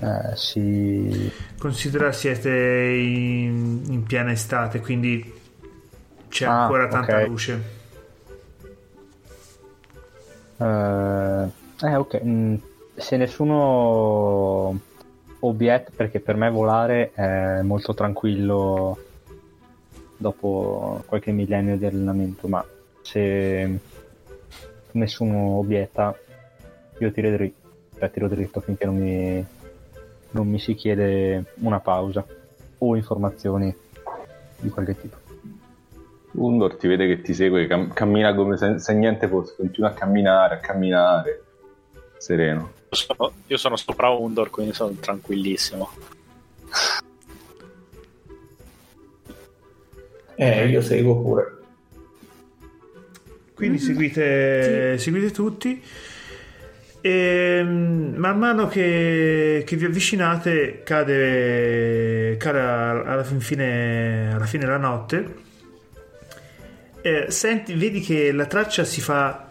Speaker 4: Eh, si...
Speaker 1: Considera siete in, in piena estate, quindi c'è
Speaker 4: Ah,
Speaker 1: ancora tanta
Speaker 4: ok.
Speaker 1: luce.
Speaker 4: Eh, eh, ok. mm, se nessuno obietta, perché per me volare è molto tranquillo dopo qualche millennio di allenamento, ma se nessuno obietta, io tiro dritto, cioè tiro dritto finché non mi, non mi si chiede una pausa o informazioni di qualche tipo.
Speaker 6: Undor ti vede che ti segue, cam- cammina come se, se niente fosse, continua a camminare, a camminare, sereno.
Speaker 2: Io sono, io sono sopra Undor, quindi sono tranquillissimo.
Speaker 3: Eh, io seguo pure.
Speaker 1: Quindi seguite, seguite tutti. E mm, man mano che, che vi avvicinate, cade, cade alla fin fine, alla fine della notte. Eh, senti, vedi che la traccia si fa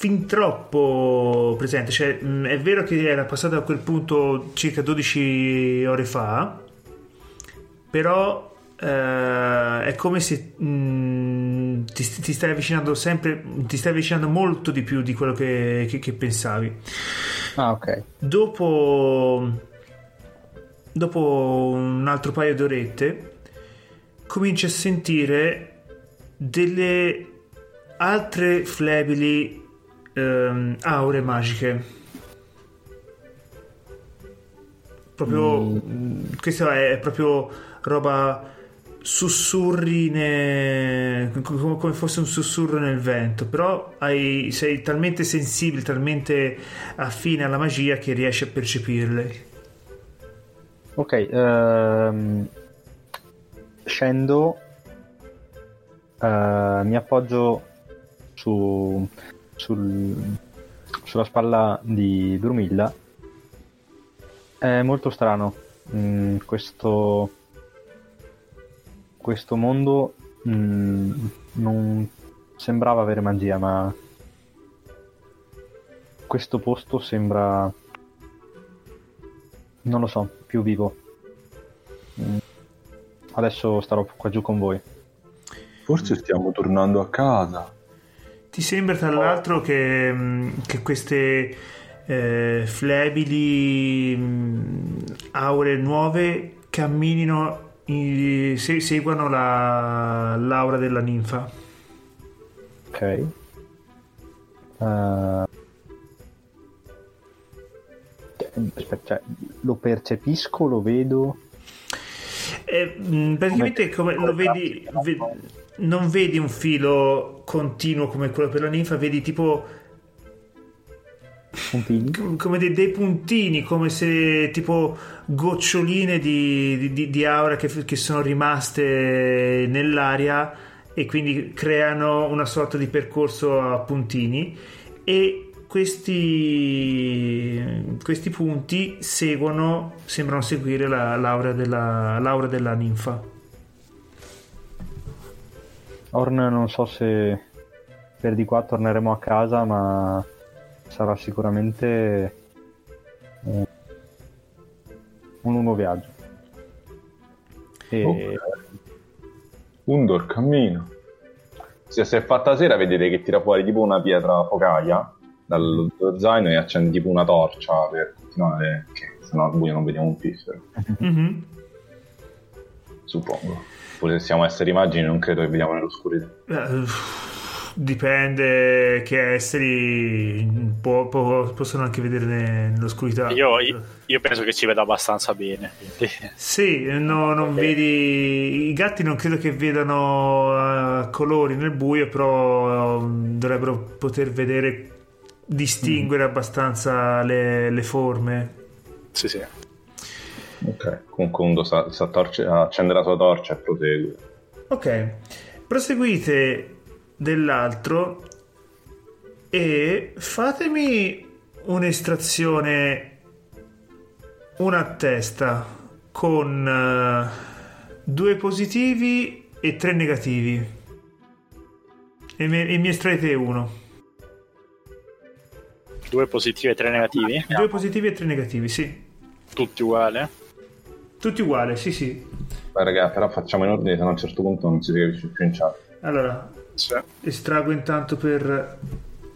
Speaker 1: fin troppo presente. Cioè, mm, è vero che era passata a quel punto circa 12 ore fa, però eh, è come se mm, ti, ti stai avvicinando sempre, ti stai avvicinando molto di più di quello che, che- che pensavi.
Speaker 4: Ah, ok.
Speaker 1: Dopo, dopo un altro paio d'orette, cominci a sentire delle altre flebili ehm, aure magiche. Proprio, mm, questa è proprio roba sussurri ne- come, fosse un sussurro nel vento però hai- sei talmente sensibile talmente affine alla magia che riesci a percepirle
Speaker 4: Ok, ehm, scendo, eh, mi appoggio su, sul- sulla spalla di Brumilla. È molto strano mm, questo, questo mondo mm, non sembrava avere magia, ma questo posto sembra non lo so, più vivo. Mm. Adesso starò qua giù con voi.
Speaker 6: Forse stiamo tornando a casa.
Speaker 1: Ti sembra tra l'altro che, mh, che queste eh, flebili mh, aure nuove camminino, in- se- seguano la, l'aura della ninfa.
Speaker 4: Ok. Eh, aspetta, cioè, lo percepisco, lo vedo.
Speaker 1: Eh, mh, praticamente come lo vedi, ve- non vedi un filo continuo come quello per la ninfa, vedi tipo
Speaker 4: Puntini.
Speaker 1: com- come dei, dei puntini, come se tipo goccioline di, di- di aura che, che sono rimaste nell'aria e quindi creano una sorta di percorso a puntini e questi, questi punti seguono, sembrano seguire la, l'aura, della, l'aura della ninfa.
Speaker 4: Orn non so se per di qua torneremo a casa, ma sarà sicuramente un, un lungo viaggio. E
Speaker 6: Ok. Undor cammina. Se si è fatta sera vedete che tira fuori tipo una pietra focaia dal dallo zaino e accende tipo una torcia per continuare, che sennò al buio non vediamo un piffero,
Speaker 1: Mhm.
Speaker 6: suppongo. Pure se siamo esseri immagini non credo che vediamo nell'oscurità.
Speaker 1: Eh, dipende che esseri può- può- possono anche vedere ne- nell'oscurità.
Speaker 2: Io, io- penso che ci veda abbastanza bene. quindi-
Speaker 1: Sì, no, non vedi. I gatti non credo che vedano eh, colori nel buio, però um, dovrebbero poter vedere, distinguere abbastanza le, le forme.
Speaker 2: Sì, sì.
Speaker 6: Ok. Comunque Undo sa, sa torce- accende la sua torcia e prosegue.
Speaker 1: Ok, proseguite dell'altro e fatemi un'estrazione una a testa con eh, due positivi e tre negativi. E, me- e mi estraete uno.
Speaker 2: Due positivi e tre negativi.
Speaker 1: Due positivi e tre negativi, sì.
Speaker 2: Tutti uguali.
Speaker 1: Tutti uguali, sì, sì.
Speaker 6: Beh, raga, però facciamo in ordine, se no a un certo punto non si capisce più in chat.
Speaker 1: Allora,
Speaker 2: Sì.
Speaker 1: estraggo intanto per,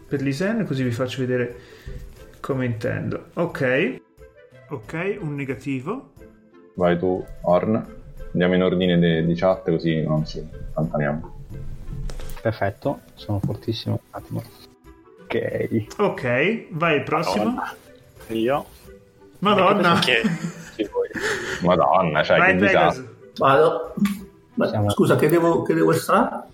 Speaker 1: per l'Isen, così vi faccio vedere come intendo. Ok, ok, un negativo.
Speaker 6: Vai tu, Orn. Andiamo in ordine de- di chat così non ci allontaniamo.
Speaker 4: Perfetto, sono fortissimo. Un attimo. Ok.
Speaker 1: Ok, vai il prossimo.
Speaker 2: Madonna. Io.
Speaker 1: Madonna.
Speaker 6: Madonna, cioè
Speaker 1: Vai
Speaker 6: che disastro.
Speaker 3: Vado. Ma,
Speaker 4: Siamo-
Speaker 3: Scusa, che devo, che devo estrarre?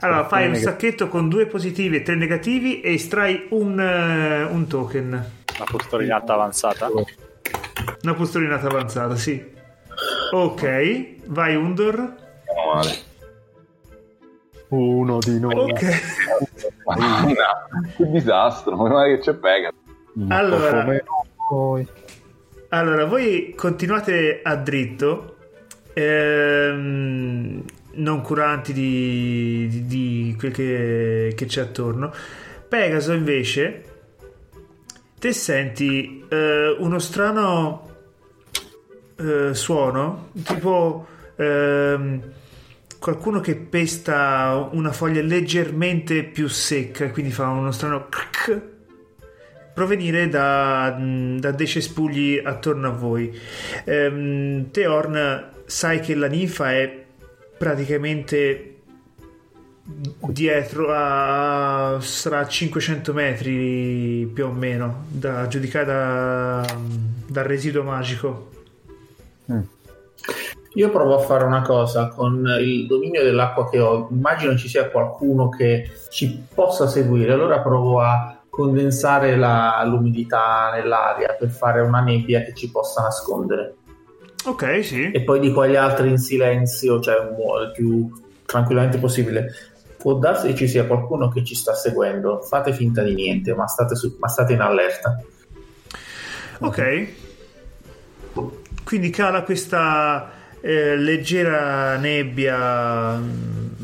Speaker 1: Allora, fai un
Speaker 4: Neg-
Speaker 1: sacchetto con due positivi e tre negativi e estrai un, eh, un token.
Speaker 2: una postolinata avanzata.
Speaker 1: Una postolinata avanzata, sì. Ok, vai Undor.
Speaker 6: Meno male.
Speaker 4: Uno di noi.
Speaker 1: Ok.
Speaker 6: Madonna, che disastro. Male che c'è Pega.
Speaker 1: Allora.
Speaker 4: Come noi.
Speaker 1: Allora, voi continuate a dritto, ehm, non curanti di, di- di quel che, che c'è attorno. Pegaso, invece, te senti eh, uno strano eh, suono, tipo ehm, qualcuno che pesta una foglia leggermente più secca, quindi fa uno strano crack provenire da, da dei cespugli attorno a voi. Ehm, Teorn, sai che la ninfa è praticamente dietro a sarà a 500 metri più o meno da giudicare da- dal residuo magico
Speaker 3: Io provo a fare una cosa con il dominio dell'acqua che ho. Immagino ci sia qualcuno che ci possa seguire. Allora provo a condensare la- l'umidità nell'aria per fare una nebbia che ci possa nascondere.
Speaker 1: ok sì
Speaker 3: E poi dico agli altri in silenzio, cioè il più tranquillamente possibile. Può darsi che ci sia qualcuno che ci sta seguendo. Fate finta di niente, ma state, su- ma state in allerta.
Speaker 1: Ok. Quindi cala questa eh, leggera nebbia, mh,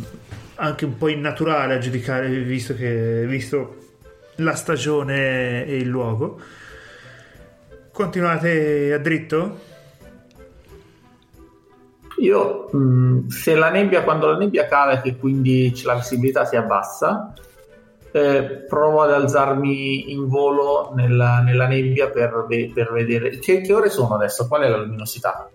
Speaker 1: anche un po' innaturale a giudicare, visto, che, visto la stagione e il luogo. Continuate a dritto?
Speaker 3: Io, mh, se la nebbia, quando la nebbia cala e che quindi la visibilità si abbassa, eh, provo ad alzarmi in volo nella, nella nebbia per, per vedere. Che, che ore sono adesso? Qual è la luminosità?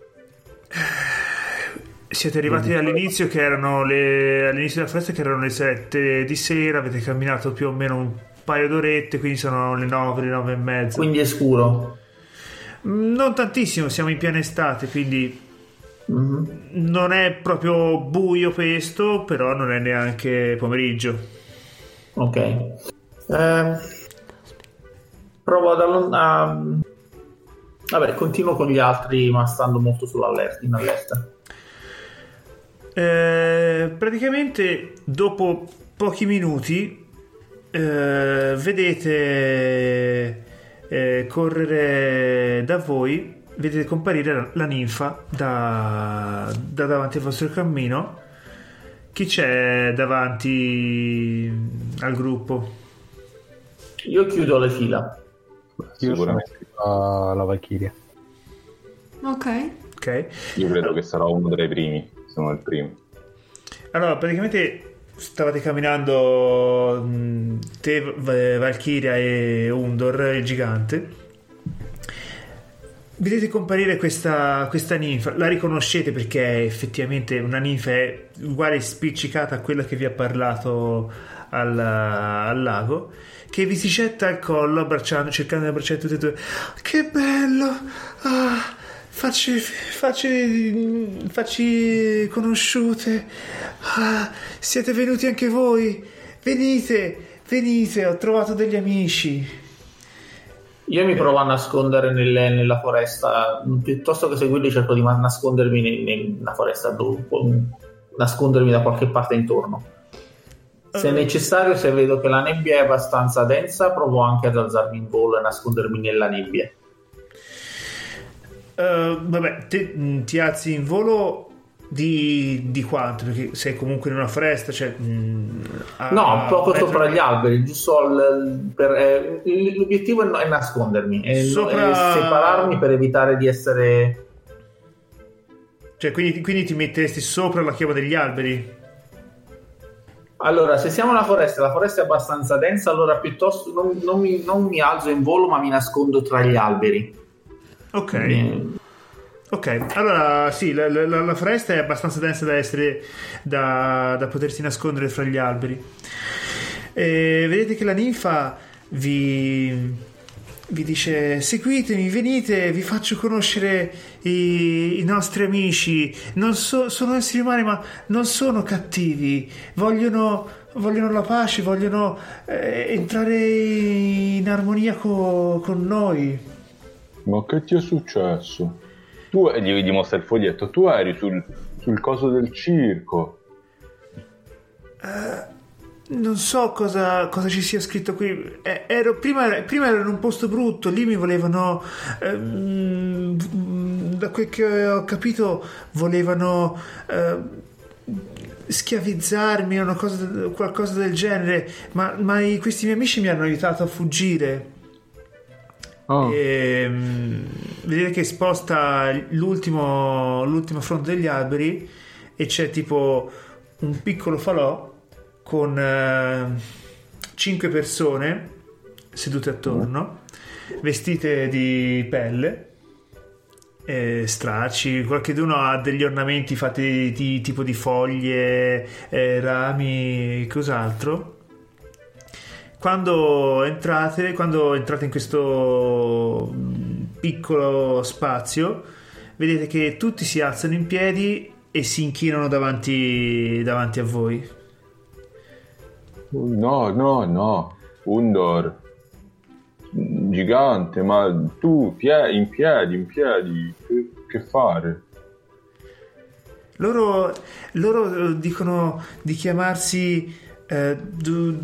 Speaker 1: Siete arrivati all'inizio che erano le, all'inizio della festa che erano le 7 di sera, avete camminato più o meno paio d'orette, quindi sono le 9, le 9 e mezza.
Speaker 3: Quindi è scuro.
Speaker 1: Mm, Non tantissimo, siamo in piena estate, quindi
Speaker 3: Mhm.
Speaker 1: non è proprio buio questo, però non è neanche pomeriggio.
Speaker 3: Ok. Eh, provo ad allontanare. Vabbè, continuo con gli altri, ma stando molto sull'allerta, in allerta.
Speaker 1: Eh, praticamente dopo pochi minuti eh, vedete eh, correre da voi, vedete comparire la, la ninfa da, da davanti al vostro cammino. Chi c'è davanti al gruppo?
Speaker 3: Io chiudo le fila.
Speaker 4: Io
Speaker 6: Sicuramente.
Speaker 4: sono la, la Valchiria.
Speaker 5: Ok.
Speaker 1: Ok.
Speaker 6: Io credo che sarò uno tra i primi, se non il primo.
Speaker 1: allora, praticamente stavate camminando te, V- Valkyria e Undor, il gigante. Vedete comparire questa, questa ninfa, la riconoscete perché è effettivamente una ninfa è uguale spiccicata a quella che vi ha parlato al, al lago, che vi si getta al collo abbracciando, cercando di abbracciare tutte e due. Che bello! Ah, facci, facci, facci conosciute. Ah, siete venuti anche voi. Venite, venite, ho trovato degli amici.
Speaker 3: Io mi provo a nascondere nelle- nella foresta, piuttosto che seguirli cerco di nascondermi ne- nella foresta, dove- nascondermi da qualche parte intorno. Se è necessario, se vedo che la nebbia è abbastanza densa, provo anche ad alzarmi in volo e nascondermi nella nebbia.
Speaker 1: Uh, vabbè, te, mh, ti alzi in volo di, di quanto? Perché sei comunque in una foresta, cioè... mh, a-
Speaker 3: No, poco
Speaker 1: metro-
Speaker 3: sopra gli alberi, giusto al- per- eh, l'obiettivo è, è nascondermi, è,
Speaker 1: Sopra-
Speaker 3: è separarmi per evitare di essere...
Speaker 1: Cioè, quindi, quindi ti metteresti sopra la chioma degli alberi?
Speaker 3: Allora, se siamo nella foresta, la foresta è abbastanza densa, allora piuttosto non, non mi, non mi alzo in volo, ma mi nascondo tra gli alberi.
Speaker 1: Ok.
Speaker 3: Eh,
Speaker 1: Ok, allora sì, la, la- la- foresta è abbastanza densa da essere da, da potersi nascondere fra gli alberi. E vedete che la ninfa vi, vi dice: Seguitemi, venite, vi faccio conoscere i, i nostri amici. Non so- sono esseri umani, ma non sono cattivi. Vogliono, vogliono la pace, vogliono eh, entrare in armonia co- con noi.
Speaker 6: Ma che ti è successo? Tu e gli dimostra il foglietto, tu eri sul, sul coso del circo.
Speaker 1: Non so cosa, cosa ci sia scritto qui. Eh, ero, prima, prima ero in un posto brutto, lì mi volevano. ehm, da quel che ho capito, volevano eh, schiavizzarmi o qualcosa del genere. Ma, ma i- questi miei amici mi hanno aiutato a fuggire.
Speaker 6: Ah,
Speaker 1: E, mm, vedete che sposta l'ultimo, l'ultimo fronte degli alberi e c'è tipo un piccolo falò con eh, cinque persone sedute attorno, vestite di pelle, eh, stracci, qualcuno ha degli ornamenti fatti di tipo di foglie, eh, rami, cos'altro. Quando entrate, quando entrate in questo mm, piccolo spazio, vedete che tutti si alzano in piedi e si inchinano davanti, davanti a voi.
Speaker 6: no, no, no. Undor. Gigante, ma tu pie- in piedi, in piedi, che, che fare?
Speaker 1: Loro, loro eh, dicono di chiamarsi eh, du-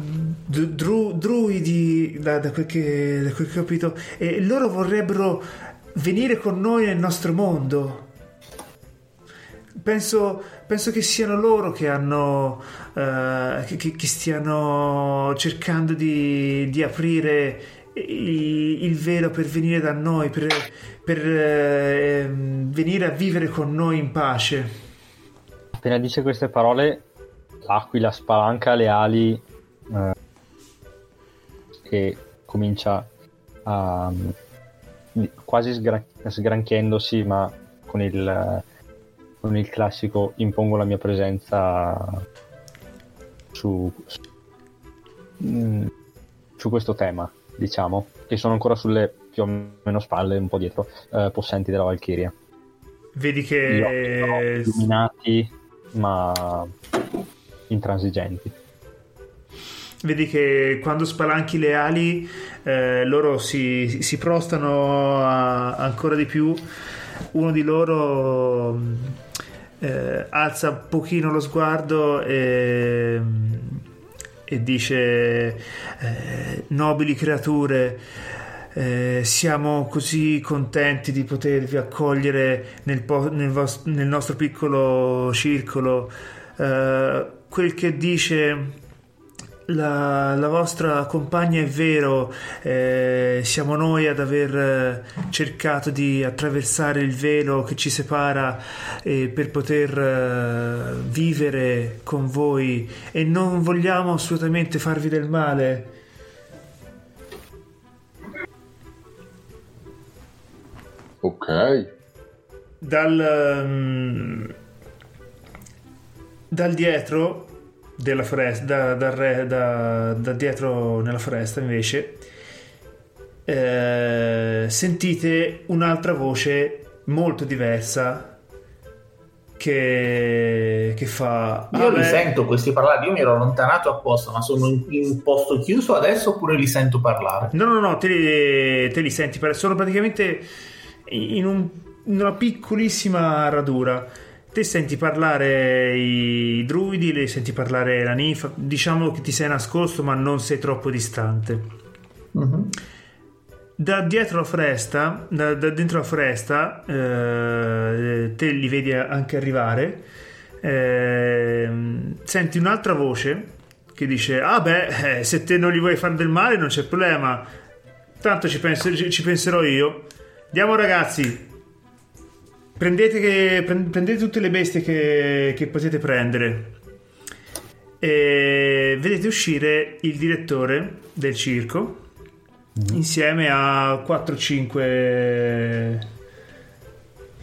Speaker 1: du- dru- druidi, da, da quel che, da quel che ho capito, e loro vorrebbero venire con noi nel nostro mondo. Penso, penso che siano loro che hanno eh, che, che- stiano cercando di, di aprire i- il velo per venire da noi, per, per eh, venire a vivere con noi in pace.
Speaker 4: Appena dice queste parole, l'aquila spalanca le ali eh, e comincia a quasi sgra- sgranchiendosi, ma con il, con il classico impongo la mia presenza su, su, mm, su questo tema, diciamo, che sono ancora sulle più o meno spalle, un po' dietro, eh, possenti della Valchiria.
Speaker 1: Vedi
Speaker 4: Gli occhi sono
Speaker 1: che
Speaker 4: illuminati, ma intransigenti.
Speaker 1: Vedi che quando spalanchi le ali eh, loro si, si prostano a- ancora di più. Uno di loro mh, eh, alza un pochino lo sguardo e, e dice: eh, Nobili creature, eh, siamo così contenti di potervi accogliere nel, po- nel vos- nel nostro piccolo circolo. Quel che dice la, la vostra compagna è vero, eh, siamo noi ad aver eh, cercato di attraversare il velo che ci separa eh, per poter eh, vivere con voi e non vogliamo assolutamente farvi del male.
Speaker 6: Ok.
Speaker 1: Dal, mm, dal dietro della foresta, da, dal re- da- da dietro nella foresta invece, eh, sentite un'altra voce molto diversa che, che fa...
Speaker 3: Io
Speaker 1: "Ah,
Speaker 3: li sento questi parlare, io mi ero allontanato apposta, ma sono in, in un posto chiuso adesso oppure li sento parlare?
Speaker 1: No, no, no, te li, te li senti, sono praticamente in, un- in una piccolissima radura. Te senti parlare i druidi, le senti parlare la ninfa, diciamo che ti sei nascosto ma non sei troppo distante.
Speaker 3: Mhm.
Speaker 1: Da dietro la foresta, da, da dentro la foresta, eh, te li vedi anche arrivare. ehm, senti un'altra voce che dice: Ah, beh, eh, se te non gli vuoi fare del male, non c'è problema. Tanto ci, penso- ci- ci penserò io. Andiamo, ragazzi. Prendete, che- pre- prendete tutte le bestie che, che potete prendere. E vedete uscire il direttore del circo insieme a 4-5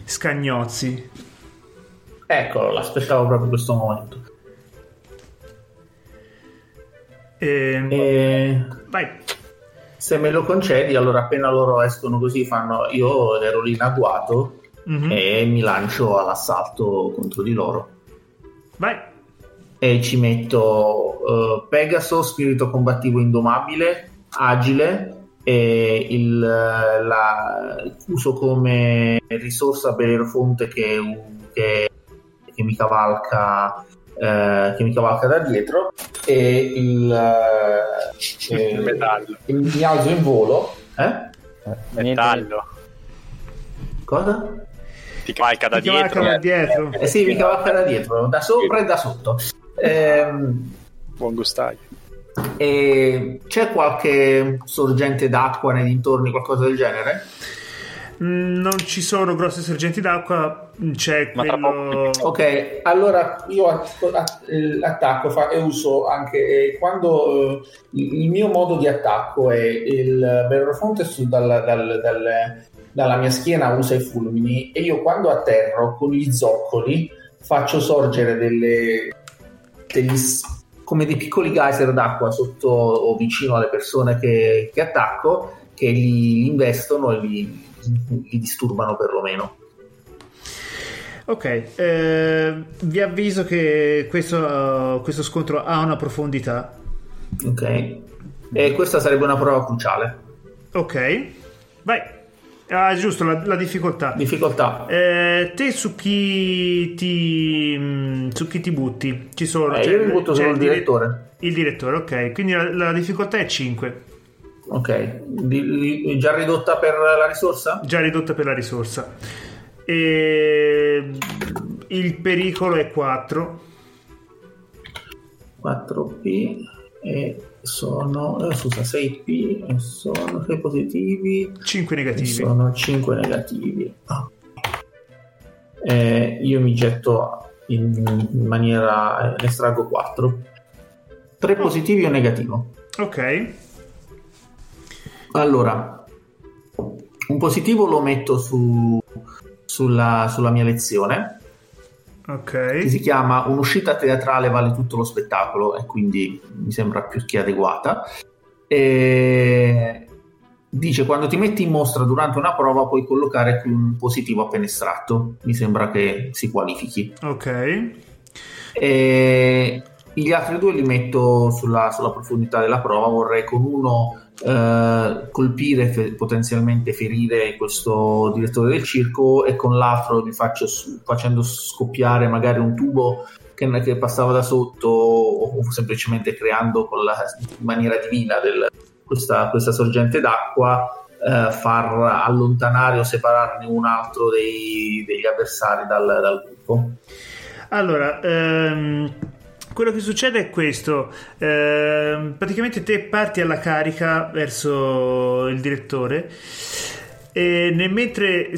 Speaker 1: scagnozzi.
Speaker 3: Eccolo, l'aspettavo proprio questo momento.
Speaker 1: E-
Speaker 3: E
Speaker 1: Vai.
Speaker 3: se me lo concedi, allora appena loro escono così fanno... Io ero lì in agguato
Speaker 1: Mhm.
Speaker 3: e mi lancio all'assalto contro di loro.
Speaker 1: Vai.
Speaker 3: E ci metto eh, Pegaso, spirito combattivo indomabile, agile e il, la- uso come risorsa Belerofonte che, che, che mi cavalca eh, che mi cavalca da dietro e il, eh, eh,
Speaker 2: Il metallo.
Speaker 3: e mi alzo in volo eh?
Speaker 4: Eh,
Speaker 2: Metallo.
Speaker 3: cosa?
Speaker 2: Ti cavalca da
Speaker 1: Ti cavalca
Speaker 2: dietro.
Speaker 1: da dietro.
Speaker 3: Eh sì, mi cavalca da dietro, da sopra e da sotto. Ehm,
Speaker 2: Buon gustaio.
Speaker 3: E c'è qualche sorgente d'acqua nei dintorni, qualcosa del genere?
Speaker 1: Mm, Non ci sono grosse sorgenti d'acqua, c'è
Speaker 2: Ma
Speaker 1: quello...
Speaker 3: Ok, allora io att- att- attacco fa- e uso anche quando eh, il mio modo di attacco è il Bellerofonte su dal- dal- dal- dalla mia schiena usa i fulmini e io quando atterro con gli zoccoli faccio sorgere delle degli come dei piccoli geyser d'acqua sotto o vicino alle persone che, che attacco che li, investono e li, li disturbano perlomeno.
Speaker 1: Ok, eh, vi avviso che questo, questo scontro ha una profondità.
Speaker 3: Ok, e questa sarebbe una prova cruciale.
Speaker 1: Ok, vai. Ah, giusto, la, la difficoltà.
Speaker 3: Difficoltà.
Speaker 1: Eh, te su chi ti mm, su chi ti butti? Ci sono
Speaker 3: Eh,
Speaker 1: c'è-
Speaker 3: io mi butto
Speaker 1: c'è
Speaker 3: solo il
Speaker 1: dire-
Speaker 3: direttore.
Speaker 1: Il direttore, ok. Quindi la, la difficoltà è 5,
Speaker 3: Ok, Di- di- già ridotta per la risorsa?
Speaker 1: già ridotta per la risorsa. E il pericolo è 4.
Speaker 3: 4P e sono eh, scusa 6P e sono 6 positivi
Speaker 1: 5
Speaker 3: e
Speaker 1: negativi.
Speaker 3: sono 5 negativi. Ah. Eh, io mi getto in, in maniera ne estraggo 4 3 positivi o negativo.
Speaker 1: Ok,
Speaker 3: Allora, un positivo lo metto su, sulla, sulla mia lezione che
Speaker 1: ok.
Speaker 3: si chiama Un'uscita teatrale vale tutto lo spettacolo e quindi mi sembra più che adeguata. E dice quando ti metti in mostra durante una prova puoi collocare un positivo appena estratto. Mi sembra che si qualifichi.
Speaker 1: Ok.
Speaker 3: E gli altri due li metto sulla, sulla profondità della prova. Vorrei con uno eh, colpire, fe- potenzialmente ferire questo direttore del circo, e con l'altro li faccio su- facendo scoppiare magari un tubo che, che passava da sotto, o, o semplicemente creando la in maniera divina del- questa, questa sorgente d'acqua. eh, far allontanare o separarne un altro dei- degli avversari dal, dal gruppo.
Speaker 1: Allora, ehm, quello che succede è questo. Ehm, praticamente te parti alla carica verso il direttore e nel mentre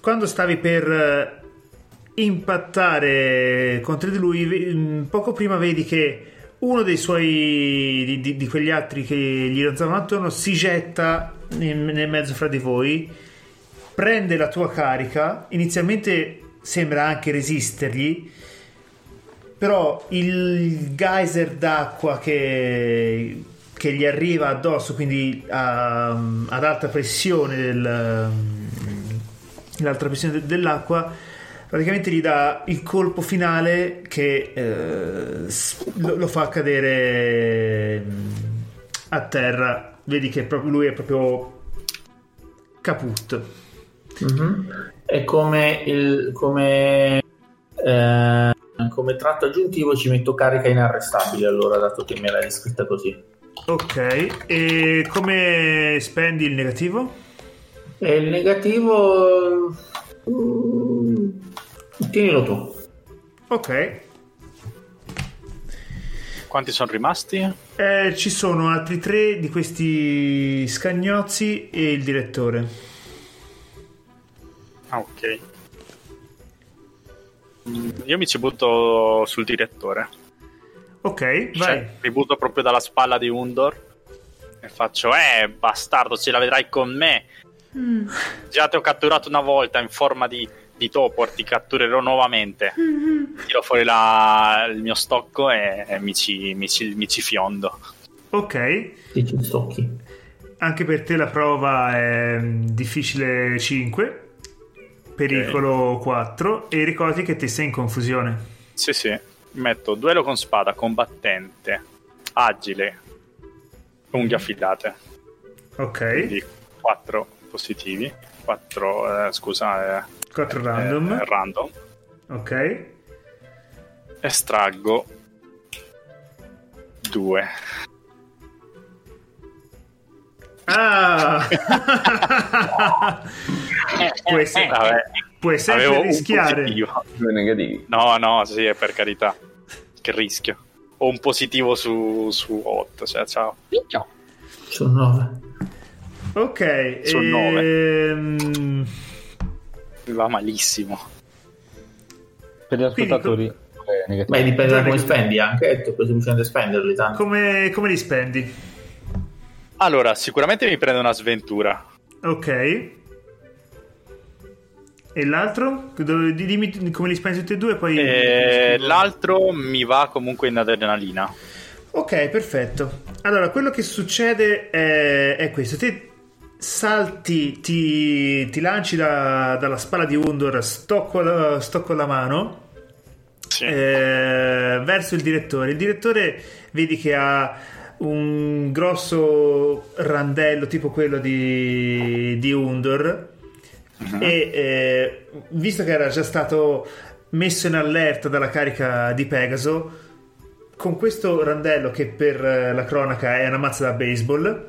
Speaker 1: quando stavi per eh, impattare contro di lui, mm, poco prima vedi che uno dei suoi di, di- di quegli altri che gli ronzavano attorno si getta nel, nel mezzo fra di voi, prende la tua carica, inizialmente sembra anche resistergli, però il geyser d'acqua che, che gli arriva addosso, quindi a- ad alta pressione del, l'alta pressione de- dell'acqua, praticamente gli dà il colpo finale che eh, lo, lo fa cadere mm, a terra. Vedi che proprio lui è proprio caput.
Speaker 3: Mhm. E come, il, come, eh, come tratto aggiuntivo ci metto carica inarrestabile allora, dato che me l'hai descritta così.
Speaker 1: Ok, e come spendi il negativo?
Speaker 3: E il negativo... mm, tienilo tu.
Speaker 1: Ok,
Speaker 2: Quanti sono rimasti?
Speaker 1: Eh, ci sono altri tre di questi scagnozzi e il direttore.
Speaker 2: Ah, ok. Io mi ci butto sul direttore.
Speaker 1: Ok, vai.
Speaker 2: Cioè, mi butto proprio dalla spalla di Undor e faccio, eh, bastardo, ce la vedrai con me.
Speaker 5: Mm.
Speaker 2: Già ti ho catturato una volta in forma di, di topo, ti catturerò nuovamente. Tiro fuori la- il mio stocco e, e mi, ci, mi ci- mi ci fiondo.
Speaker 1: Ok,
Speaker 3: Dici stocchi.
Speaker 1: anche per te la prova è mm, difficile 5, pericolo 4 e ricordi che te sei in confusione.
Speaker 2: Sì, sì. Metto duello con spada, combattente, agile, unghie affilate.
Speaker 1: Ok,
Speaker 2: Quindi 4 positivi. 4, scusa,
Speaker 1: 4
Speaker 2: eh,
Speaker 1: random.
Speaker 2: eh, random.
Speaker 1: Ok,
Speaker 2: Estraggo 2.
Speaker 1: Ah! puoi, se-
Speaker 2: Vabbè,
Speaker 1: puoi sempre rischiare.
Speaker 2: positivo.
Speaker 6: Due negativi.
Speaker 2: No, no, sì, è per carità. Che rischio. Ho un positivo su, su 8, cioè ciao.
Speaker 3: Sono 9.
Speaker 1: Ok,
Speaker 2: Sul nove.
Speaker 1: ehm,
Speaker 2: Mi va malissimo.
Speaker 4: Per gli
Speaker 1: Quindi,
Speaker 4: ascoltatori, eh, negativo.
Speaker 3: Beh, dipende da come spendi anche, è puoi semplicemente spenderli tanto.
Speaker 1: come, come li spendi?
Speaker 2: Allora, sicuramente mi prende una sventura.
Speaker 1: Ok. E l'altro? Dimmi come li spendi tutti e due, poi...
Speaker 2: E l'altro mi va comunque in adrenalina.
Speaker 1: Ok, perfetto. Allora, quello che succede è, è questo. Te salti, ti, ti lanci da- dalla spalla di Undor, stocco la, stocco la mano
Speaker 2: Sì.
Speaker 1: eh, verso il direttore. Il direttore vedi che ha un grosso randello tipo quello di, di Undor
Speaker 2: Mhm.
Speaker 1: e eh, visto che era già stato messo in allerta dalla carica di Pegaso con questo randello che per eh, la cronaca è una mazza da baseball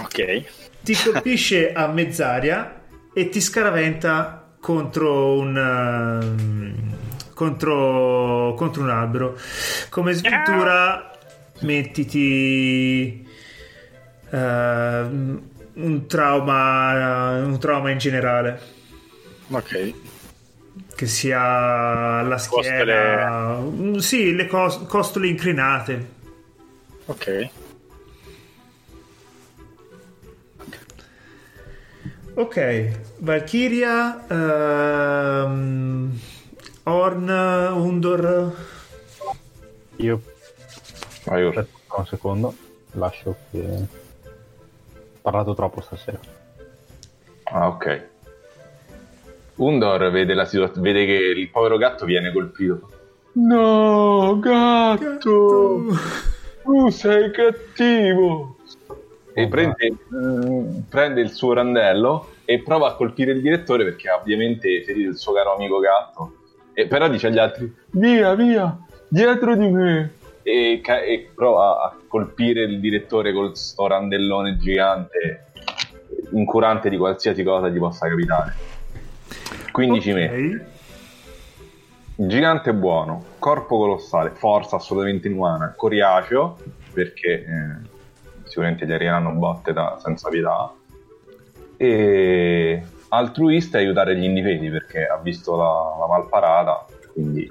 Speaker 2: Ok.
Speaker 1: ti colpisce a mezz'aria e ti scaraventa contro un um, contro, contro un albero come sventura mettiti uh, un trauma un trauma in generale
Speaker 2: Ok.
Speaker 1: che sia la schiena Mm, sì le cos- costole inclinate
Speaker 2: Ok.
Speaker 1: Ok, Valkyria, ehm, Orn, Undor.
Speaker 4: Io
Speaker 6: Vai
Speaker 4: aspetta un secondo, lascio che... Ho parlato troppo stasera.
Speaker 6: Ah, ok. Undor vede la situazione, vede che il povero gatto viene colpito. No, gatto! Tu sei cattivo! E prende, mm, prende il suo randello e prova a colpire il direttore perché ha ovviamente ferito il suo caro amico gatto. E però dice agli altri: Via, via, dietro di me! E, ca- e prova a colpire il direttore col sto randellone gigante, incurante di qualsiasi cosa gli possa capitare. 15
Speaker 1: Ok.
Speaker 6: metri. gigante buono, corpo colossale, forza assolutamente inumana, coriaceo, perché eh, sicuramente gli arriveranno botte da, senza pietà, e altruista e aiutare gli indifesi perché ha visto la, la malparata, quindi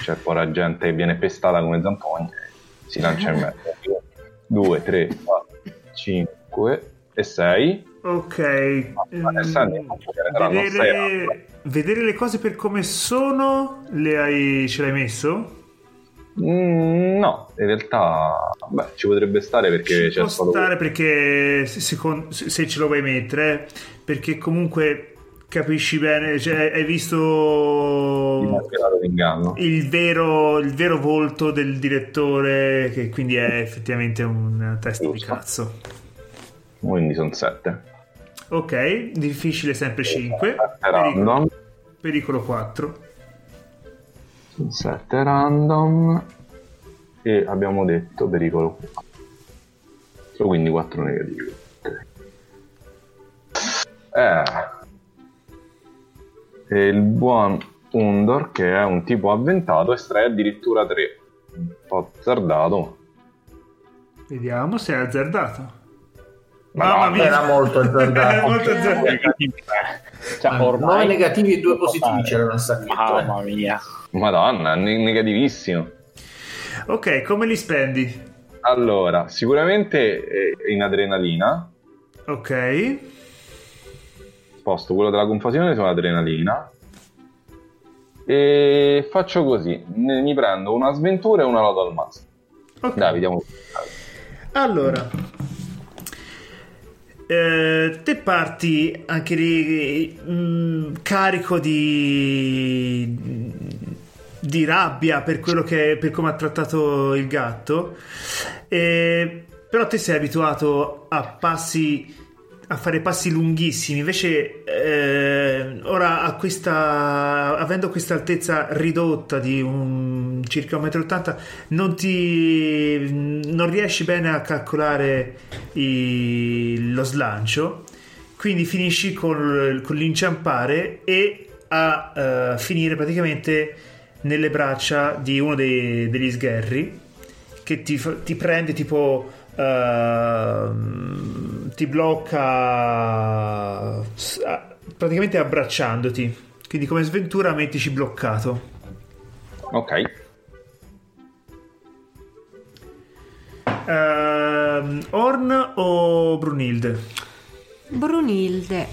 Speaker 6: c'è poi gente che viene pestata come zampogne si lancia in mezzo. 2, 3, 4, 5 e 6.
Speaker 1: Ok.
Speaker 6: Adesso ne saranno sei
Speaker 1: vedere, vedere le cose per come sono, le hai, ce l'hai messo?
Speaker 6: Mm, no, in realtà beh, ci potrebbe stare perché
Speaker 1: Ci
Speaker 6: c'è
Speaker 1: può
Speaker 6: stato
Speaker 1: stare perché se, secon- se ce lo vuoi mettere, eh, perché comunque capisci bene, cioè, hai visto il vero, il vero volto del direttore, che quindi è effettivamente un testa di cazzo.
Speaker 6: Quindi sono 7.
Speaker 1: Ok, difficile sempre 5,
Speaker 6: Random.
Speaker 1: pericolo 4.
Speaker 6: 7 random. E abbiamo detto pericolo 4. Quindi 4 negativi. Eh. E il buon Undor, che è un tipo avventato, estrae addirittura 3. Un po' azzardato.
Speaker 1: Vediamo se è azzardato.
Speaker 6: Madonna,
Speaker 1: Mamma mia,
Speaker 3: Era molto azzardato.
Speaker 1: Molto azzardato.
Speaker 4: Cioè, ormai
Speaker 3: 9 negativi e 2
Speaker 4: si può
Speaker 3: positivi c'erano stati.
Speaker 2: Mamma mia.
Speaker 6: Madonna, ne- negativissimo.
Speaker 1: Ok, come li spendi?
Speaker 6: Allora, sicuramente eh, in adrenalina.
Speaker 1: Ok,
Speaker 6: Sposto quello della confusione sull'adrenalina. E faccio così: ne- mi prendo una sventura e una lodo al mazzo.
Speaker 1: ok.
Speaker 6: Dai, vediamo.
Speaker 1: Allora, eh, te parti anche lì mm, carico di, di rabbia per quello che per come ha trattato il gatto, eh, però te sei abituato a passi a fare passi lunghissimi. Invece eh, ora a questa avendo questa altezza ridotta di un circa 1,80 m non non riesci bene a calcolare i- lo slancio quindi finisci con, con l'inciampare e a eh, finire praticamente nelle braccia di uno dei- degli sgherri che ti, ti prende tipo ehm, ti blocca praticamente abbracciandoti. Quindi come sventura mettici bloccato.
Speaker 6: Ok,
Speaker 1: Ehm, Orn o Brunilde?
Speaker 5: Brunilde.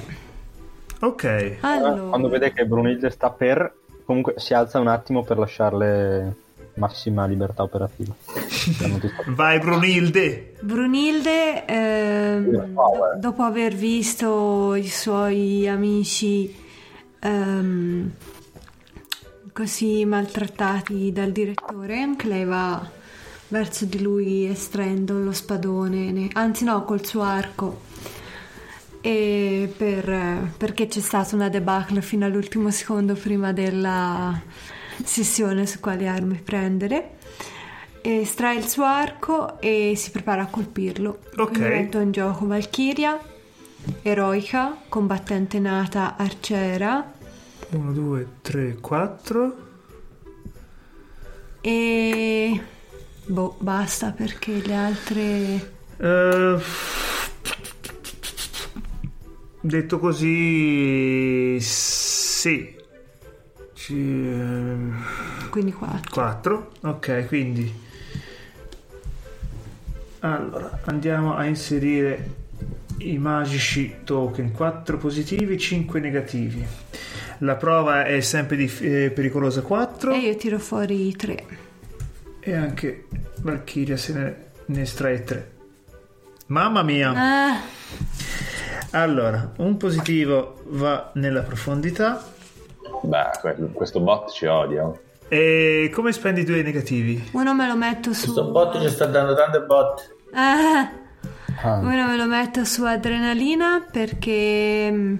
Speaker 1: ok.
Speaker 5: Allora,
Speaker 4: Quando vede che Brunilde sta per, comunque si alza un attimo per lasciarle massima libertà operativa.
Speaker 1: Vai Brunilde
Speaker 5: Brunilde, ehm, do- dopo aver visto i suoi amici ehm, così maltrattati dal direttore, anche lei va verso di lui estraendo lo spadone, ne- anzi no, col suo arco. E per- perché c'è stata una debacle fino all'ultimo secondo prima della sessione su quali armi prendere. Estrae il suo arco e si prepara a colpirlo.
Speaker 1: Ok.
Speaker 5: Metto in gioco Valkyria, eroica, combattente nata, arciera
Speaker 1: 1 2 3 4
Speaker 5: e boh, basta perché le altre
Speaker 1: Eh, detto così sì
Speaker 5: quindi 4.
Speaker 1: 4 ok quindi. Allora andiamo a inserire i magici token. 4 positivi 5 negativi. La prova è sempre di, eh, pericolosa. 4
Speaker 5: E io tiro fuori 3.
Speaker 1: e anche Valkyria se ne, ne estrae 3 mamma mia!
Speaker 5: Ah,
Speaker 1: allora un positivo va nella profondità
Speaker 6: beh, que- questo bot ci odia.
Speaker 1: e come spendi i due negativi?
Speaker 5: uno me lo metto su
Speaker 3: Questo bot ci sta dando tante bot.
Speaker 5: Ah,
Speaker 4: Ah,
Speaker 5: uno me lo metto su adrenalina perché mm,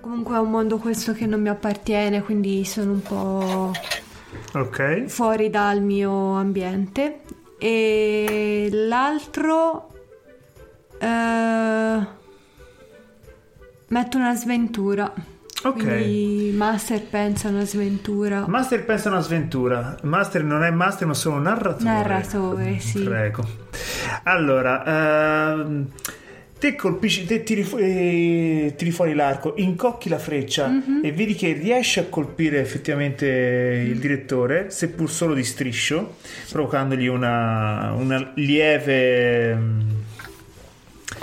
Speaker 5: comunque è un mondo questo che non mi appartiene, quindi sono un po'
Speaker 1: ok
Speaker 5: fuori dal mio ambiente. E l'altro eh, metto una sventura.
Speaker 1: Ok.
Speaker 5: Quindi Master pensa una sventura.
Speaker 1: Master pensa una sventura. Master non è master, ma solo narratore.
Speaker 5: Narratore, sì.
Speaker 1: Prego. Allora, ehm, te colpisci, te tiri, fu- eh, tiri fuori l'arco, incocchi la freccia
Speaker 5: Mhm.
Speaker 1: e vedi che riesci a colpire effettivamente il direttore, seppur solo di striscio, provocandogli una, una lieve.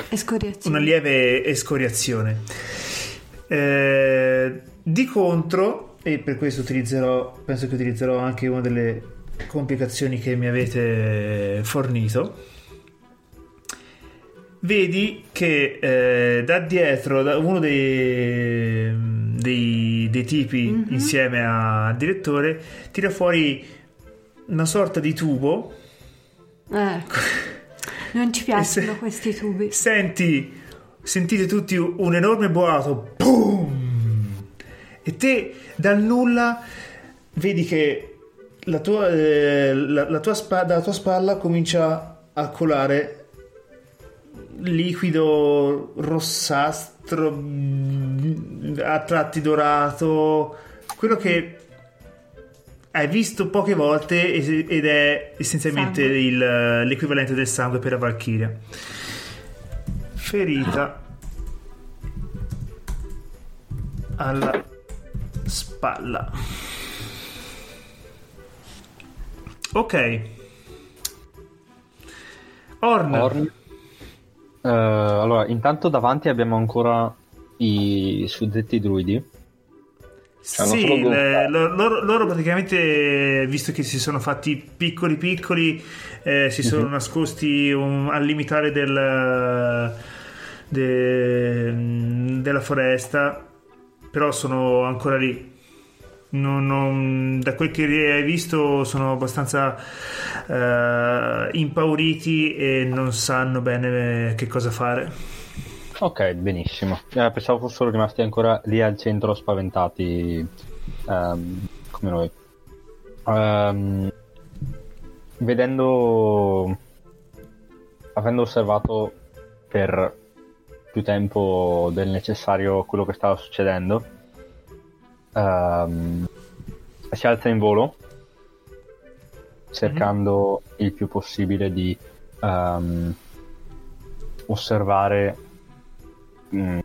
Speaker 5: Escoriazione.
Speaker 1: una lieve escoriazione. Eh, di contro, e per questo utilizzerò, penso che utilizzerò anche una delle complicazioni che mi avete fornito. Vedi che eh, da dietro, da uno dei, dei, dei tipi insieme al direttore, tira fuori una sorta di tubo
Speaker 5: Eh. Non ci piacciono
Speaker 1: se-
Speaker 5: questi tubi.
Speaker 1: Senti, sentite tutti un enorme boato. Boom! E te dal nulla vedi che la tua, eh, la, la tua spa- dalla tua spalla comincia a colare liquido rossastro mm, a tratti dorato quello che hai visto poche volte ed è essenzialmente il- l'equivalente del sangue per la Valchiria ferita alla spalla. Ok. Orn,
Speaker 4: Orn. Eh, allora, intanto davanti abbiamo ancora i suddetti druidi.
Speaker 1: Sì, le- loro, loro praticamente, visto che si sono fatti piccoli piccoli, eh, si sono nascosti un- al limitare del, de- della foresta, però sono ancora lì. Non- non- da quel che hai visto sono abbastanza eh, impauriti e non sanno bene che cosa fare.
Speaker 4: Ok, benissimo. Eh, pensavo fossero rimasti ancora lì al centro spaventati ehm, come noi. Ehm, vedendo, avendo osservato per più tempo del necessario quello che stava succedendo, ehm, si alza in volo cercando il più possibile di ehm, osservare mh,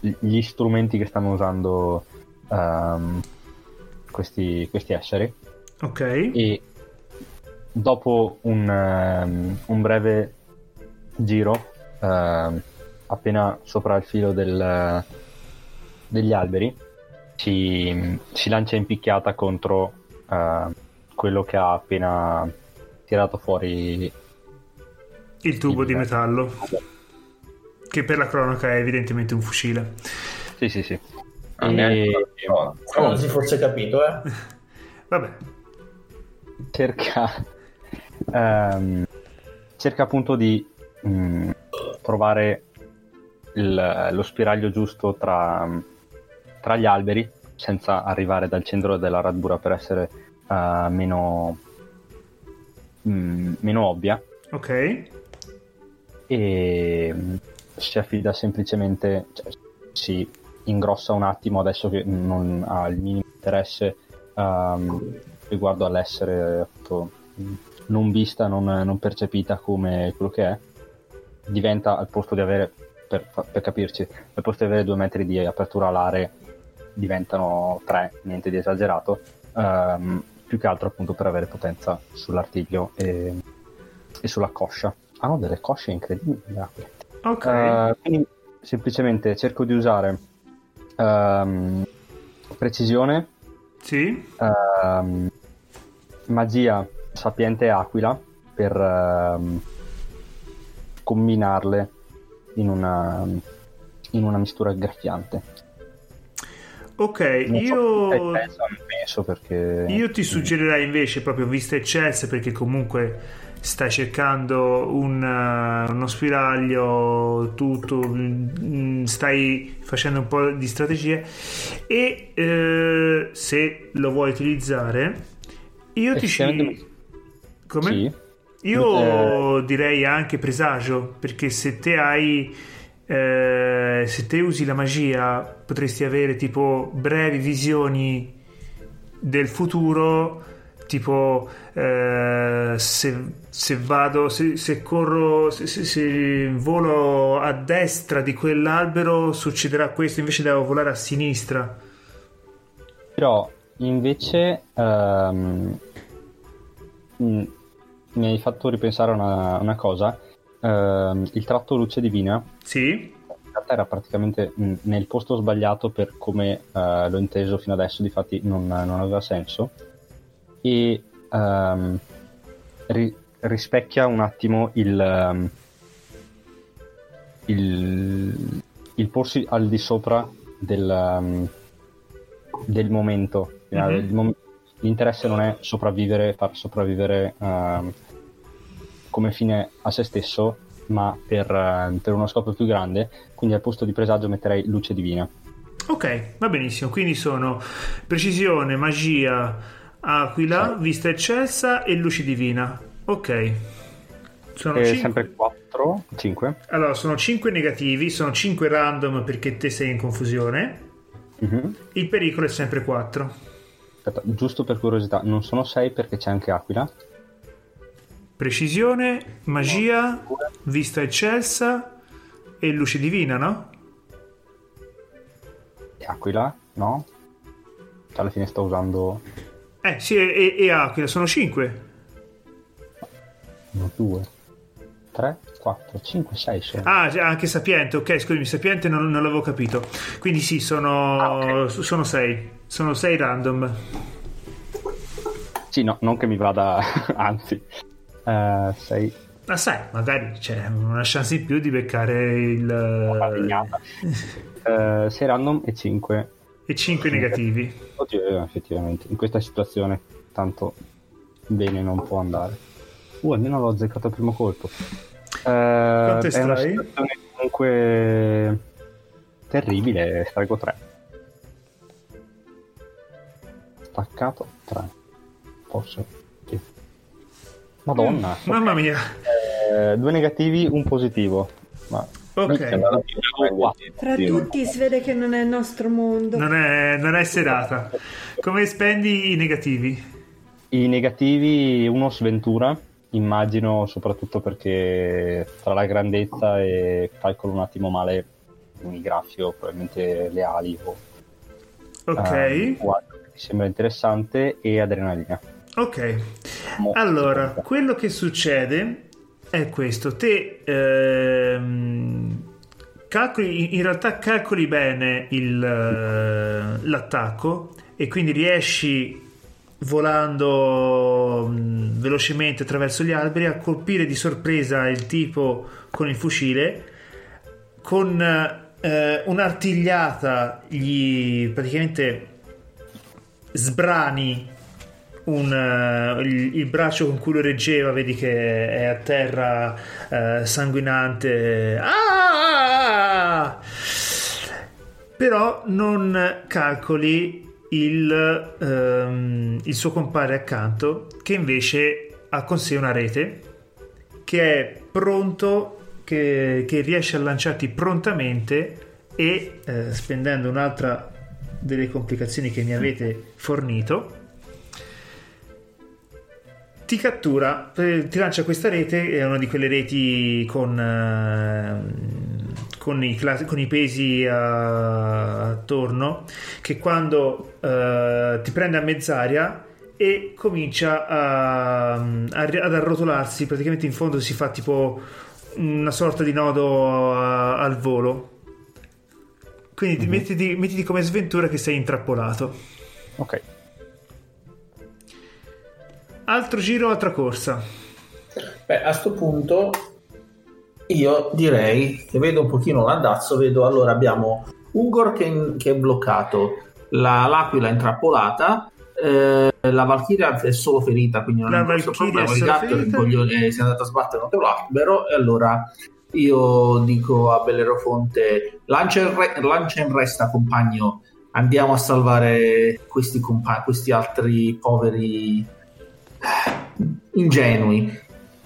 Speaker 4: gli strumenti che stanno usando ehm, questi, questi esseri.
Speaker 1: Ok?
Speaker 4: e dopo un, ehm, un breve giro ehm, appena sopra il filo del- degli alberi si, si lancia in picchiata contro ehm, quello che ha appena tirato fuori
Speaker 1: Il tubo
Speaker 4: Il-
Speaker 1: di metallo, che per la cronaca è evidentemente un fucile.
Speaker 4: sì sì sì
Speaker 6: Ah,
Speaker 4: E-
Speaker 3: non si fosse capito, eh.
Speaker 1: Vabbè,
Speaker 4: cerca ehm, cerca appunto di mh, trovare il- lo spiraglio giusto tra, tra gli alberi senza arrivare dal centro della radura per essere eh, meno mh, meno ovvia
Speaker 1: ok.
Speaker 4: e mh, si affida semplicemente cioè, si ingrossa un attimo adesso che non ha il minimo interesse ehm, riguardo all'essere appunto, non vista, non, non percepita come quello che è diventa al posto di avere per, per capirci al posto di avere due metri di apertura alare diventano tre, niente di esagerato ehm, più che altro appunto per avere potenza sull'artiglio e, e sulla coscia hanno delle cosce incredibili.
Speaker 1: Ok.
Speaker 4: Eh, quindi semplicemente cerco di usare ehm, precisione,
Speaker 1: sì.
Speaker 4: ehm, magia sapiente aquila per ehm, combinarle in una, in una mistura graffiante.
Speaker 1: Ok,
Speaker 4: Non
Speaker 1: io...
Speaker 4: penso perché...
Speaker 1: Io ti suggerirei invece, proprio vista eccelse, perché comunque stai cercando un, uh, uno spiraglio, tutto, mm, stai facendo un po' di strategie e eh, se lo vuoi utilizzare, io ti ci... Come?
Speaker 4: Sì.
Speaker 1: Io direi anche presagio, perché se te hai eh, se te usi la magia potresti avere tipo brevi visioni del futuro tipo eh, se, se vado se, se corro se, se- volo a destra di quell'albero succederà questo invece devo volare a sinistra.
Speaker 4: Però invece mh, mi hai fatto ripensare a una, una cosa. Ehm, il tratto luce divina
Speaker 1: sì
Speaker 4: in realtà era praticamente mh, nel posto sbagliato per come eh, l'ho inteso fino adesso, difatti non, non aveva senso. E ehm, ri- rispecchia un attimo il, ehm, il, il porsi al di sopra del, ehm, del momento. Mom- l'interesse non è sopravvivere, far sopravvivere ehm, come fine a se stesso, ma per, eh, per uno scopo più grande. Quindi al posto di presagio metterei luce divina.
Speaker 1: ok va benissimo quindi sono precisione magia aquila vista eccelsa e luce divina ok sono cinque-
Speaker 4: sempre 4, 5.
Speaker 1: Allora, sono 5 negativi, sono 5 random perché te sei in confusione. Il pericolo è sempre 4.
Speaker 4: Aspetta, giusto per curiosità, non sono 6 perché c'è anche Aquila.
Speaker 1: Precisione, magia, vista eccelsa e luce divina, no?
Speaker 4: E Aquila, no? Cioè, alla fine sto usando
Speaker 1: Eh, sì, e, e Aquila, sono 5.
Speaker 4: 1, 2, 3, 4, 5, 6 sono.
Speaker 1: Ah, anche Sapiente, ok, scusami, Sapiente non, non l'avevo capito. Quindi sì, sono 6. Sono 6 random.
Speaker 4: Sì, no, non che mi vada, anzi. 6
Speaker 1: Ma sai, magari c'è una chance in più di beccare il...
Speaker 4: Eh, 6 random e 5.
Speaker 1: E 5 negativi.
Speaker 4: Oddio, effettivamente, in questa situazione tanto bene non può andare. Uh, almeno l'ho azzeccato al primo colpo. Eh,
Speaker 1: Quanto
Speaker 4: è una situazione comunque terribile, estraggo 3. Staccato 3. Forse. Madonna.
Speaker 1: Mamma mia.
Speaker 4: Eh, due negativi, un positivo. Ma
Speaker 1: Ok.
Speaker 5: Tra tutti si vede che non è il nostro mondo.
Speaker 1: Non è, non è serata. Come spendi i negativi?
Speaker 4: I negativi, uno sventura, immagino soprattutto perché tra la grandezza e calcolo un attimo male un graffio, probabilmente le ali o,
Speaker 1: Ok.
Speaker 4: che mi sembra interessante, e adrenalina.
Speaker 1: Ok. Allora, quello che succede è questo. Te ehm, calcoli, in realtà calcoli bene il, eh, l'attacco e quindi riesci volando mh, velocemente attraverso gli alberi a colpire di sorpresa il tipo con il fucile con eh, un'artigliata gli praticamente sbrani un, eh, il, il braccio con cui lo reggeva, vedi che è a terra eh, sanguinante. Ah! Però non calcoli il, ehm, il suo compare accanto, che invece ha con sé una rete che è pronto, che, che riesce a lanciarti prontamente e eh, spendendo un'altra delle complicazioni che mi avete fornito ti cattura, eh, ti lancia questa rete, è una di quelle reti con, eh, con, i, con i pesi a- attorno, che quando eh, ti prende a mezz'aria e comincia a- a- ad arrotolarsi, praticamente in fondo si fa tipo una sorta di nodo al volo. Quindi ti mettiti, mettiti come sventura che sei intrappolato.
Speaker 4: Ok.
Speaker 1: Altro giro, altra corsa.
Speaker 3: Beh, a sto punto io direi che vedo un pochino l'andazzo, vedo allora abbiamo Ugor che, che è bloccato, la- l'aquila intrappolata, eh, la Valchiria è solo ferita, quindi non
Speaker 1: La
Speaker 3: è un problema, il gatto
Speaker 1: ferita.
Speaker 3: rincoglione- si è andato a sbattere contro l'albero e allora io dico a Bellerofonte lancia in, re- lancia in resta compagno, andiamo a salvare questi, compa- questi altri poveri ingenui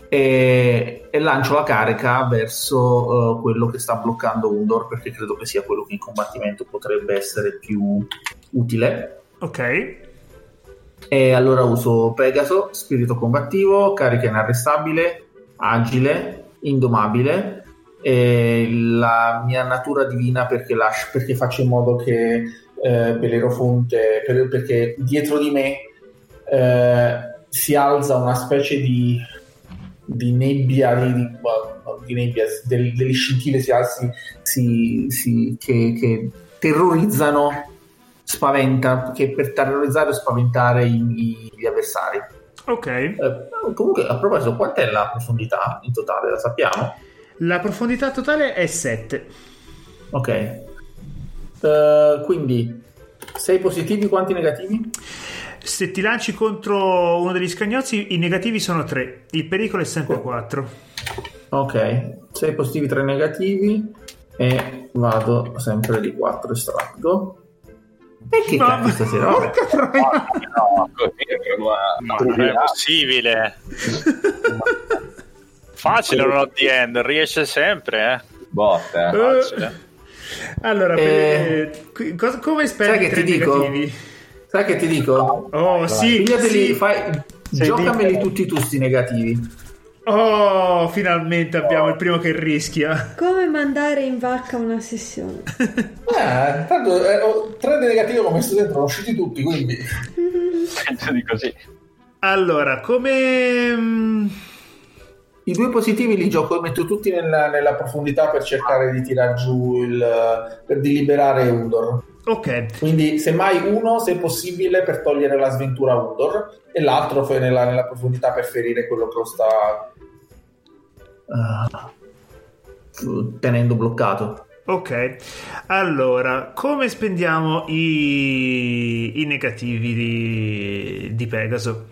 Speaker 3: e, e lancio la carica verso eh, quello che sta bloccando Undor perché credo che sia quello che in combattimento potrebbe essere più utile.
Speaker 1: Ok.
Speaker 3: E allora uso Pegaso, spirito combattivo, carica inarrestabile, agile, indomabile e la mia natura divina perché, lascio, perché faccio in modo che eh, Belerofonte, per, perché dietro di me eh, si alza una specie di, di nebbia, di, di, nebbia del, delle scintille si alzi, si, si, che, che terrorizzano spaventa, che per terrorizzare o spaventare i, gli avversari.
Speaker 1: Ok.
Speaker 3: Eh, comunque, a proposito, quant'è la profondità in totale? La sappiamo?
Speaker 1: La profondità totale è 7.
Speaker 3: Ok. Uh, quindi 6 positivi, quanti negativi?
Speaker 1: Se ti lanci contro uno degli scagnozzi, i negativi sono 3. Il pericolo è sempre 4.
Speaker 3: Ok, 6 positivi, 3 negativi. E vado sempre di 4 estratto. E che
Speaker 1: Mamma-
Speaker 3: cazzo stasera? Vabbè.
Speaker 6: No, così è
Speaker 2: Ma non è possibile. Facile non ho the end, riesce sempre, eh.
Speaker 6: Botte. eh.
Speaker 1: Eh,
Speaker 2: Facile.
Speaker 1: allora, per-
Speaker 3: Eh,
Speaker 1: cosa- come
Speaker 3: Sai
Speaker 1: spendi
Speaker 3: che ti dico?
Speaker 1: negativi?
Speaker 3: Sai che ti dico?
Speaker 1: Oh, sì,
Speaker 3: Pigliateli,
Speaker 1: sì.
Speaker 3: fai, giocameli
Speaker 4: libero.
Speaker 3: tutti tu sti negativi.
Speaker 1: Oh, finalmente abbiamo il primo che rischia.
Speaker 5: Come mandare in vacca una sessione?
Speaker 3: Eh, tanto eh, ho- tre dei negativi che ho messo dentro, sono usciti tutti, quindi...
Speaker 4: Penso di così.
Speaker 1: Allora, come... mm,
Speaker 3: I due positivi li gioco e metto tutti nella, nella profondità per cercare di tirar giù il... per di liberare Undor.
Speaker 1: Ok,
Speaker 3: Quindi semmai uno, se possibile, per togliere la sventura a Undor e l'altro poi nella, nella profondità per ferire quello che lo sta eh, tenendo bloccato.
Speaker 1: ok. Allora, come spendiamo i, i negativi di, di Pegaso?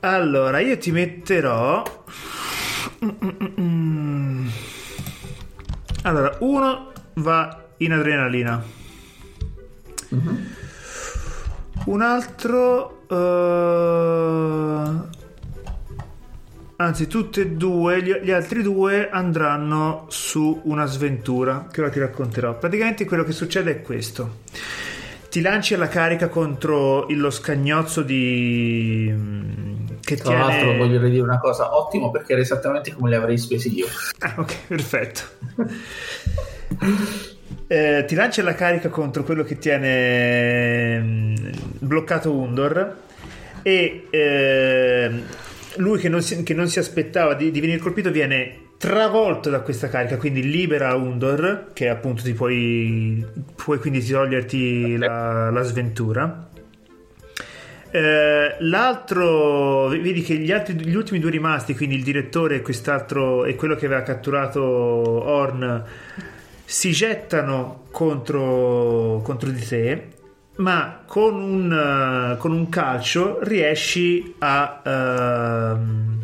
Speaker 1: Allora, io ti metterò... Mm-mm-mm. Allora, uno va in adrenalina. Un altro... eh, Anzi, tutte e due, gli, gli altri due andranno su una sventura che ora ti racconterò. Praticamente quello che succede è questo. Ti lanci alla carica contro il- lo scagnozzo di... che
Speaker 3: Tra l'altro
Speaker 1: tiene...
Speaker 3: voglio dire una cosa, ottimo perché era esattamente come li avrei spesi io.
Speaker 1: Ah, ok, perfetto. Eh, ti lanci alla carica contro quello che tiene mm, bloccato Undor e ehm, lui che non, si, che non si aspettava di, di venire colpito viene travolto da questa carica quindi libera Undor che appunto ti puoi, puoi quindi toglierti la, la sventura. Eh, l'altro, vedi che gli, altri, gli ultimi due rimasti, quindi il direttore e quest'altro e quello che aveva catturato Horn, si gettano contro, contro di te, ma con un, eh, con un calcio riesci a. ehm,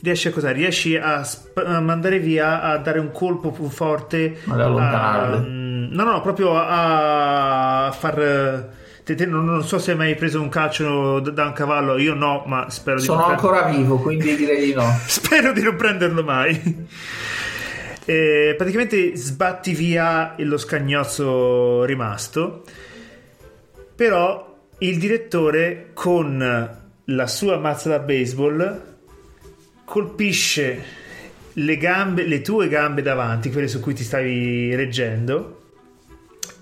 Speaker 1: riesci a cosa? Riesci a, sp- a mandare via, a dare un colpo più forte.
Speaker 3: Ad allontanarli.
Speaker 1: a- no, no, proprio a far. te- te- non, non so se hai mai preso un calcio da da un cavallo, io no, ma spero di
Speaker 3: Sono
Speaker 1: non
Speaker 3: ancora vivo, quindi direi di no.
Speaker 1: Spero di non prenderlo mai. Eh, praticamente sbatti via lo scagnozzo rimasto, però il direttore con la sua mazza da baseball colpisce le gambe, le tue gambe davanti, quelle su cui ti stavi reggendo.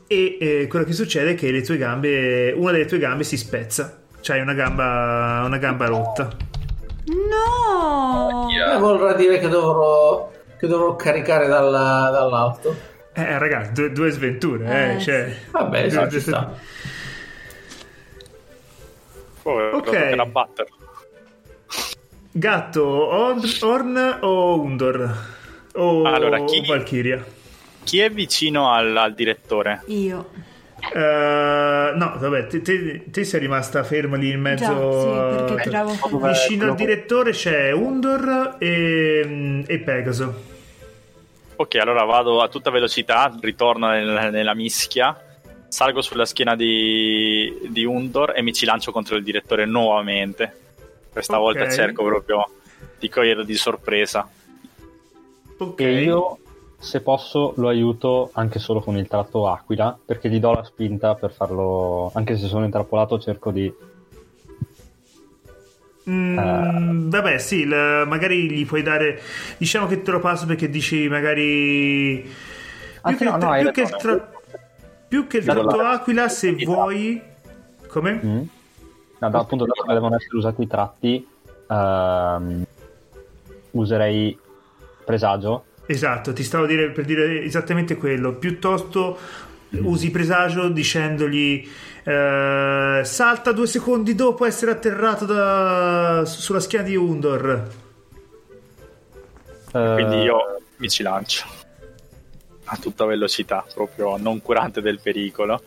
Speaker 1: E eh, quello che succede è che le tue gambe, una delle tue gambe si spezza, c'hai una gamba, una gamba rotta.
Speaker 5: No!
Speaker 3: Eh, vorrà dire che dovrò, che dovrò caricare dalla- dall'alto.
Speaker 1: Eh, ragazzi, due, due sventure, eh,
Speaker 5: Eh,
Speaker 1: cioè.
Speaker 3: Vabbè,
Speaker 1: Due-
Speaker 3: esatto,
Speaker 1: due-
Speaker 3: ci sta.
Speaker 2: Poi
Speaker 1: Ok.
Speaker 2: toccherà batterlo.
Speaker 1: Gatto, Horn, Horn o Undor? O,
Speaker 2: Allora, chi-
Speaker 1: Valkyria?
Speaker 2: Chi è vicino al, al direttore?
Speaker 5: Io.
Speaker 1: Eh, no, vabbè, te, te- te sei rimasta ferma lì in mezzo.
Speaker 5: Già, sì, perché fuori.
Speaker 1: Vicino al direttore c'è Undor e, e Pegaso.
Speaker 2: Ok, allora vado a tutta velocità, ritorno nel- nella mischia, salgo sulla schiena di, di Undor e mi ci lancio contro il direttore nuovamente. Questa
Speaker 1: Ok.
Speaker 2: volta cerco proprio di coglierlo di sorpresa.
Speaker 1: Ok.
Speaker 4: E io, se posso, lo aiuto anche solo con il tratto aquila, perché gli do la spinta per farlo, anche se sono intrappolato, cerco di...
Speaker 1: Mm, vabbè, sì, il- magari gli puoi dare. Diciamo che te lo passo perché dici magari. Più
Speaker 4: Anzi,
Speaker 1: che,
Speaker 4: no, no, hai
Speaker 1: più che il tra- più che il tratto
Speaker 4: la-
Speaker 1: aquila, se vuoi. Come?
Speaker 4: Mm? No, da- appunto, dato che devono essere usati i tratti, ehm, userei presagio.
Speaker 1: Esatto, ti stavo dire, per dire esattamente quello. Piuttosto usi presagio dicendogli eh, salta due secondi dopo essere atterrato da- sulla schiena di Undor.
Speaker 4: Eh,
Speaker 2: Quindi io mi ci lancio a tutta velocità, proprio non curante del pericolo.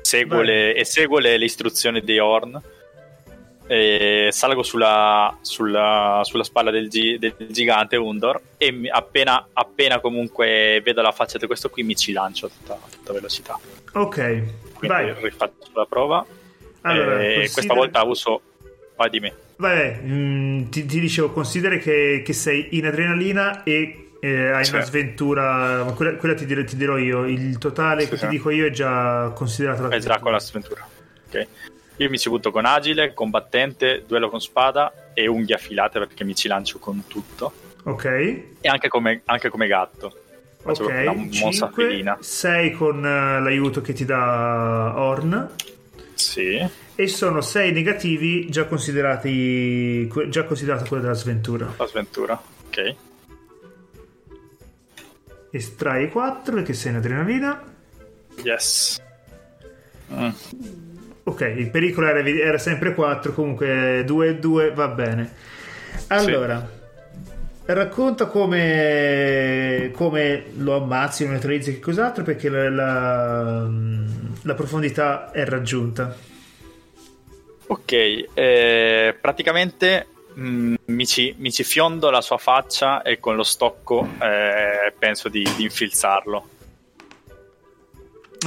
Speaker 2: Seguo le, e seguo le, le istruzioni di Horn. E salgo sulla, sulla, sulla spalla del, gi- del gigante Undor e mi- appena, appena comunque vedo la faccia di questo qui mi ci lancio a tutta, tutta velocità.
Speaker 1: Ok,
Speaker 2: Quindi
Speaker 1: vai.
Speaker 2: rifaccio la prova.
Speaker 1: Allora,
Speaker 2: e
Speaker 1: considera-
Speaker 2: questa volta uso... Vai di me.
Speaker 1: Vai, mm, ti, ti dicevo, considera che, che sei in adrenalina e eh, hai
Speaker 2: Sì.
Speaker 1: una sventura, ma quella, quella ti, dirò, ti dirò io, il totale
Speaker 2: Sì,
Speaker 1: che
Speaker 2: sì.
Speaker 1: ti dico io è già considerato la
Speaker 2: È già con la sventura. Ok. Io mi ci butto con agile, combattente, duello con spada e unghie affilate perché mi ci lancio con tutto.
Speaker 1: Ok,
Speaker 2: E anche come, anche come gatto. Faccio proprio una
Speaker 1: ok,
Speaker 2: mossa
Speaker 1: 5,
Speaker 2: felina.
Speaker 1: 6 con eh, l'aiuto che ti dà Orn
Speaker 2: Sì.
Speaker 1: e sono 6 negativi già considerati già considerata quella della sventura.
Speaker 2: La sventura. Ok.
Speaker 1: Estrai 4 perché sei in adrenalina.
Speaker 2: Yes. Mm.
Speaker 1: Ok, il pericolo era, era sempre 4, comunque 2 e 2 va bene. Allora, racconta come, come lo ammazzi, lo neutralizzi, che cos'altro, perché la, la- la profondità è raggiunta.
Speaker 2: Ok, eh, praticamente mm, mi, ci, mi ci fiondo la sua faccia e con lo stocco eh, penso di, di infilzarlo.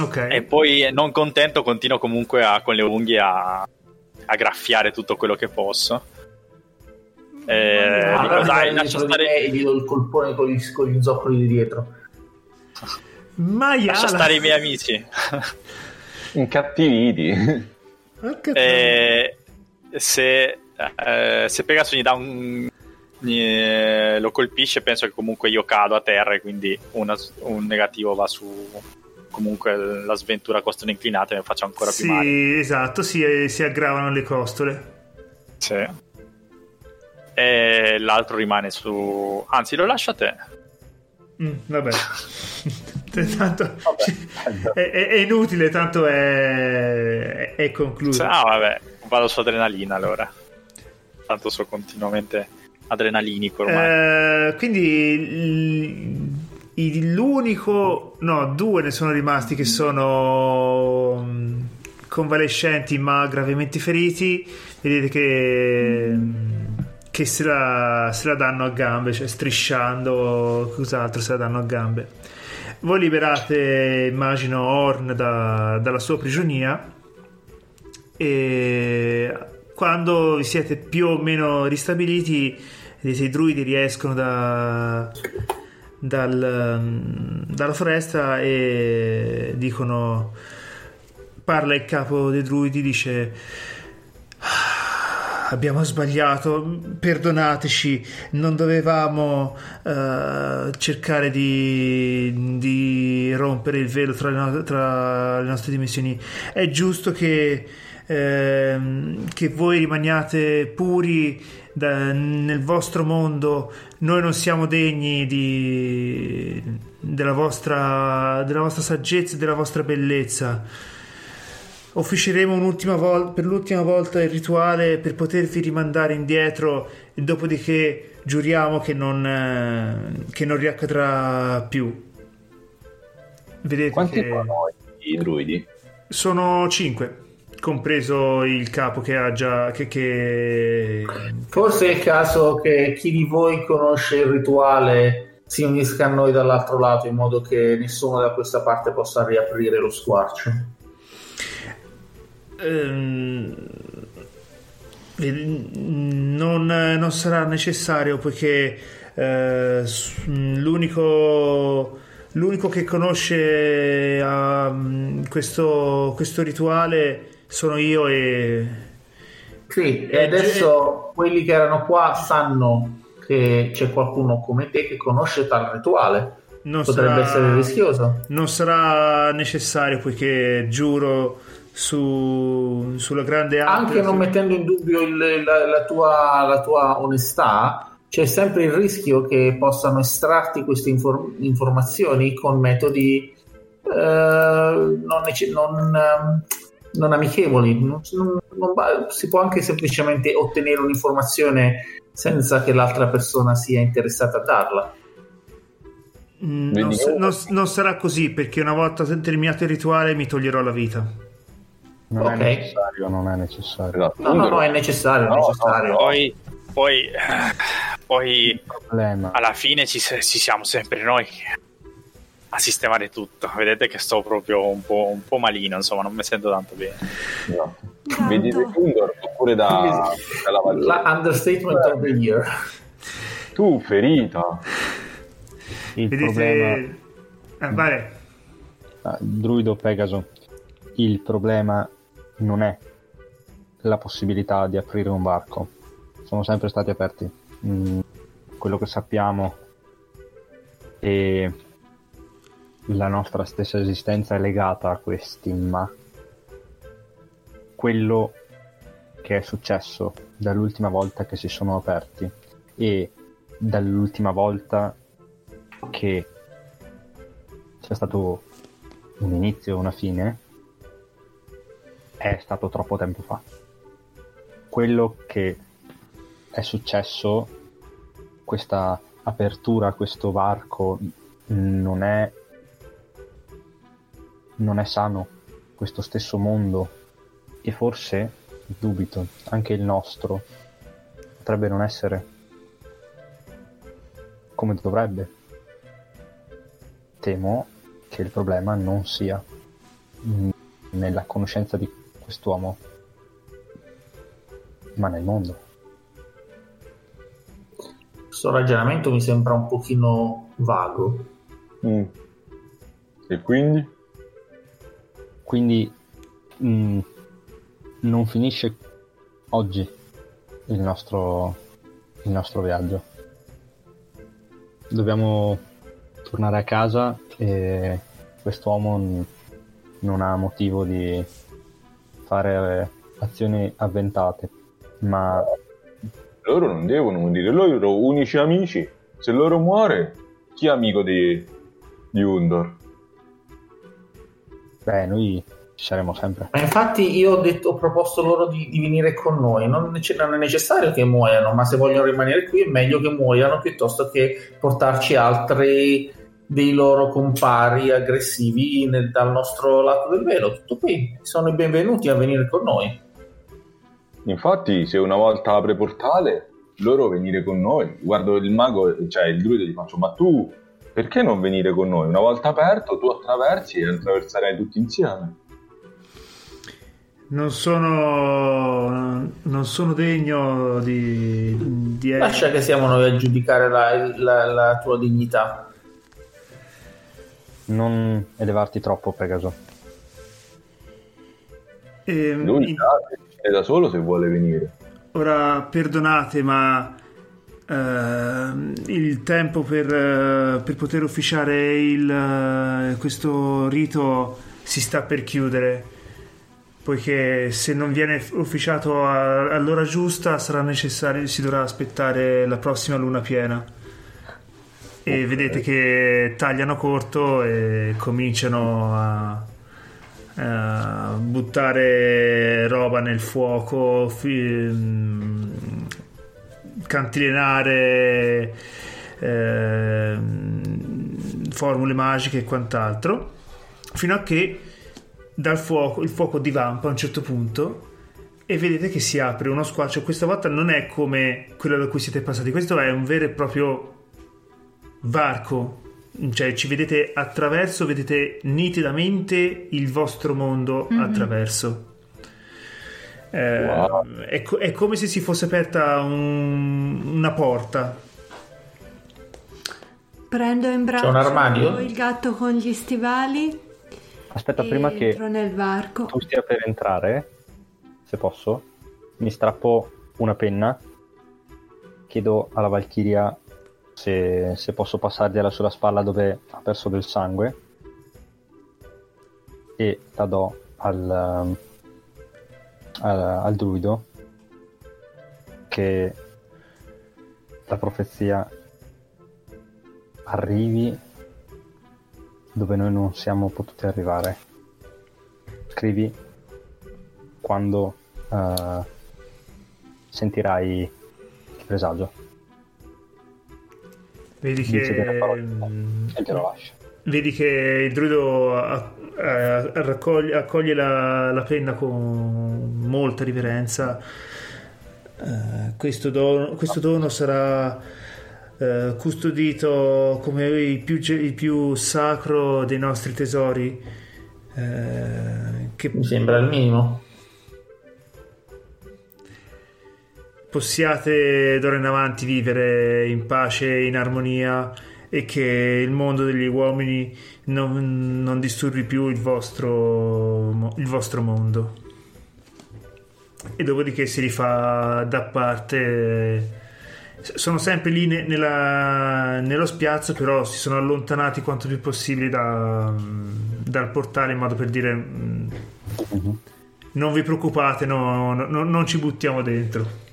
Speaker 1: Ok,
Speaker 2: E poi, eh, non contento, continuo comunque a- con le unghie a, a graffiare tutto quello che posso. Eh,
Speaker 1: Ah,
Speaker 2: dico,
Speaker 3: Allora
Speaker 2: dai, lascia stare,
Speaker 3: e gli do il colpone con gli, con gli zoccoli di dietro.
Speaker 1: Maiala.
Speaker 2: lascia stare i miei amici.
Speaker 6: Incattiviti.
Speaker 1: Porca
Speaker 2: Eh, se, eh, se Pegasus gli dà un. eh, lo colpisce, penso che comunque io cado a terra e quindi una- un negativo va su. Comunque la sventura costa un'inclinata e mi faccio ancora
Speaker 1: sì,
Speaker 2: più male.
Speaker 1: esatto, si, si aggravano le costole.
Speaker 2: Sì. E l'altro rimane su. Anzi, lo lascio a te.
Speaker 1: Mm, vabbè. tanto è, è- è inutile, tanto è, è concluso.
Speaker 2: Ah, vabbè, vado su adrenalina allora. Tanto so continuamente adrenalinico ormai.
Speaker 1: Eh, quindi l'unico, no, due ne sono rimasti che sono mm, convalescenti ma gravemente feriti. Vedete che, mm, che se, la, se la danno a gambe, cioè strisciando, cos'altro se la danno a gambe. Voi liberate, immagino, Orn da- dalla sua prigionia e quando vi siete più o meno ristabiliti, vedete i druidi riescono da, dal, dalla foresta e dicono parla il capo dei druidi dice "Ah, abbiamo sbagliato perdonateci non dovevamo eh, cercare di, di rompere il velo tra le, no- tra le nostre dimensioni. È giusto che ehm, che voi rimaniate puri da- nel vostro mondo noi non siamo degni di, della, vostra, della vostra saggezza e della vostra bellezza. Officeremo un'ultima volta per l'ultima volta il rituale per potervi rimandare indietro e dopodiché giuriamo che non, eh, che non riaccadrà più. Vedete
Speaker 6: Quanti
Speaker 1: che
Speaker 6: sono i druidi?
Speaker 1: sono 5 compreso il capo che ha già che, che...
Speaker 3: Forse è il caso che chi di voi conosce il rituale si unisca a noi dall'altro lato in modo che nessuno da questa parte possa riaprire lo squarcio.
Speaker 1: Ehm, Non, non sarà necessario poiché eh, l'unico, l'unico che conosce ehm, questo, questo rituale sono io e
Speaker 3: Sì,
Speaker 1: Eh,
Speaker 3: e adesso quelli che erano qua sanno che c'è qualcuno come te che conosce tal rituale.
Speaker 1: non
Speaker 3: Potrebbe
Speaker 1: sarà,
Speaker 3: essere rischioso.
Speaker 1: non sarà necessario poiché giuro su, sulla grande
Speaker 3: Anche non mettendo in dubbio il- la, la tua, la tua onestà, c'è sempre il rischio che possano estrarti queste infor- informazioni con metodi eh, non, non, ehm, non amichevoli. Non- non- non si può anche semplicemente ottenere un'informazione senza che l'altra persona sia interessata a darla.
Speaker 1: Mm, Non, non non sarà così perché una volta terminato il rituale mi toglierò la vita.
Speaker 4: Non
Speaker 3: Ok.
Speaker 4: è necessario, non è necessario.
Speaker 3: No, no, no, è necessario, è
Speaker 6: No,
Speaker 3: necessario.
Speaker 6: no,
Speaker 2: Poi, poi, poi alla fine ci, ci siamo sempre noi a sistemare tutto. Vedete che sto proprio un po', un po' malino, insomma, non mi sento tanto bene.
Speaker 6: Esatto.
Speaker 5: Tanto.
Speaker 6: Vedi da Gundor oppure da, dalla?
Speaker 3: La understatement of the year.
Speaker 6: Tu ferita.
Speaker 4: il
Speaker 1: Vedete...
Speaker 4: problema,
Speaker 1: Eh, vai.
Speaker 4: ah, druido Pegaso, il problema non è la possibilità di aprire un varco. Sono sempre stati aperti. Mm, quello che sappiamo e la nostra stessa esistenza è legata a questi, ma quello che è successo dall'ultima volta che si sono aperti e dall'ultima volta che c'è stato un inizio e una fine è stato troppo tempo fa. Quello che è successo, questa apertura questo varco non è non è sano questo stesso mondo e forse dubito anche il nostro potrebbe non essere come dovrebbe temo che il problema non sia nella conoscenza di quest'uomo ma nel mondo
Speaker 3: Questo ragionamento mi sembra un pochino vago.
Speaker 6: Mm. E quindi?
Speaker 4: Quindi mm, non finisce oggi il nostro, il nostro viaggio. Dobbiamo tornare a casa e quest'uomo non ha motivo di fare azioni avventate, ma
Speaker 6: Loro non devono morire, loro unici amici. Se loro muore, chi è amico di, di Undor?
Speaker 4: Beh, noi ci saremo sempre.
Speaker 3: Ma infatti io ho, detto, ho proposto loro di, di venire con noi. Non, non è necessario che muoiano, ma se vogliono rimanere qui è meglio che muoiano piuttosto che portarci altri dei loro compari aggressivi nel- dal nostro lato del velo. Tutto qui. Sono i benvenuti a venire con noi.
Speaker 6: Infatti, se una volta apre portale, loro venire con noi. Guardo il mago, cioè il druido, gli faccio: Ma tu perché non venire con noi? Una volta aperto, tu attraversi e attraverserai tutti insieme.
Speaker 1: Non sono, non sono degno di, di
Speaker 3: Lascia che siamo noi a giudicare la, la- la tua dignità.
Speaker 4: Non elevarti troppo, Pegaso.
Speaker 1: Ehm,
Speaker 6: Lui
Speaker 1: in-
Speaker 6: sa, è da solo se vuole venire.
Speaker 1: Ora perdonate, ma ehm, il tempo per, eh, per poter ufficiare il, eh, questo rito si sta per chiudere. Poiché se non viene ufficiato a- all'ora giusta sarà necessario, si dovrà aspettare la prossima luna piena. E vedete che tagliano corto e cominciano a, a buttare roba nel fuoco, fi- mm, cantilenare ehm, formule magiche e quant'altro, fino a che dal fuoco, il fuoco divampa a un certo punto e vedete che si apre uno squarcio. Questa volta non è come quello da cui siete passati, questo è un vero e proprio varco. Cioè, ci vedete attraverso, vedete nitidamente il vostro mondo attraverso. Eh,
Speaker 6: Wow.
Speaker 1: è, co- è come se si fosse aperta un- una porta.
Speaker 5: Prendo in braccio
Speaker 3: C'è un armadio?
Speaker 5: il gatto con gli stivali
Speaker 4: Aspetta, prima che
Speaker 5: entro nel varco.
Speaker 4: tu stia per entrare, se posso, mi strappo una penna, chiedo alla Valchiria se, se posso passargliela sulla spalla dove ha perso del sangue e la do al, um, al, al druido che la profezia arrivi dove noi non siamo potuti arrivare. Scrivi quando eh, sentirai il presagio
Speaker 1: Vedi
Speaker 4: Dice delle
Speaker 1: che,
Speaker 4: parole. e te lo lascio.
Speaker 1: vedi che il druido a- raccoglie, accoglie la, la penna con molta riverenza. Eh, questo, dono, questo dono sarà eh, custodito come il più, il più sacro dei nostri tesori. eh, che
Speaker 3: Mi sembra il minimo.
Speaker 1: possiate d'ora in avanti vivere in pace e in armonia e che il mondo degli uomini non, non disturbi più il vostro, il vostro mondo. E dopodiché si rifà da parte. Sono sempre lì ne- nella- nello spiazzo, però si sono allontanati quanto più possibile da- dal portale in modo per dire: mm, Non vi preoccupate, no- no- non ci buttiamo dentro.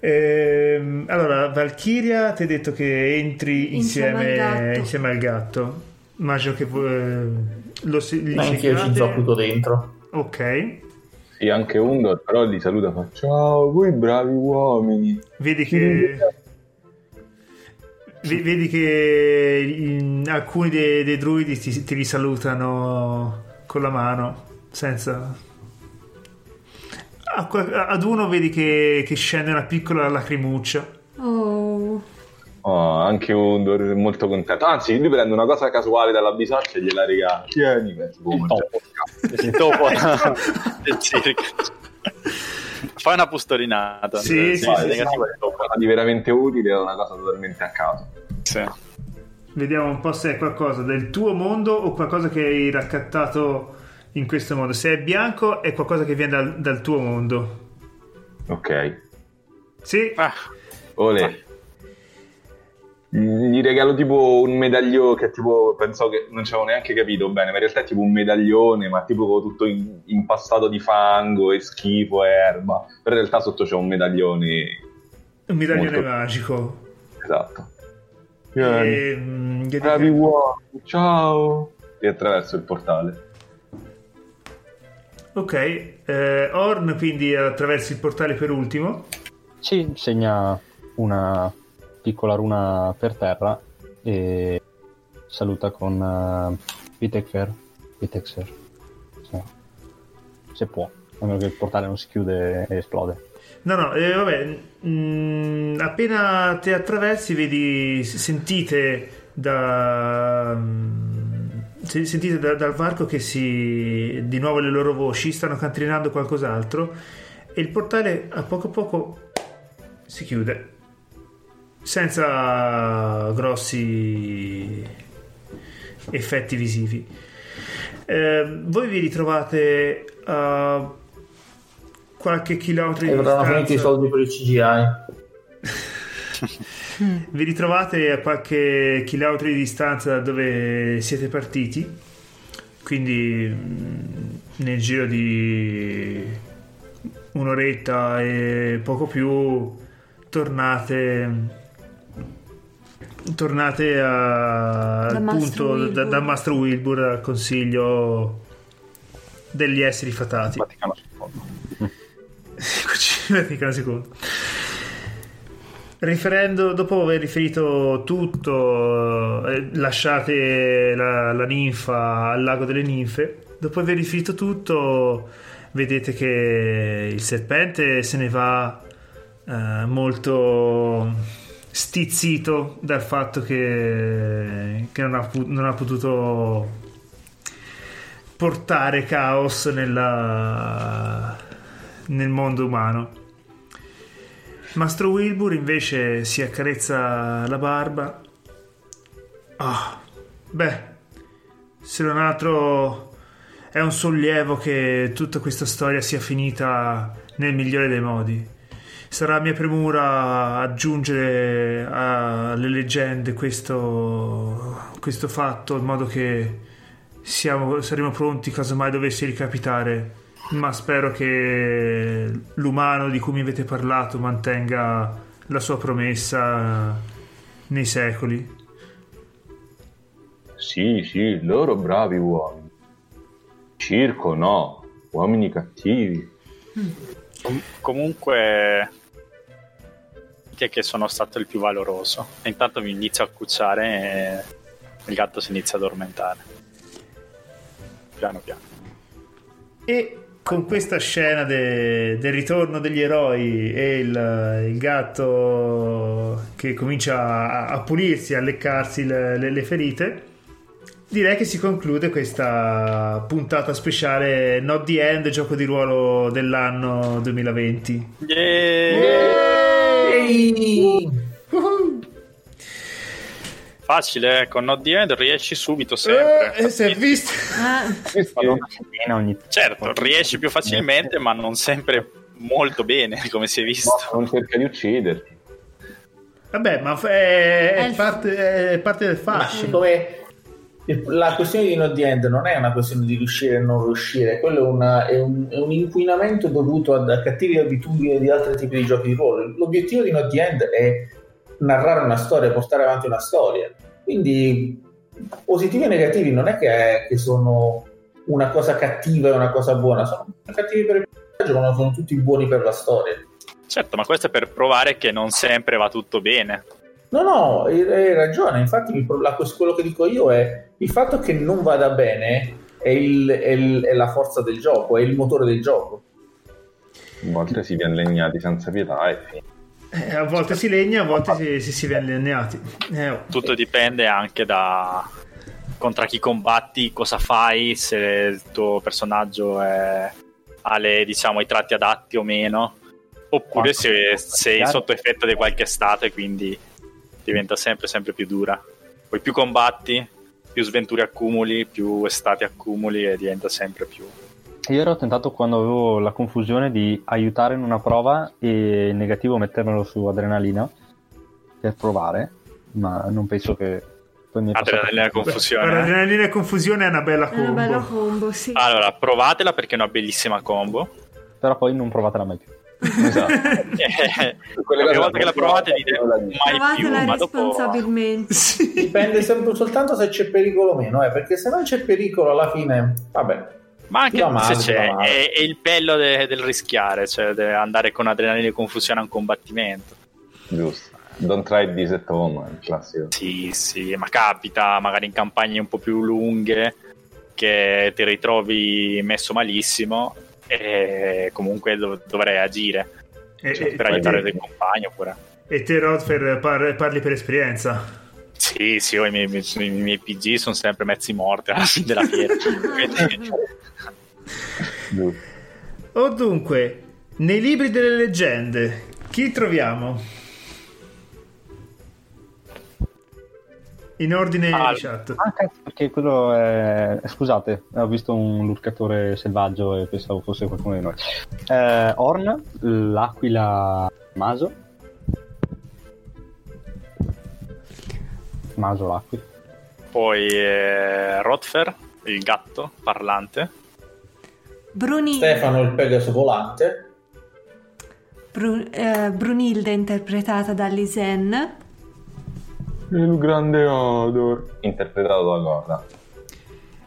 Speaker 1: Ehm, allora, Valkyria ti ha detto che entri
Speaker 5: Insieme
Speaker 1: insieme,
Speaker 5: al gatto.
Speaker 1: insieme al gatto. Immagino che eh, lo si- li
Speaker 3: Ma anch'io ci zoppico dentro.
Speaker 1: Ok.
Speaker 6: Sì, anche Undor, però li saluta fa ciao, voi bravi uomini.
Speaker 1: Vedi che. ve- Vedi che in- alcuni dei, dei druidi ti, ti risalutano con la mano, senza. Ad uno vedi che, che scende una piccola lacrimuccia.
Speaker 5: Oh,
Speaker 6: Oh, anche Undor è molto contento. Anzi, lui prende una cosa casuale dalla bisaccia e gliela regala. Tieni, penso,
Speaker 4: Il topo.
Speaker 2: Il topo del circo. Fai una pustolinata.
Speaker 1: Sì, sì, sì,
Speaker 6: sì. di veramente utile è una cosa totalmente a caso.
Speaker 2: Sì.
Speaker 1: Vediamo un po' se è qualcosa del tuo mondo o qualcosa che hai raccattato in questo mondo. Se è bianco è qualcosa che viene dal, dal tuo mondo.
Speaker 6: Ok.
Speaker 1: Sì?
Speaker 2: Ah,
Speaker 6: Ole. Gli regalo tipo un medaglione che tipo pensavo che non ci avevo neanche capito bene, ma in realtà è tipo un medaglione, ma tipo tutto in- impastato di fango e schifo e erba. Però in realtà sotto c'è un medaglione.
Speaker 1: Un medaglione
Speaker 6: Molto-
Speaker 1: magico.
Speaker 6: Esatto.
Speaker 1: E, mm, gli
Speaker 6: Bravi uomini, ciao! E attraverso il portale.
Speaker 1: Ok, eh, Orn quindi attraverso il portale per ultimo.
Speaker 4: Sì, segna una piccola runa per terra e saluta con uh, Vitexer. Vitexer. Sì. Se può, a meno che il portale non si chiude e esplode.
Speaker 1: No, no, eh, vabbè, mm, appena te attraversi, vedi, sentite da. mm, se- Sentite da- dal varco che si. di nuovo le loro voci stanno cantrinando qualcos'altro e il portale a poco a poco si chiude senza grossi effetti visivi. Eh, voi vi ritrovate a qualche chilometro di
Speaker 3: E avranno finito i
Speaker 1: distanza.
Speaker 3: soldi per il CGI.
Speaker 1: Vi ritrovate a qualche chilometro di distanza da dove siete partiti, quindi mm, nel giro di un'oretta e poco più tornate tornate a-
Speaker 5: Da
Speaker 1: al
Speaker 5: Mastro
Speaker 1: punto da,
Speaker 5: Wilbur.
Speaker 1: da Mastro Wilbur al consiglio degli esseri fatati
Speaker 2: Vaticano.
Speaker 1: Eccoci, Vaticano II. Riferendo, dopo aver riferito tutto, eh, lasciate la, la ninfa al lago delle ninfe. Dopo aver riferito tutto, vedete che il serpente se ne va eh, molto stizzito dal fatto che, che non, ha, non ha potuto portare caos nella- nel mondo umano. Mastro Wilbur invece si accarezza la barba. Ah, beh, se non altro è un sollievo che tutta questa storia sia finita nel migliore dei modi. Sarà mia premura aggiungere alle leggende questo, questo fatto in modo che siamo- saremo pronti caso mai dovesse ricapitare. Ma spero che l'umano di cui mi avete parlato mantenga la sua promessa nei secoli.
Speaker 6: Sì, sì, loro bravi uomini. Circo no, uomini cattivi.
Speaker 2: Com- comunque, che sono stato il più valoroso? E intanto mi inizio a cucciare e il gatto si inizia ad addormentare. Piano piano.
Speaker 1: E con questa scena de- del ritorno degli eroi e il, il gatto che comincia a, a pulirsi, a leccarsi le, le- le ferite, direi che si conclude questa puntata speciale Not the End, gioco di ruolo dell'anno 2020.
Speaker 3: Ehi!
Speaker 2: Facile, eh, con Not the End riesci subito sempre.
Speaker 1: Eh, si è visto.
Speaker 5: Ah,
Speaker 2: Certo, riesci più facilmente, ma non sempre molto bene, come si è visto.
Speaker 6: Non cerca di ucciderti.
Speaker 1: Vabbè, ma è,
Speaker 5: È
Speaker 1: è
Speaker 5: il-
Speaker 1: parte, è parte del fascino.
Speaker 3: siccome il- la questione di no the end non è una questione di riuscire o non riuscire, quello è, una- è un, è un inquinamento dovuto ad- a cattive abitudini di altri tipi di giochi di ruolo. L'obiettivo di no the end è narrare una storia, portare avanti una storia. Quindi positivi e negativi non è che, che sono una cosa cattiva e una cosa buona, sono cattivi per il personaggio, ma sono tutti buoni per la storia.
Speaker 2: Certo, ma questo è per provare che non sempre va tutto bene.
Speaker 3: No, no, hai ragione. Infatti, quello che dico io è il fatto che non vada bene è, il- è il- è la forza del gioco, è il motore del gioco.
Speaker 6: A volte si viene legnati senza pietà e fine.
Speaker 1: Eh, a volte si legna, a volte si, si, si viene allineati. Eh, oh.
Speaker 2: Tutto dipende anche da contra chi combatti, cosa fai, se il tuo personaggio è- ha le, diciamo, i tratti adatti o meno, oppure
Speaker 4: Quanto-
Speaker 2: se sei sotto effetto di qualche stato e quindi diventa sempre, sempre più dura. Poi più combatti, più sventure accumuli, più estati accumuli e diventa sempre più...
Speaker 4: Io ero tentato quando avevo la confusione di aiutare in una prova e il negativo mettermelo su adrenalina per provare, ma non penso che poi mi
Speaker 2: Adrenalina e confusione.
Speaker 1: Guarda,
Speaker 2: eh.
Speaker 1: adrenalina e confusione è una bella
Speaker 5: è una
Speaker 1: combo.
Speaker 5: bella combo, sì.
Speaker 2: Allora, provatela perché è una bellissima combo.
Speaker 4: Però poi non provatela mai più.
Speaker 6: Esatto.
Speaker 2: Eh,
Speaker 6: Quelle
Speaker 2: volta che la provate dite
Speaker 6: non la dico.
Speaker 2: mai più, ma dopo...
Speaker 5: responsabilmente.
Speaker 1: Sì.
Speaker 3: Dipende sempre soltanto se c'è pericolo o meno, eh, perché se non c'è pericolo alla fine, vabbè.
Speaker 2: Ma anche
Speaker 3: male,
Speaker 2: se c'è, è, è il bello de- del rischiare, cioè de- andare con adrenalina e confusione a un combattimento.
Speaker 6: Giusto. Don't try this at home, è il classico.
Speaker 2: Sì, sì, ma capita magari in campagne un po' più lunghe che ti ritrovi messo malissimo e comunque dov- dovrai agire
Speaker 1: E,
Speaker 2: cioè,
Speaker 1: e-
Speaker 2: per aiutare il tuo compagno oppure...
Speaker 1: e te, Rodfer, par- parli per esperienza.
Speaker 2: Sì, sì, io i miei, i miei- i miei PG sono sempre mezzi morti alla fine della fiera.
Speaker 1: O dunque, nei libri delle leggende, chi troviamo? In ordine
Speaker 2: Ah,
Speaker 1: chat.
Speaker 4: Ah, cazzo, perché quello è... Scusate, ho visto un lurcatore selvaggio e pensavo fosse qualcuno di noi. Eh, Orn, l'aquila Maso. Maso l'aquila.
Speaker 2: Poi eh, Rotfer, il gatto parlante.
Speaker 5: Bruni-
Speaker 3: Stefano il Pegaso volante.
Speaker 5: Bru- eh, Brunilde interpretata da Lisen.
Speaker 6: Il grande Odor. Interpretato da Gorda.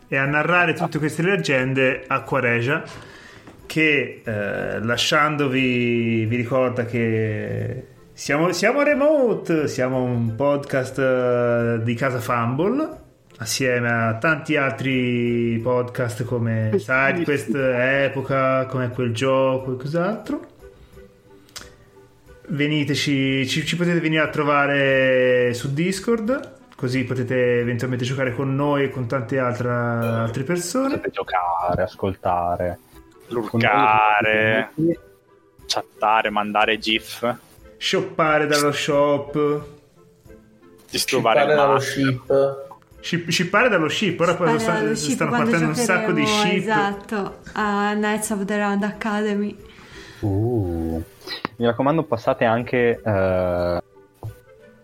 Speaker 1: E a narrare tutte queste leggende Acquaregia, che eh, lasciandovi vi ricorda che siamo, siamo remote, siamo un podcast eh, di Casa Fumble assieme a tanti altri podcast come SideQuest Epoca, come quel gioco e cos'altro. Veniteci, ci, ci potete venire a trovare su Discord così potete eventualmente giocare con noi e con tante altra- altre persone.
Speaker 4: Potete giocare, ascoltare.
Speaker 2: Lurcare,
Speaker 4: noi-
Speaker 2: chattare, mandare gif,
Speaker 1: Shoppare dallo shop.
Speaker 2: disturbare
Speaker 3: dallo ship.
Speaker 1: Ship- shippare dallo ship. Ora poi
Speaker 5: Spara dallo
Speaker 1: sta-
Speaker 5: ship
Speaker 1: stanno partendo un sacco di ship.
Speaker 5: Esatto, a Knights of the Round Academy.
Speaker 4: Uh. Mi raccomando, passate anche eh,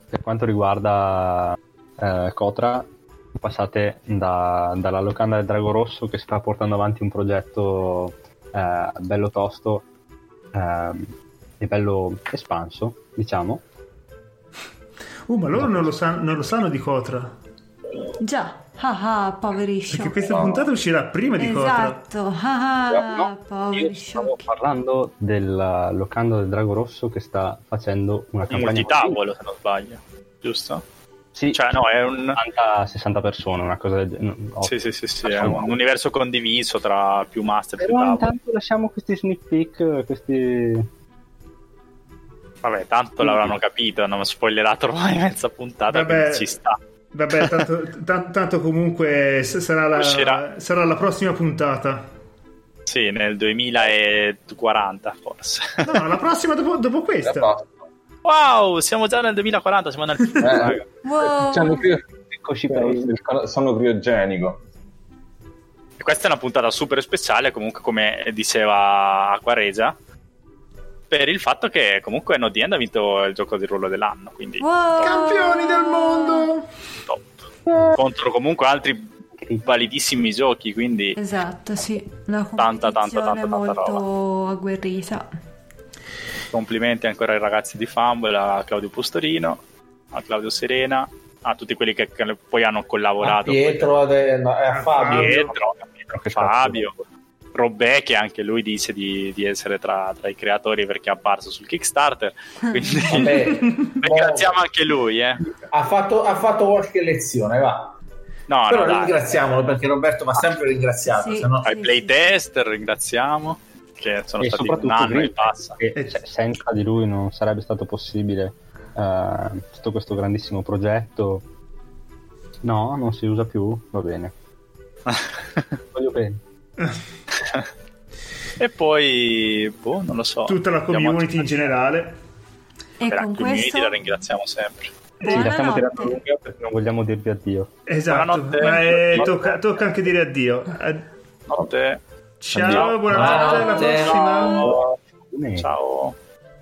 Speaker 4: per quanto riguarda eh, Cotra, passate da- dalla locanda del Drago Rosso che sta portando avanti un progetto eh, bello tosto ehm, e bello espanso, diciamo.
Speaker 1: Uh, ma loro non lo, san- non lo sanno di Cotra.
Speaker 5: Già, ah ah, poveri
Speaker 1: Perché questa puntata uscirà prima di Cotra.
Speaker 5: Esatto, ah ah,
Speaker 4: No,
Speaker 5: poveri sciocchi.
Speaker 4: parlando della locanda del Drago Rosso che sta facendo una
Speaker 2: Un
Speaker 4: campagna
Speaker 2: multitavolo, se non sbaglio. Giusto?
Speaker 4: Sì,
Speaker 2: Cioè, no, è un...
Speaker 4: 60 persone, una cosa del genere. no,
Speaker 2: Sì, sì, sì, sì, è un universo condiviso tra più master e più tavoli.
Speaker 4: intanto lasciamo questi sneak peek, questi...
Speaker 2: Vabbè, tanto l'avranno capito, hanno spoilerato ormai mezza puntata,
Speaker 1: Vabbè.
Speaker 2: quindi ci sta.
Speaker 1: Vabbè, tanto, tan- tanto comunque sarà la, sarà la prossima puntata.
Speaker 2: Sì, nel 2040 forse.
Speaker 1: No, la prossima dopo, dopo questa.
Speaker 2: Wow, siamo già nel 2040, siamo nel futuro,
Speaker 6: Eh.
Speaker 2: raga.
Speaker 5: Wow.
Speaker 6: C'hanno crio-
Speaker 4: Eccoci per il...
Speaker 6: sonno criogenico.
Speaker 2: E questa è una puntata super speciale, comunque come diceva Acquaresa, per il fatto che comunque NODN ha vinto il gioco di ruolo dell'anno, quindi
Speaker 5: Wow.
Speaker 1: Campioni del mondo!
Speaker 2: top. Contro comunque altri validissimi giochi, quindi
Speaker 5: Esatto, sì, una
Speaker 2: Tanta, tanta, tanta, tanta
Speaker 5: molto agguerrita.
Speaker 2: complimenti ancora ai ragazzi di Fumble, a Claudio Pustorino, a Claudio Serena, a tutti quelli che, che poi hanno
Speaker 3: A
Speaker 2: collaborato.
Speaker 3: Pietro, ade- no, eh, a Fabio.
Speaker 2: Pietro, Fabio, Robè che anche lui dice di, di essere tra, tra i creatori perché è apparso sul Kickstarter, quindi
Speaker 3: Vabbè,
Speaker 2: ringraziamo anche lui. Eh.
Speaker 3: ha, fatto, ha fatto qualche lezione, va.
Speaker 2: No,
Speaker 3: Però
Speaker 2: no, dai.
Speaker 3: ringraziamolo perché Roberto va sempre ringraziato.
Speaker 5: Sì.
Speaker 3: se no-
Speaker 2: ai playtester ringraziamo che sono
Speaker 4: E
Speaker 2: stati un anno e
Speaker 4: Green,
Speaker 2: passa.
Speaker 4: se- senza di lui non sarebbe stato possibile eh, tutto questo grandissimo progetto. No, non si usa più, va bene. Voglio bene.
Speaker 2: E poi, boh, non lo so.
Speaker 1: Tutta la community in generale.
Speaker 5: E
Speaker 2: Per la
Speaker 5: con
Speaker 2: community
Speaker 5: questo
Speaker 2: la ringraziamo sempre.
Speaker 4: Sì, la stiamo tirando lunga perché non vogliamo dirvi addio.
Speaker 1: Esatto, ma eh, tocca, tocca anche dire addio.
Speaker 2: Notte.
Speaker 1: Ciao, buonanotte, alla prossima.
Speaker 4: Bene.
Speaker 2: Ciao.